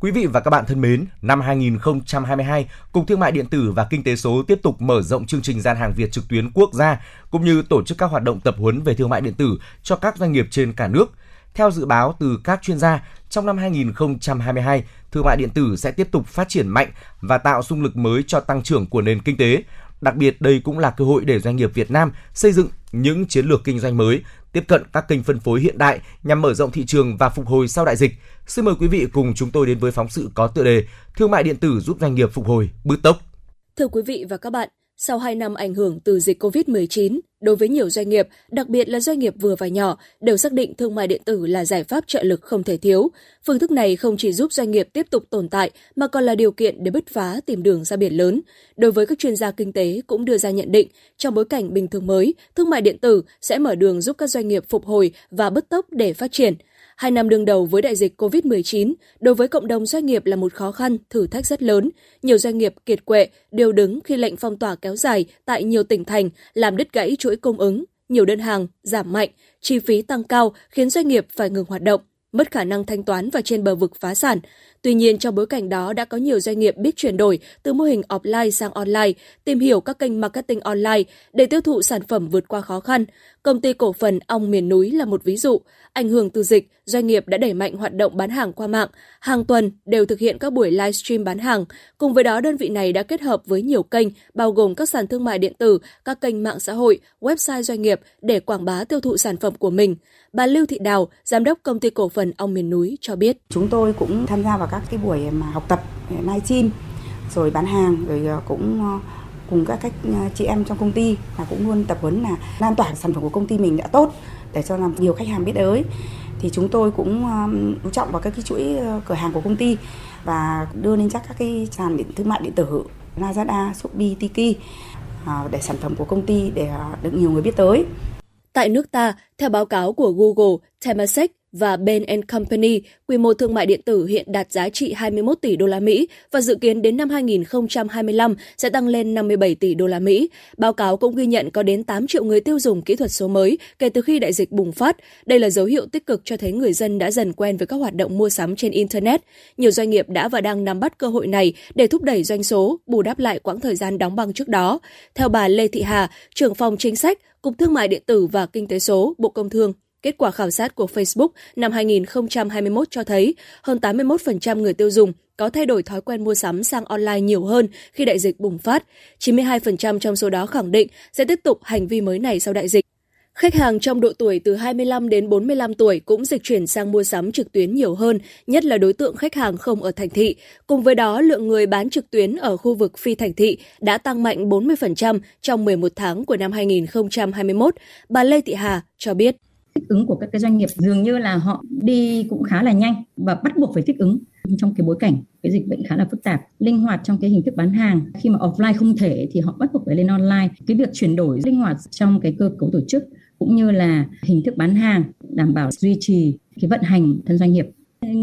Quý vị và các bạn thân mến, năm 2022, Cục Thương mại điện tử và Kinh tế số tiếp tục mở rộng chương trình gian hàng Việt trực tuyến quốc gia cũng như tổ chức các hoạt động tập huấn về thương mại điện tử cho các doanh nghiệp trên cả nước. Theo dự báo từ các chuyên gia, trong năm 2022, thương mại điện tử sẽ tiếp tục phát triển mạnh và tạo xung lực mới cho tăng trưởng của nền kinh tế. Đặc biệt đây cũng là cơ hội để doanh nghiệp Việt Nam xây dựng những chiến lược kinh doanh mới, tiếp cận các kênh phân phối hiện đại nhằm mở rộng thị trường và phục hồi sau đại dịch. Xin mời quý vị cùng chúng tôi đến với phóng sự có tựa đề Thương mại điện tử giúp doanh nghiệp phục hồi bứt tốc. Thưa quý vị và các bạn, sau 2 năm ảnh hưởng từ dịch COVID-19, đối với nhiều doanh nghiệp, đặc biệt là doanh nghiệp vừa và nhỏ, đều xác định thương mại điện tử là giải pháp trợ lực không thể thiếu. Phương thức này không chỉ giúp doanh nghiệp tiếp tục tồn tại mà còn là điều kiện để bứt phá tìm đường ra biển lớn. Đối với các chuyên gia kinh tế cũng đưa ra nhận định, trong bối cảnh bình thường mới, thương mại điện tử sẽ mở đường giúp các doanh nghiệp phục hồi và bứt tốc để phát triển – Hai năm đương đầu với đại dịch COVID-19, đối với cộng đồng doanh nghiệp là một khó khăn, thử thách rất lớn. Nhiều doanh nghiệp kiệt quệ, đều đứng khi lệnh phong tỏa kéo dài tại nhiều tỉnh thành, làm đứt gãy chuỗi cung ứng. Nhiều đơn hàng giảm mạnh, chi phí tăng cao khiến doanh nghiệp phải ngừng hoạt động mất khả năng thanh toán và trên bờ vực phá sản. Tuy nhiên, trong bối cảnh đó đã có nhiều doanh nghiệp biết chuyển đổi từ mô hình offline sang online, tìm hiểu các kênh marketing online để tiêu thụ sản phẩm vượt qua khó khăn. Công ty cổ phần Ong Miền Núi là một ví dụ. Ảnh hưởng từ dịch, doanh nghiệp đã đẩy mạnh hoạt động bán hàng qua mạng. Hàng tuần đều thực hiện các buổi livestream bán hàng. Cùng với đó, đơn vị này đã kết hợp với nhiều kênh, bao gồm các sàn thương mại điện tử, các kênh mạng xã hội, website doanh nghiệp để quảng bá tiêu thụ sản phẩm của mình. Bà Lưu Thị Đào, giám đốc công ty cổ phần Ong Miền Núi cho biết. Chúng tôi cũng tham gia vào các cái buổi mà học tập livestream rồi bán hàng rồi ờ, cũng ờ, cùng các cách ờ, chị em trong công ty là cũng luôn tập huấn là lan tỏa sản phẩm của công ty mình đã tốt để cho làm nhiều khách hàng biết tới thì chúng tôi cũng chú trọng vào các cái chuỗi cửa hàng của công ty và đưa lên chắc các cái sàn điện thương mại điện tử Lazada, Shopee, Tiki để sản phẩm của công ty để được nhiều người biết tới. Tại nước ta, theo báo cáo của Google, Temasek và Bain Company, quy mô thương mại điện tử hiện đạt giá trị 21 tỷ đô la Mỹ và dự kiến đến năm 2025 sẽ tăng lên 57 tỷ đô la Mỹ. Báo cáo cũng ghi nhận có đến 8 triệu người tiêu dùng kỹ thuật số mới kể từ khi đại dịch bùng phát. Đây là dấu hiệu tích cực cho thấy người dân đã dần quen với các hoạt động mua sắm trên internet. Nhiều doanh nghiệp đã và đang nắm bắt cơ hội này để thúc đẩy doanh số, bù đắp lại quãng thời gian đóng băng trước đó. Theo bà Lê Thị Hà, trưởng phòng chính sách, Cục Thương mại điện tử và Kinh tế số, Bộ Công Thương, Kết quả khảo sát của Facebook năm 2021 cho thấy hơn 81% người tiêu dùng có thay đổi thói quen mua sắm sang online nhiều hơn khi đại dịch bùng phát. 92% trong số đó khẳng định sẽ tiếp tục hành vi mới này sau đại dịch. Khách hàng trong độ tuổi từ 25 đến 45 tuổi cũng dịch chuyển sang mua sắm trực tuyến nhiều hơn, nhất là đối tượng khách hàng không ở thành thị. Cùng với đó, lượng người bán trực tuyến ở khu vực phi thành thị đã tăng mạnh 40% trong 11 tháng của năm 2021. Bà Lê Thị Hà cho biết thích ứng của các cái doanh nghiệp dường như là họ đi cũng khá là nhanh và bắt buộc phải thích ứng. Trong cái bối cảnh cái dịch bệnh khá là phức tạp, linh hoạt trong cái hình thức bán hàng, khi mà offline không thể thì họ bắt buộc phải lên online. Cái việc chuyển đổi linh hoạt trong cái cơ cấu tổ chức cũng như là hình thức bán hàng, đảm bảo duy trì cái vận hành thân doanh nghiệp.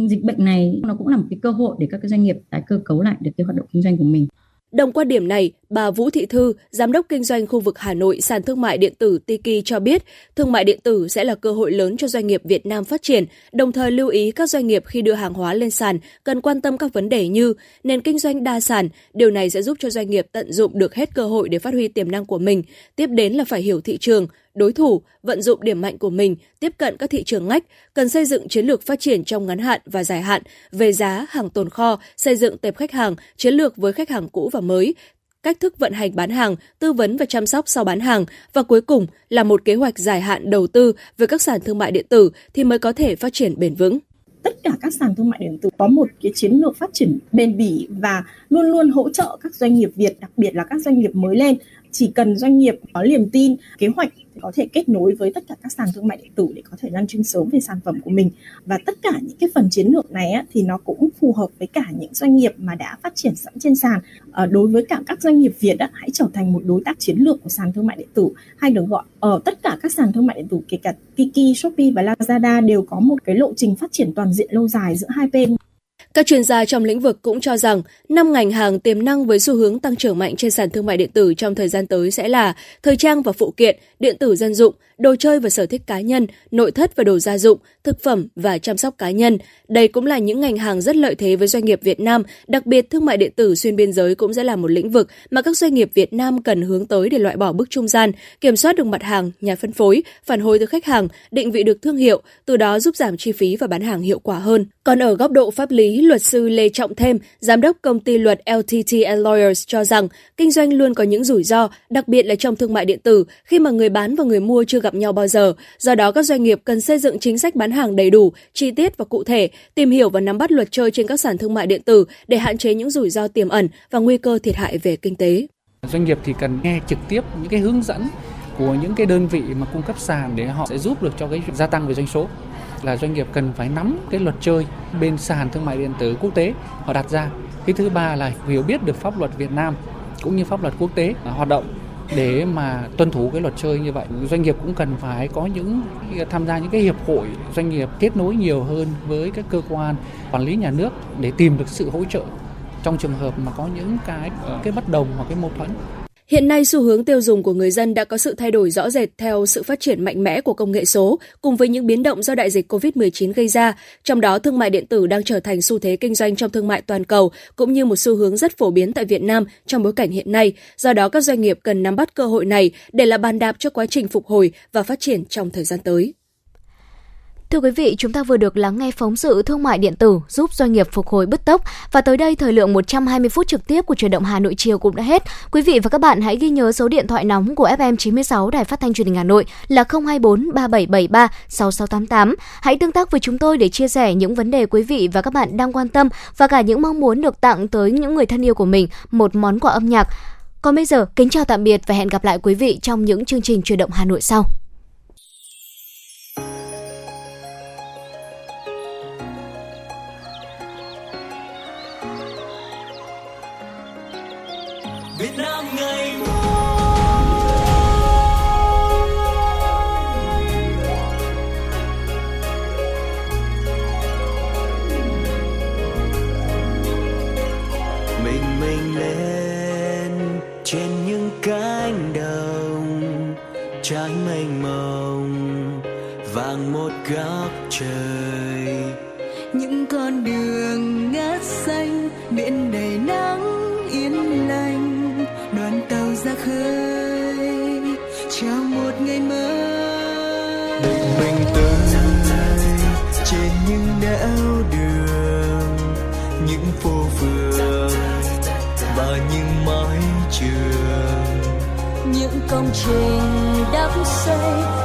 Dịch bệnh này nó cũng là một cái cơ hội để các cái doanh nghiệp tái cơ cấu lại được cái hoạt động kinh doanh của mình. Đồng quan điểm này, bà Vũ Thị Thư, Giám đốc Kinh doanh khu vực Hà Nội sàn thương mại điện tử Tiki cho biết, thương mại điện tử sẽ là cơ hội lớn cho doanh nghiệp Việt Nam phát triển, đồng thời lưu ý các doanh nghiệp khi đưa hàng hóa lên sàn cần quan tâm các vấn đề như nền kinh doanh đa sàn. điều này sẽ giúp cho doanh nghiệp tận dụng được hết cơ hội để phát huy tiềm năng của mình. Tiếp đến là phải hiểu thị trường, đối thủ, vận dụng điểm mạnh của mình, tiếp cận các thị trường ngách, cần xây dựng chiến lược phát triển trong ngắn hạn và dài hạn về giá, hàng tồn kho, xây dựng tệp khách hàng, chiến lược với khách hàng cũ và mới, cách thức vận hành bán hàng, tư vấn và chăm sóc sau bán hàng và cuối cùng là một kế hoạch dài hạn đầu tư về các sàn thương mại điện tử thì mới có thể phát triển bền vững tất cả các sàn thương mại điện tử có một cái chiến lược phát triển bền bỉ và luôn luôn hỗ trợ các doanh nghiệp Việt, đặc biệt là các doanh nghiệp mới lên. Chỉ cần doanh nghiệp có niềm tin, kế hoạch có thể kết nối với tất cả các sàn thương mại điện tử để có thể lan truyền sớm về sản phẩm của mình. Và tất cả những cái phần chiến lược này á, thì nó cũng phù hợp với cả những doanh nghiệp mà đã phát triển sẵn trên sàn. À, đối với cả các doanh nghiệp Việt á, hãy trở thành một đối tác chiến lược của sàn thương mại điện tử. Hay được gọi ở tất cả các sàn thương mại điện tử kể cả Tiki, Shopee và Lazada đều có một cái lộ trình phát triển toàn diện lâu dài giữa hai bên các chuyên gia trong lĩnh vực cũng cho rằng năm ngành hàng tiềm năng với xu hướng tăng trưởng mạnh trên sàn thương mại điện tử trong thời gian tới sẽ là thời trang và phụ kiện, điện tử dân dụng, đồ chơi và sở thích cá nhân, nội thất và đồ gia dụng, thực phẩm và chăm sóc cá nhân. Đây cũng là những ngành hàng rất lợi thế với doanh nghiệp Việt Nam, đặc biệt thương mại điện tử xuyên biên giới cũng sẽ là một lĩnh vực mà các doanh nghiệp Việt Nam cần hướng tới để loại bỏ bước trung gian, kiểm soát được mặt hàng, nhà phân phối, phản hồi từ khách hàng, định vị được thương hiệu, từ đó giúp giảm chi phí và bán hàng hiệu quả hơn. Còn ở góc độ pháp lý, luật sư Lê Trọng Thêm, giám đốc công ty luật LTT Lawyers cho rằng kinh doanh luôn có những rủi ro, đặc biệt là trong thương mại điện tử khi mà người bán và người mua chưa gặp nhau bao giờ. Do đó các doanh nghiệp cần xây dựng chính sách bán hàng hàng đầy đủ, chi tiết và cụ thể, tìm hiểu và nắm bắt luật chơi trên các sàn thương mại điện tử để hạn chế những rủi ro tiềm ẩn và nguy cơ thiệt hại về kinh tế. Doanh nghiệp thì cần nghe trực tiếp những cái hướng dẫn của những cái đơn vị mà cung cấp sàn để họ sẽ giúp được cho cái gia tăng về doanh số là doanh nghiệp cần phải nắm cái luật chơi bên sàn thương mại điện tử quốc tế họ đặt ra. Cái thứ ba là hiểu biết được pháp luật Việt Nam cũng như pháp luật quốc tế hoạt động để mà tuân thủ cái luật chơi như vậy, doanh nghiệp cũng cần phải có những, tham gia những cái hiệp hội doanh nghiệp kết nối nhiều hơn với các cơ quan quản lý nhà nước để tìm được sự hỗ trợ trong trường hợp mà có những cái cái bất đồng hoặc cái mâu thuẫn. Hiện nay xu hướng tiêu dùng của người dân đã có sự thay đổi rõ rệt theo sự phát triển mạnh mẽ của công nghệ số cùng với những biến động do đại dịch COVID-19 gây ra, trong đó thương mại điện tử đang trở thành xu thế kinh doanh trong thương mại toàn cầu cũng như một xu hướng rất phổ biến tại Việt Nam trong bối cảnh hiện nay. Do đó các doanh nghiệp cần nắm bắt cơ hội này để là bàn đạp cho quá trình phục hồi và phát triển trong thời gian tới. Thưa quý vị, chúng ta vừa được lắng nghe phóng sự thương mại điện tử giúp doanh nghiệp phục hồi bứt tốc và tới đây thời lượng 120 phút trực tiếp của truyền động Hà Nội chiều cũng đã hết. Quý vị và các bạn hãy ghi nhớ số điện thoại nóng của FM 96 Đài Phát thanh Truyền hình Hà Nội là 024 3773 6688. Hãy tương tác với chúng tôi để chia sẻ những vấn đề quý vị và các bạn đang quan tâm và cả những mong muốn được tặng tới những người thân yêu của mình một món quà âm nhạc. Còn bây giờ, kính chào tạm biệt và hẹn gặp lại quý vị trong những chương trình truyền động Hà Nội sau. Trái mênh mông vàng một góc trời. Những con đường ngát xanh biển đầy nắng yên lành đoàn tàu ra khơi chào một ngày mới. Mình tới trên những nẻo đường những phố phường và những mái trường. Những công trình đắp xây